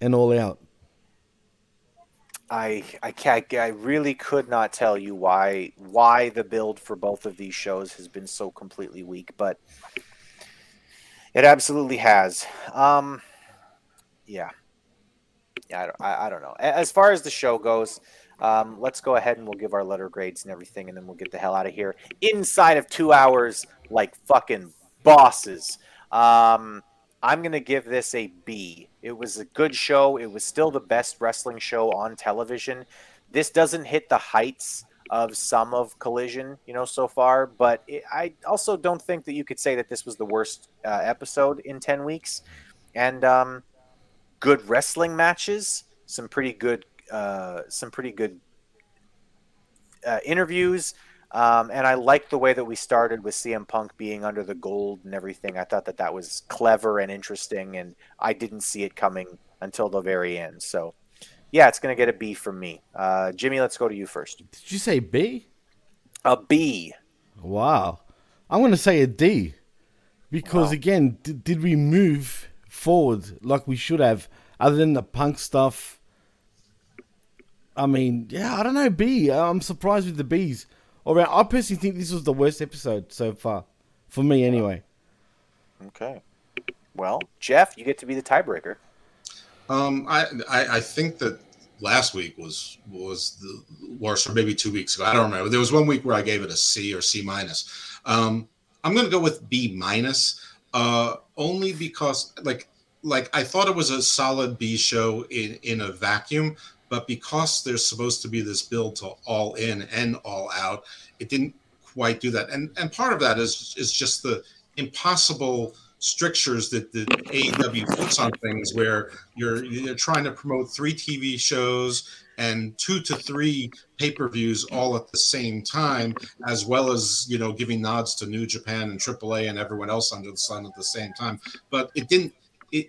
and all out? I I can't I really could not tell you why why the build for both of these shows has been so completely weak, but it absolutely has. Um, yeah, yeah. I don't, I, I don't know. As far as the show goes, um, let's go ahead and we'll give our letter grades and everything, and then we'll get the hell out of here inside of two hours, like fucking bosses. Um, I'm going to give this a B. It was a good show. It was still the best wrestling show on television. This doesn't hit the heights of some of Collision, you know, so far, but it, I also don't think that you could say that this was the worst uh, episode in 10 weeks. And um, good wrestling matches, some pretty good, uh, some pretty good uh, interviews. Um, and I liked the way that we started with CM Punk being under the gold and everything. I thought that that was clever and interesting, and I didn't see it coming until the very end. So, yeah, it's going to get a B from me. Uh, Jimmy, let's go to you first. Did you say B? A B. Wow. I'm going to say a D. Because, wow. again, d- did we move forward like we should have, other than the Punk stuff? I mean, yeah, I don't know. B. I'm surprised with the B's. All right, I personally think this was the worst episode so far, for me anyway. Okay. Well, Jeff, you get to be the tiebreaker. Um, I, I, I think that last week was was the worst, or maybe two weeks ago. I don't remember. There was one week where I gave it a C or C minus. Um, I'm going to go with B minus. uh, only because like like I thought it was a solid B show in in a vacuum, but because there's supposed to be this build to all in and all out, it didn't quite do that. And and part of that is is just the impossible strictures that the AEW puts on things where you're you're trying to promote three TV shows and two to three pay-per-views all at the same time, as well as you know giving nods to New Japan and AAA and everyone else under the sun at the same time. But it didn't. It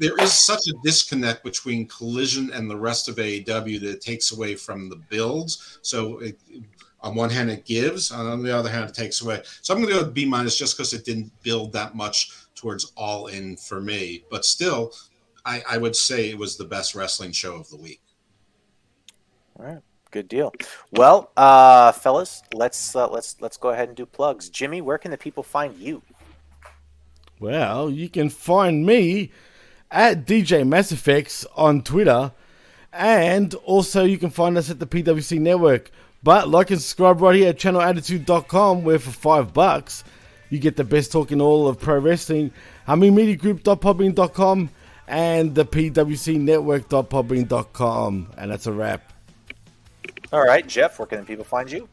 there is such a disconnect between Collision and the rest of AEW that it takes away from the builds. So it, on one hand it gives, and on the other hand it takes away. So I'm going to go B minus just because it didn't build that much towards all in for me. But still, I, I would say it was the best wrestling show of the week. All right. Good deal. Well, uh, fellas, let's uh, let's let's go ahead and do plugs. Jimmy, where can the people find you? Well, you can find me at DJ Mass Effects on Twitter, and also you can find us at the PWC Network. But like and subscribe right here at channelattitude.com, where for five bucks you get the best talk in all of pro wrestling. I mean, mediagroup.podbean.com and the PWC Network.podbean.com. And that's a wrap. All right, Jeff, where can people find you?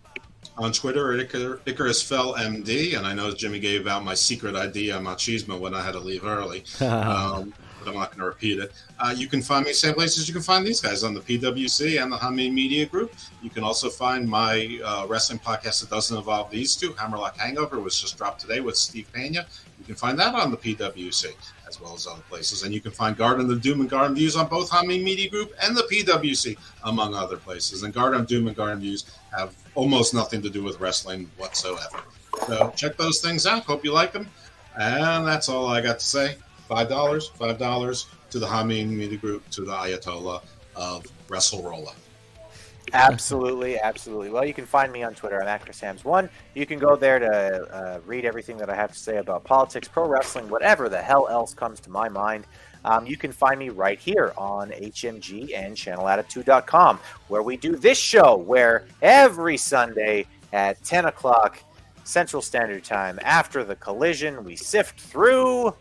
On Twitter, Icar- Icarus Fell MD, and I know Jimmy gave out my secret ID on Machismo when I had to leave early. um, but I'm not going to repeat it. Uh, you can find me same places you can find these guys on the PWC and the Hameen Media Group. You can also find my uh, wrestling podcast that doesn't involve these two. Hammerlock Hangover was just dropped today with Steve Pena. You can find that on the PWC as well as other places. And you can find Garden of Doom and Garden Views on both Hameen Media Group and the PWC, among other places. And Garden of Doom and Garden Views have almost nothing to do with wrestling whatsoever. So check those things out. Hope you like them. And that's all I got to say five dollars, five dollars to the Hameen Media Group, to the Ayatollah of WrestleRolla. Absolutely, absolutely. Well, you can find me on Twitter. I'm at ChrisHams1. You can go there to uh, read everything that I have to say about politics, pro wrestling, whatever the hell else comes to my mind. Um, you can find me right here on HMG and ChannelAttitude.com, where we do this show, where every Sunday at 10 o'clock Central Standard Time, after the collision, we sift through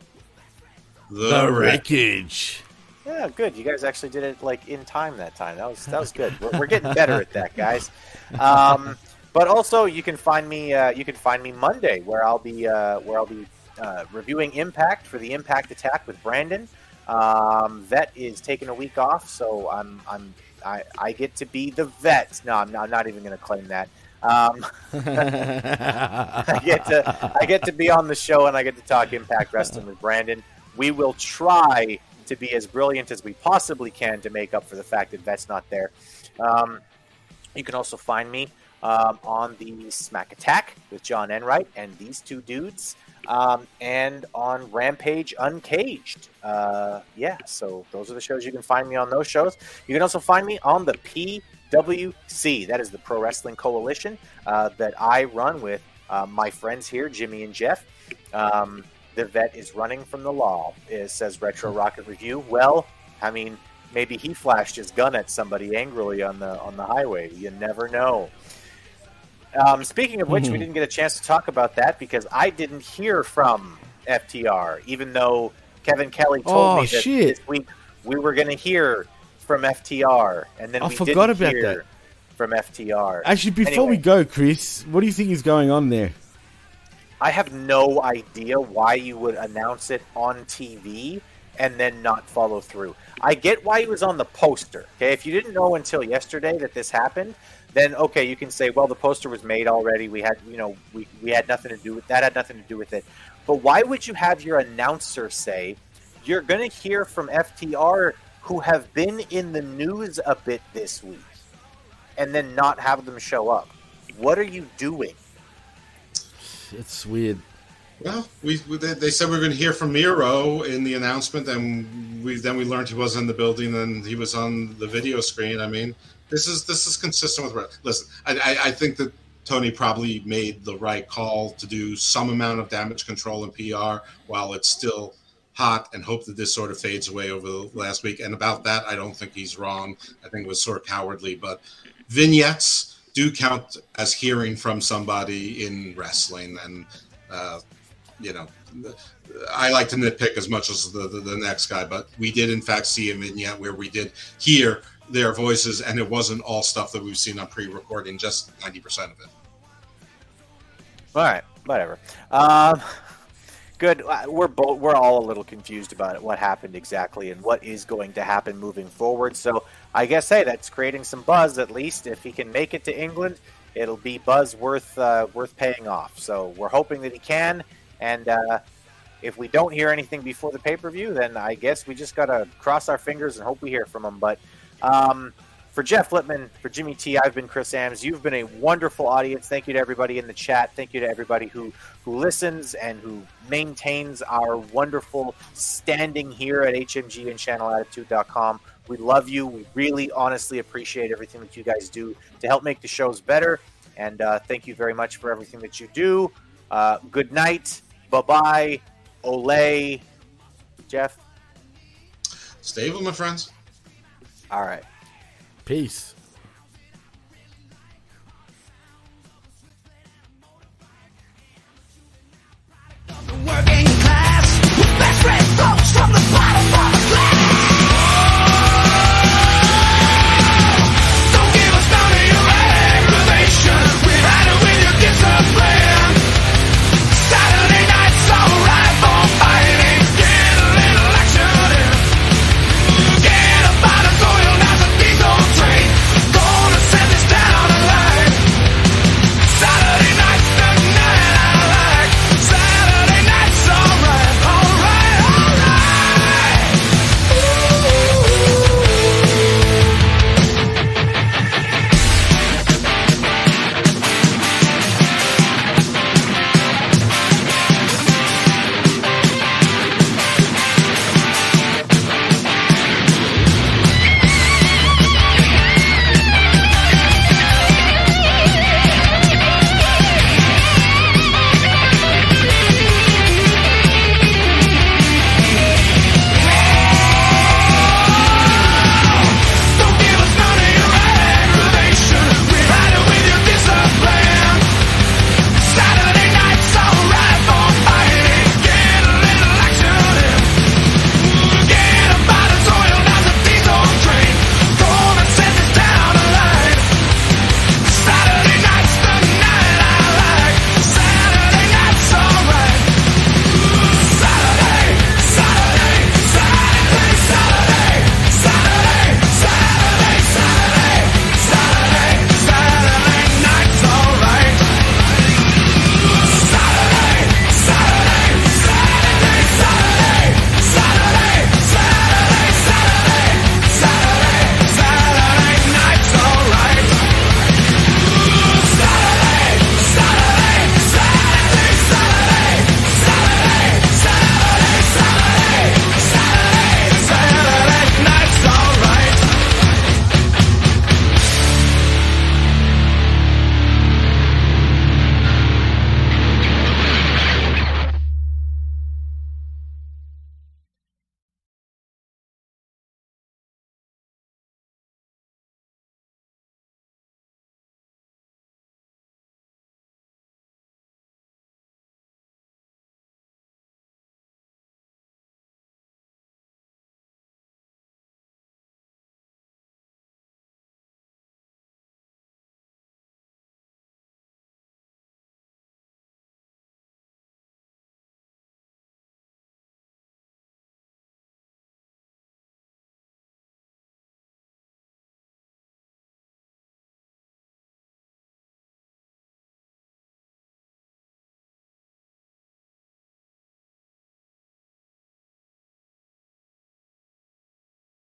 the, the wreckage. Yeah, good. You guys actually did it like in time that time. That was that was good. We're, we're getting better at that, guys. Um, but also, you can find me. Uh, you can find me Monday, where I'll be uh, where I'll be uh, reviewing Impact for the Impact Attack with Brandon. Um, vet is taking a week off, so I'm I'm I, I get to be the vet. No, I'm not, I'm not even going to claim that. Um, I get to I get to be on the show and I get to talk Impact Wrestling with Brandon we will try to be as brilliant as we possibly can to make up for the fact that Vet's not there. Um, you can also find me um, on the Smack Attack with John Enright and these two dudes, um, and on Rampage Uncaged. Uh, yeah, so those are the shows you can find me on those shows. You can also find me on the PWC. That is the Pro Wrestling Coalition uh, that I run with uh, my friends here, Jimmy and Jeff. Um, the vet is running from the law, it says Retro Rocket Review. Well, I mean, maybe he flashed his gun at somebody angrily on the on the highway. You never know. Um, speaking of which, mm-hmm. we didn't get a chance to talk about that because I didn't hear from FTR, even though Kevin Kelly told oh, me that shit. this week we were going to hear from FTR, and then I we forgot didn't about hear that. from FTR. Actually, before Anyway. we go, Chris, what do you think is going on there? I have no idea why you would announce it on TV and then not follow through. I get why he was on the poster. Okay, if you didn't know until yesterday that this happened, then okay, you can say, well, the poster was made already. We had, you know, we, we had nothing to do with that. Had nothing to do with it. But why would you have your announcer say you're going to hear from FTR who have been in the news a bit this week, and then not have them show up? What are you doing? It's weird. Well, we, they said we are going to hear from Miro in the announcement, and we then we learned he was in the building and he was on the video screen. I mean, this is this is consistent with. Listen, I, I, I think that Tony probably made the right call to do some amount of damage control and PR while it's still hot, and hope that this sort of fades away over the last week. And about that, I don't think he's wrong. I think it was sort of cowardly, but vignettes do count as hearing from somebody in wrestling and uh, you know, I like to nitpick as much as the, the, the next guy, but we did in fact see a vignette where we did hear their voices, and it wasn't all stuff that we've seen on pre-recording, just ninety percent of it. All right, whatever. Um, good. Uh, we're both we're all a little confused about it, what happened exactly, and what is going to happen moving forward. So I guess hey, that's creating some buzz at least. If he can make it to England, it'll be buzz worth uh, worth paying off. So we're hoping that he can, and uh, if we don't hear anything before the pay per view, then I guess we just gotta cross our fingers and hope we hear from him. But um, for Jeff Lippman, for Jimmy Tee, I've been Chris Ambs. You've been a wonderful audience. Thank you to everybody in the chat. Thank you to everybody who who listens and who maintains our wonderful standing here at HMG and ChannelAttitude.com. We love you. We really honestly appreciate everything that you guys do to help make the shows better. And uh, thank you very much for everything that you do. Uh, good night. Bye bye. Olay. Jeff. Stay with my friends. All right. Peace. working class best folks from the bottom.